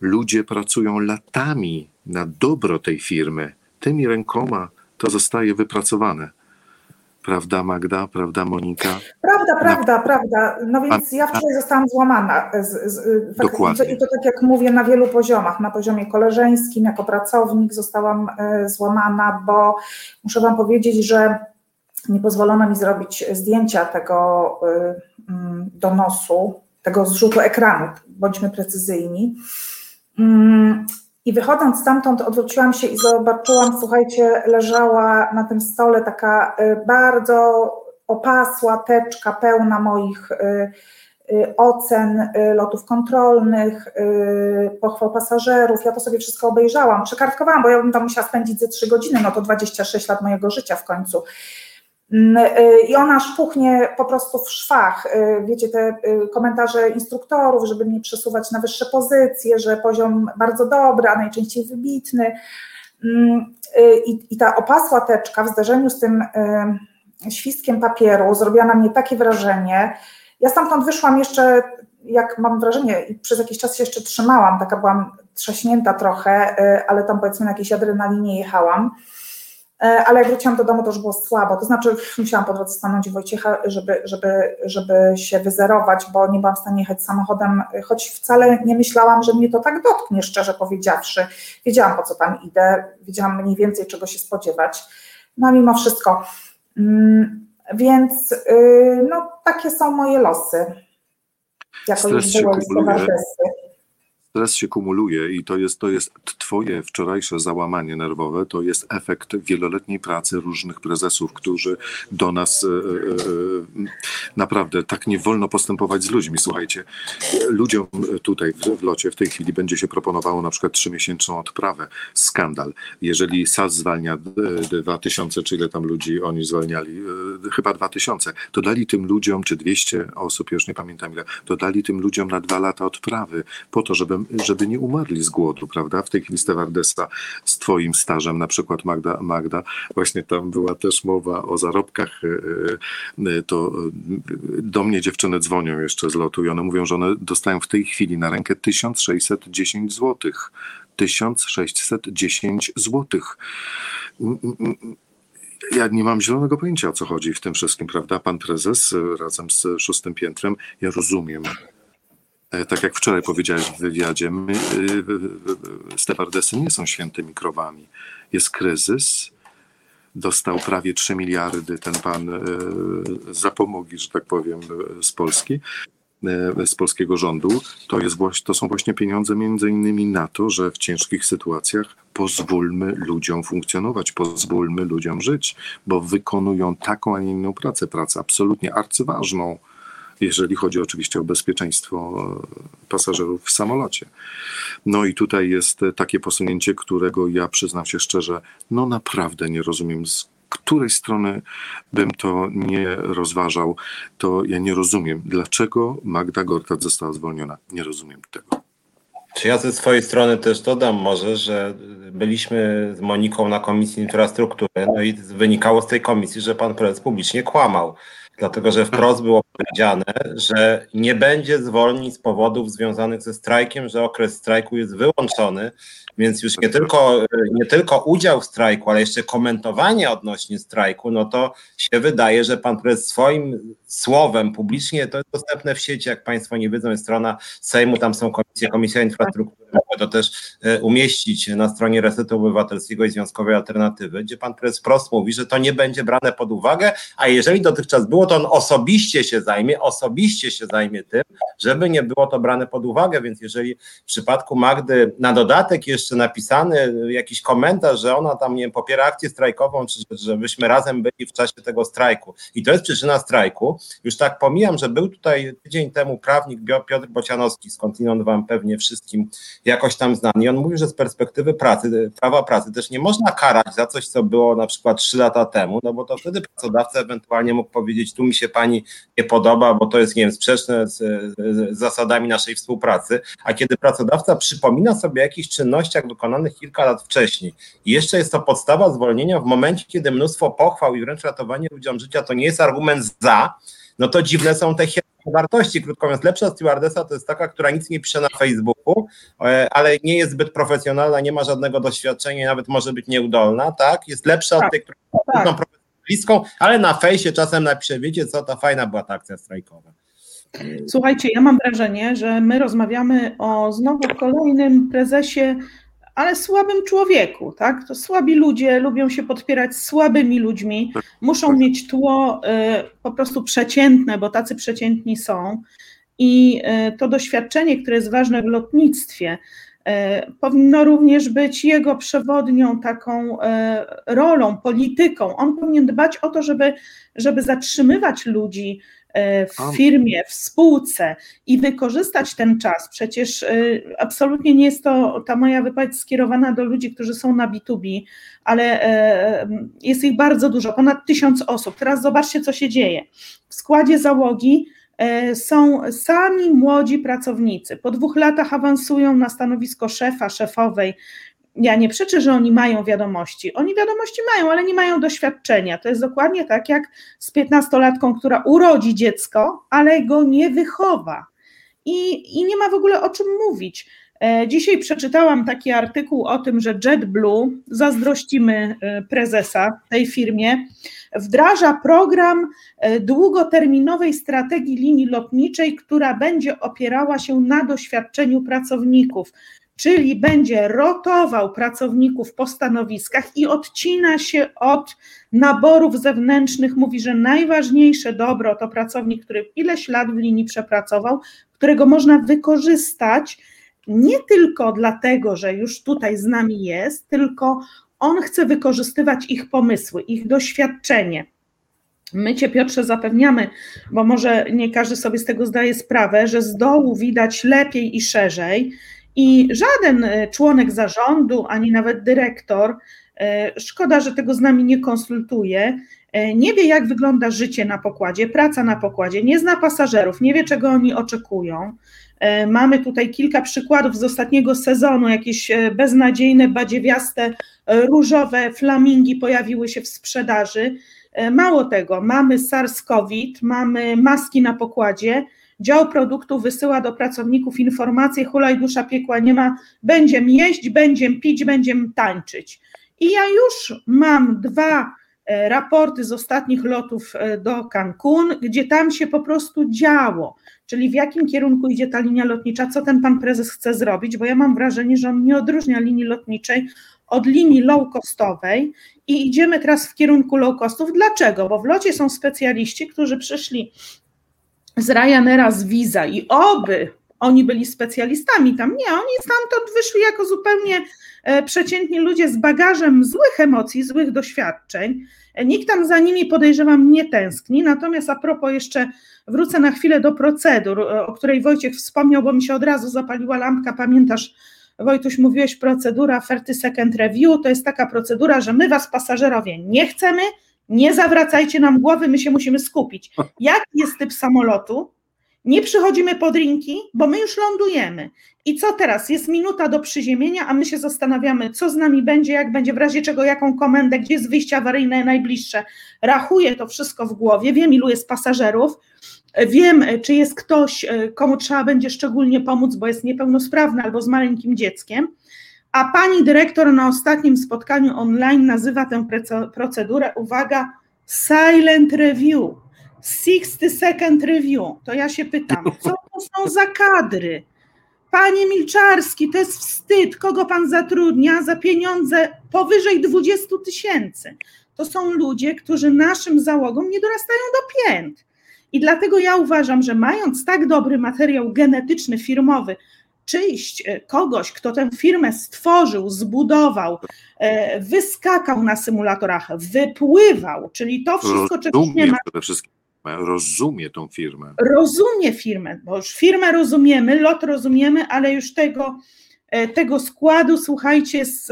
Ludzie pracują latami na dobro tej firmy. Tymi rękoma to zostaje wypracowane. Prawda, Magda? Prawda, Monika? Prawda, prawda, prawda. No więc ja wczoraj zostałam złamana. Z, z, Dokładnie. I to tak jak mówię, na wielu poziomach. Na poziomie koleżeńskim, jako pracownik zostałam e, złamana, bo muszę Wam powiedzieć, że nie pozwolono mi zrobić zdjęcia tego e, mm, donosu, tego zrzutu ekranu, bądźmy precyzyjni. I wychodząc stamtąd, odwróciłam się i zobaczyłam, słuchajcie, leżała na tym stole taka y, bardzo opasła teczka pełna moich y, y, ocen lotów kontrolnych, pochwał pasażerów. Ja to sobie wszystko obejrzałam, przekartkowałam, bo ja bym tam musiała spędzić ze trzy godziny, no to 26 lat mojego życia w końcu. Mm, y, I ona szpuchnie po prostu w szwach. Y, wiecie, te y, komentarze instruktorów, żeby mnie przesuwać na wyższe pozycje, że poziom bardzo dobry, a najczęściej wybitny. Mm, I, i ta opasła teczka w zderzeniu z tym świstkiem papieru zrobiła na mnie takie wrażenie. Ja stamtąd wyszłam jeszcze, jak mam wrażenie, i przez jakiś czas się jeszcze trzymałam, taka byłam trzaśnięta trochę, ale tam powiedzmy na jakiejś adrenalinie jechałam. E, ale jak wróciłam do domu, to już było słabo. To znaczy, musiałam po drodze stanąć Wojciecha, żeby, żeby, żeby się wyzerować, bo nie byłam w stanie jechać samochodem, choć wcale nie myślałam, że mnie to tak dotknie, szczerze powiedziawszy. Wiedziałam, po co tam idę, wiedziałam mniej więcej, czego się spodziewać. No, mimo wszystko. Mm, więc y, no, takie są moje losy. Jako już byłem stres się kumuluje i to jest, to jest twoje wczorajsze załamanie nerwowe, to jest efekt wieloletniej pracy różnych prezesów, którzy do nas e, e, e naprawdę tak nie wolno postępować z ludźmi. Słuchajcie, ludziom tutaj w, w locie w tej chwili będzie się proponowało na przykład trzymiesięczną odprawę. Skandal. Jeżeli SAS zwalnia 2000, czy ile tam ludzi oni zwalniali, chyba 2000, to dali tym ludziom, czy 200 osób, już nie pamiętam ile, to dali tym ludziom na dwa lata odprawy, po to, żeby żeby nie umarli z głodu, prawda? W tej chwili stewardesa z twoim stażem, na przykład Magda, Magda, właśnie tam była też mowa o zarobkach, e, e, to e, do mnie dziewczyny dzwonią jeszcze z lotu i one mówią, że one dostają w tej chwili na rękę 1610 zł. 1610 zł. Ja nie mam zielonego pojęcia, o co chodzi w tym wszystkim, prawda? Pan prezes razem z szóstym piętrem, ja rozumiem, tak jak wczoraj powiedziałeś w wywiadzie, my, stewardesy nie są świętymi krowami. Jest kryzys, dostał prawie 3 miliardy ten pan zapomogi, że tak powiem, z Polski. E, z polskiego rządu, to, jest, to są właśnie pieniądze między innymi na to, że w ciężkich sytuacjach pozwólmy ludziom funkcjonować, pozwólmy ludziom żyć, bo wykonują taką, a nie inną pracę, pracę absolutnie arcyważną, jeżeli chodzi oczywiście o bezpieczeństwo e, pasażerów w samolocie. No i tutaj jest takie posunięcie, którego ja przyznam się szczerze, no naprawdę nie rozumiem z której strony bym to nie rozważał, to ja nie rozumiem, dlaczego Magda Gortat została zwolniona. Nie rozumiem tego. Czy ja ze swojej strony też dodam może, że byliśmy z Moniką na Komisji Infrastruktury, no i wynikało z tej komisji, że pan prezes publicznie kłamał dlatego że wprost było powiedziane, że nie będzie zwolnień z powodów związanych ze strajkiem, że okres strajku jest wyłączony, więc już nie tylko, nie tylko udział w strajku, ale jeszcze komentowanie odnośnie strajku, no to się wydaje, że pan prezes swoim słowem publicznie, to jest dostępne w sieci, jak państwo nie wiedzą, jest strona Sejmu, tam są komisje, Komisja Infrastruktury, to też e, umieścić na stronie Resetu Obywatelskiego i Związkowej Alternatywy, gdzie pan prezes wprost mówi, że to nie będzie brane pod uwagę, a jeżeli dotychczas było, to on osobiście się zajmie, osobiście się zajmie tym, żeby nie było to brane pod uwagę, więc jeżeli w przypadku Magdy na dodatek jeszcze napisany jakiś komentarz, że ona tam, nie popiera akcję strajkową, czy żebyśmy razem byli w czasie tego strajku. I to jest przyczyna strajku, już tak pomijam, że był tutaj tydzień temu prawnik Piotr Bocianowski, skądinąd wam pewnie wszystkim jakoś tam znany i on mówił, że z perspektywy pracy, prawa pracy też nie można karać za coś, co było na przykład trzy lata temu, no bo to wtedy pracodawca ewentualnie mógł powiedzieć, tu mi się pani nie podoba, bo to jest, nie wiem, sprzeczne z, z zasadami naszej współpracy, a kiedy pracodawca przypomina sobie o czynnościach wykonanych kilka lat wcześniej i jeszcze jest to podstawa zwolnienia w momencie, kiedy mnóstwo pochwał i wręcz ratowanie ludziom życia to nie jest argument za, no to dziwne są te wartości. Krótko mówiąc, lepsza stewardesa to jest taka, która nic nie pisze na Facebooku, e, ale nie jest zbyt profesjonalna, nie ma żadnego doświadczenia, nawet może być nieudolna, tak? Jest lepsza tak, od tej, która tak. bliską, ale na fejsie czasem napisze, wiecie co, to fajna była ta akcja strajkowa. Słuchajcie, ja mam wrażenie, że my rozmawiamy o znowu kolejnym prezesie ale słabym człowieku, tak? To słabi ludzie lubią się podpierać słabymi ludźmi, muszą mieć tło y, po prostu przeciętne, bo tacy przeciętni są. I y, to doświadczenie, które jest ważne w lotnictwie, y, powinno również być jego przewodnią taką rolą, polityką. On powinien dbać o to, żeby, żeby zatrzymywać ludzi w firmie, w spółce i wykorzystać ten czas. Przecież e, absolutnie nie jest to ta moja wypowiedź skierowana do ludzi, którzy są na B2B, ale e, jest ich bardzo dużo, ponad tysiąc osób. Teraz zobaczcie, co się dzieje. W składzie załogi są sami młodzi pracownicy. Po dwóch latach awansują na stanowisko szefa, szefowej, ja nie przeczę, że oni mają wiadomości. Oni wiadomości mają, ale nie mają doświadczenia. To jest dokładnie tak jak z piętnastolatką, która urodzi dziecko, ale go nie wychowa. I, I nie ma w ogóle o czym mówić. E, dzisiaj przeczytałam taki artykuł o tym, że JetBlue, zazdrościmy e, prezesa tej firmie, wdraża program e, długoterminowej strategii linii lotniczej, która będzie opierała się na doświadczeniu pracowników czyli będzie rotował pracowników po stanowiskach i odcina się od naborów zewnętrznych. Mówi, że najważniejsze dobro to pracownik, który ileś lat w linii przepracował, którego można wykorzystać nie tylko dlatego, że już tutaj z nami jest, tylko on chce wykorzystywać ich pomysły, ich doświadczenie. My Cię, Piotrze, zapewniamy, bo może nie każdy sobie z tego zdaje sprawę, że z dołu widać lepiej i szerzej i żaden e, członek zarządu, ani nawet dyrektor, e, szkoda, że tego z nami nie konsultuje, e, nie wie, jak wygląda życie na pokładzie, praca na pokładzie, nie zna pasażerów, nie wie, czego oni oczekują. Mamy tutaj kilka przykładów z ostatniego sezonu, jakieś beznadziejne, badziewiaste, różowe flamingi pojawiły się w sprzedaży. Mało tego, mamy SARS-CoV, mamy maski na pokładzie, Dział produktu wysyła do pracowników informacje, hulaj dusza piekła nie ma, będziemy jeść, będziemy pić, będziemy tańczyć. I ja już mam dwa e, raporty z ostatnich lotów e, do Cancun, gdzie tam się po prostu działo, czyli w jakim kierunku idzie ta linia lotnicza, co ten pan prezes chce zrobić, bo ja mam wrażenie, że on nie odróżnia linii lotniczej od linii low costowej i idziemy teraz w kierunku low costów. Dlaczego? Bo w locie są specjaliści, którzy przyszli z Ryanaira, z Visa i oby oni byli specjalistami tam. Nie, oni stamtąd wyszli jako zupełnie e, przeciętni ludzie z bagażem złych emocji, złych doświadczeń. Nikt tam za nimi podejrzewam nie tęskni. Natomiast a propos jeszcze wrócę na chwilę do procedur, e, o której Wojciech wspomniał, bo mi się od razu zapaliła lampka. Pamiętasz, Wojtuś, mówiłeś procedura 30 second review. To jest taka procedura, że my was pasażerowie nie chcemy, nie zawracajcie nam głowy, my się musimy skupić. Jaki jest typ samolotu? Nie przychodzimy po drinki, bo my już lądujemy. I co teraz? Jest minuta do przyziemienia, a my się zastanawiamy, co z nami będzie, jak będzie, w razie czego, jaką komendę, gdzie jest wyjście awaryjne najbliższe. Rachuję to wszystko w głowie, wiem, ilu jest pasażerów, wiem, czy jest ktoś, komu trzeba będzie szczególnie pomóc, bo jest niepełnosprawny albo z maleńkim dzieckiem. A pani dyrektor na ostatnim spotkaniu online nazywa tę procedurę, uwaga, silent review 60 second review. To ja się pytam, co to są za kadry? Panie Milczarski, to jest wstyd. Kogo pan zatrudnia za pieniądze powyżej 20 tysięcy? To są ludzie, którzy naszym załogom nie dorastają do pięt. I dlatego ja uważam, że mając tak dobry materiał genetyczny, firmowy, czyjś e, kogoś, kto tę firmę stworzył, zbudował, e, wyskakał na symulatorach, wypływał, czyli to wszystko, czego nie ma. Przede wszystkim rozumie tą firmę. Rozumie firmę, bo już firmę rozumiemy, lot rozumiemy, ale już tego, e, tego składu, słuchajcie, z,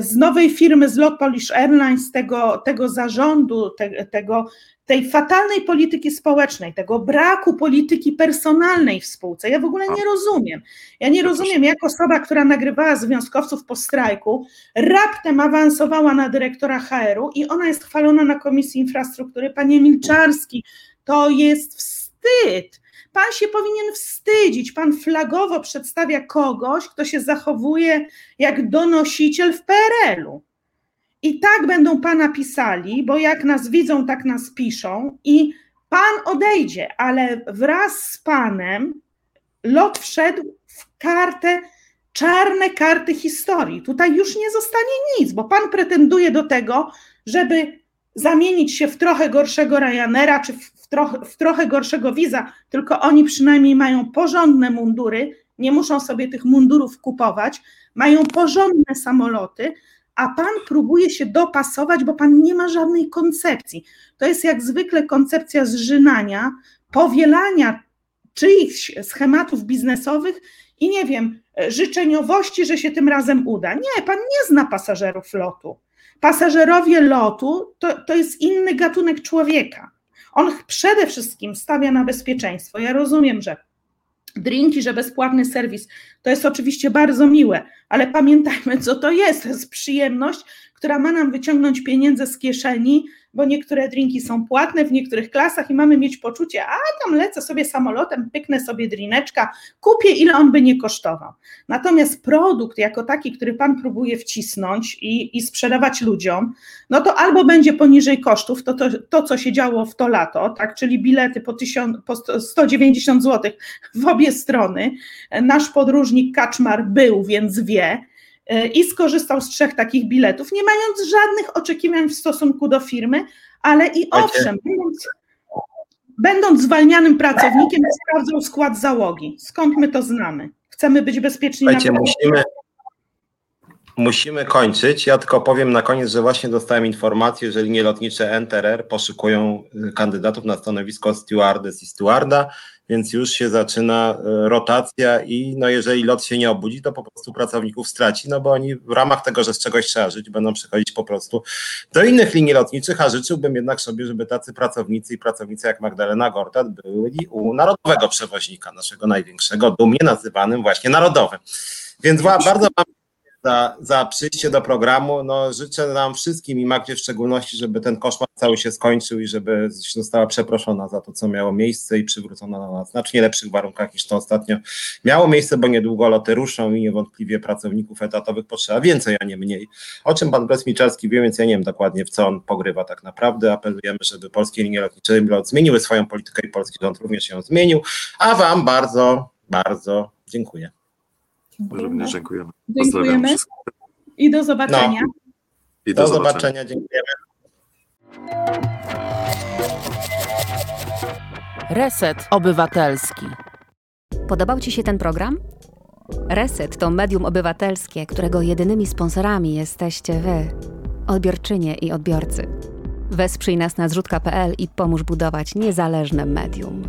z nowej firmy, z Lot Polish Airlines, tego, tego zarządu, te, tego, tej fatalnej polityki społecznej, tego braku polityki personalnej w spółce. Ja w ogóle nie rozumiem. Ja nie rozumiem, jak osoba, która nagrywała związkowców po strajku, raptem awansowała na dyrektora HR-u i ona jest chwalona na Komisji Infrastruktury. Panie Milczarski, to jest wstyd. Pan się powinien wstydzić. Pan flagowo przedstawia kogoś, kto się zachowuje jak donosiciel w PRL-u. I tak będą pana pisali, bo jak nas widzą, tak nas piszą, i pan odejdzie, ale wraz z panem lot wszedł w kartę, czarne karty historii. Tutaj już nie zostanie nic, bo pan pretenduje do tego, żeby zamienić się w trochę gorszego Ryanaira, czy w trochę, w trochę gorszego Wiza, tylko oni przynajmniej mają porządne mundury, nie muszą sobie tych mundurów kupować, mają porządne samoloty, a pan próbuje się dopasować, bo pan nie ma żadnej koncepcji. To jest jak zwykle koncepcja zżynania, powielania czyichś schematów biznesowych i nie wiem, życzeniowości, że się tym razem uda. Nie, pan nie zna pasażerów lotu. Pasażerowie lotu to, to jest inny gatunek człowieka. On przede wszystkim stawia na bezpieczeństwo. Ja rozumiem, że drinki, że bezpłatny serwis. To jest oczywiście bardzo miłe, ale pamiętajmy, co to jest. To jest przyjemność, która ma nam wyciągnąć pieniądze z kieszeni, bo niektóre drinki są płatne w niektórych klasach i mamy mieć poczucie, a tam lecę sobie samolotem, pyknę sobie drineczka, kupię ile on by nie kosztował. Natomiast produkt jako taki, który pan próbuje wcisnąć i, i sprzedawać ludziom, no to albo będzie poniżej kosztów, to, to, to co się działo w to lato, tak, czyli bilety po, tysiąc, po 190 zł w obie strony. Nasz podróżnik Kaczmar był, więc wie, i skorzystał z trzech takich biletów, nie mając żadnych oczekiwań w stosunku do firmy, ale i owszem, będąc, będąc zwalnianym pracownikiem, sprawdzał skład załogi. Skąd my to znamy? Chcemy być bezpieczni Słuchajcie, na musimy, musimy kończyć. Ja tylko powiem na koniec, że właśnie dostałem informację, że linie lotnicze NTR poszukują kandydatów na stanowisko stewardess i stewarda więc już się zaczyna e, rotacja i no jeżeli lot się nie obudzi, to po prostu pracowników straci, no bo oni w ramach tego, że z czegoś trzeba żyć, będą przechodzić po prostu do innych linii lotniczych, a życzyłbym jednak sobie, żeby tacy pracownicy i pracownice jak Magdalena Gortat byli u narodowego przewoźnika, naszego największego, dumnie nazywanym właśnie narodowym. Więc bardzo Wam za, za przyjście do programu. No, życzę nam wszystkim i Magdzie w szczególności, żeby ten koszmar cały się skończył i żeby została przeproszona za to, co miało miejsce i przywrócona na znacznie lepszych warunkach niż to ostatnio miało miejsce, bo niedługo loty ruszą i niewątpliwie pracowników etatowych potrzeba więcej, a nie mniej. O czym pan Brez Michalski wie, więc ja nie wiem dokładnie, w co on pogrywa tak naprawdę. Apelujemy, żeby polskie linie lotnicze zmieniły swoją politykę i polski rząd również ją zmienił. A wam bardzo, bardzo dziękuję. Dziękujemy. Dziękujemy. Dziękujemy. I do zobaczenia. No. I do, do zobaczenia. zobaczenia. Dziękujemy. Reset Obywatelski. Podobał Ci się ten program? Reset to medium obywatelskie, którego jedynymi sponsorami jesteście Wy, odbiorczynie i odbiorcy. Wesprzyj nas na zrzutka.pl i pomóż budować niezależne medium.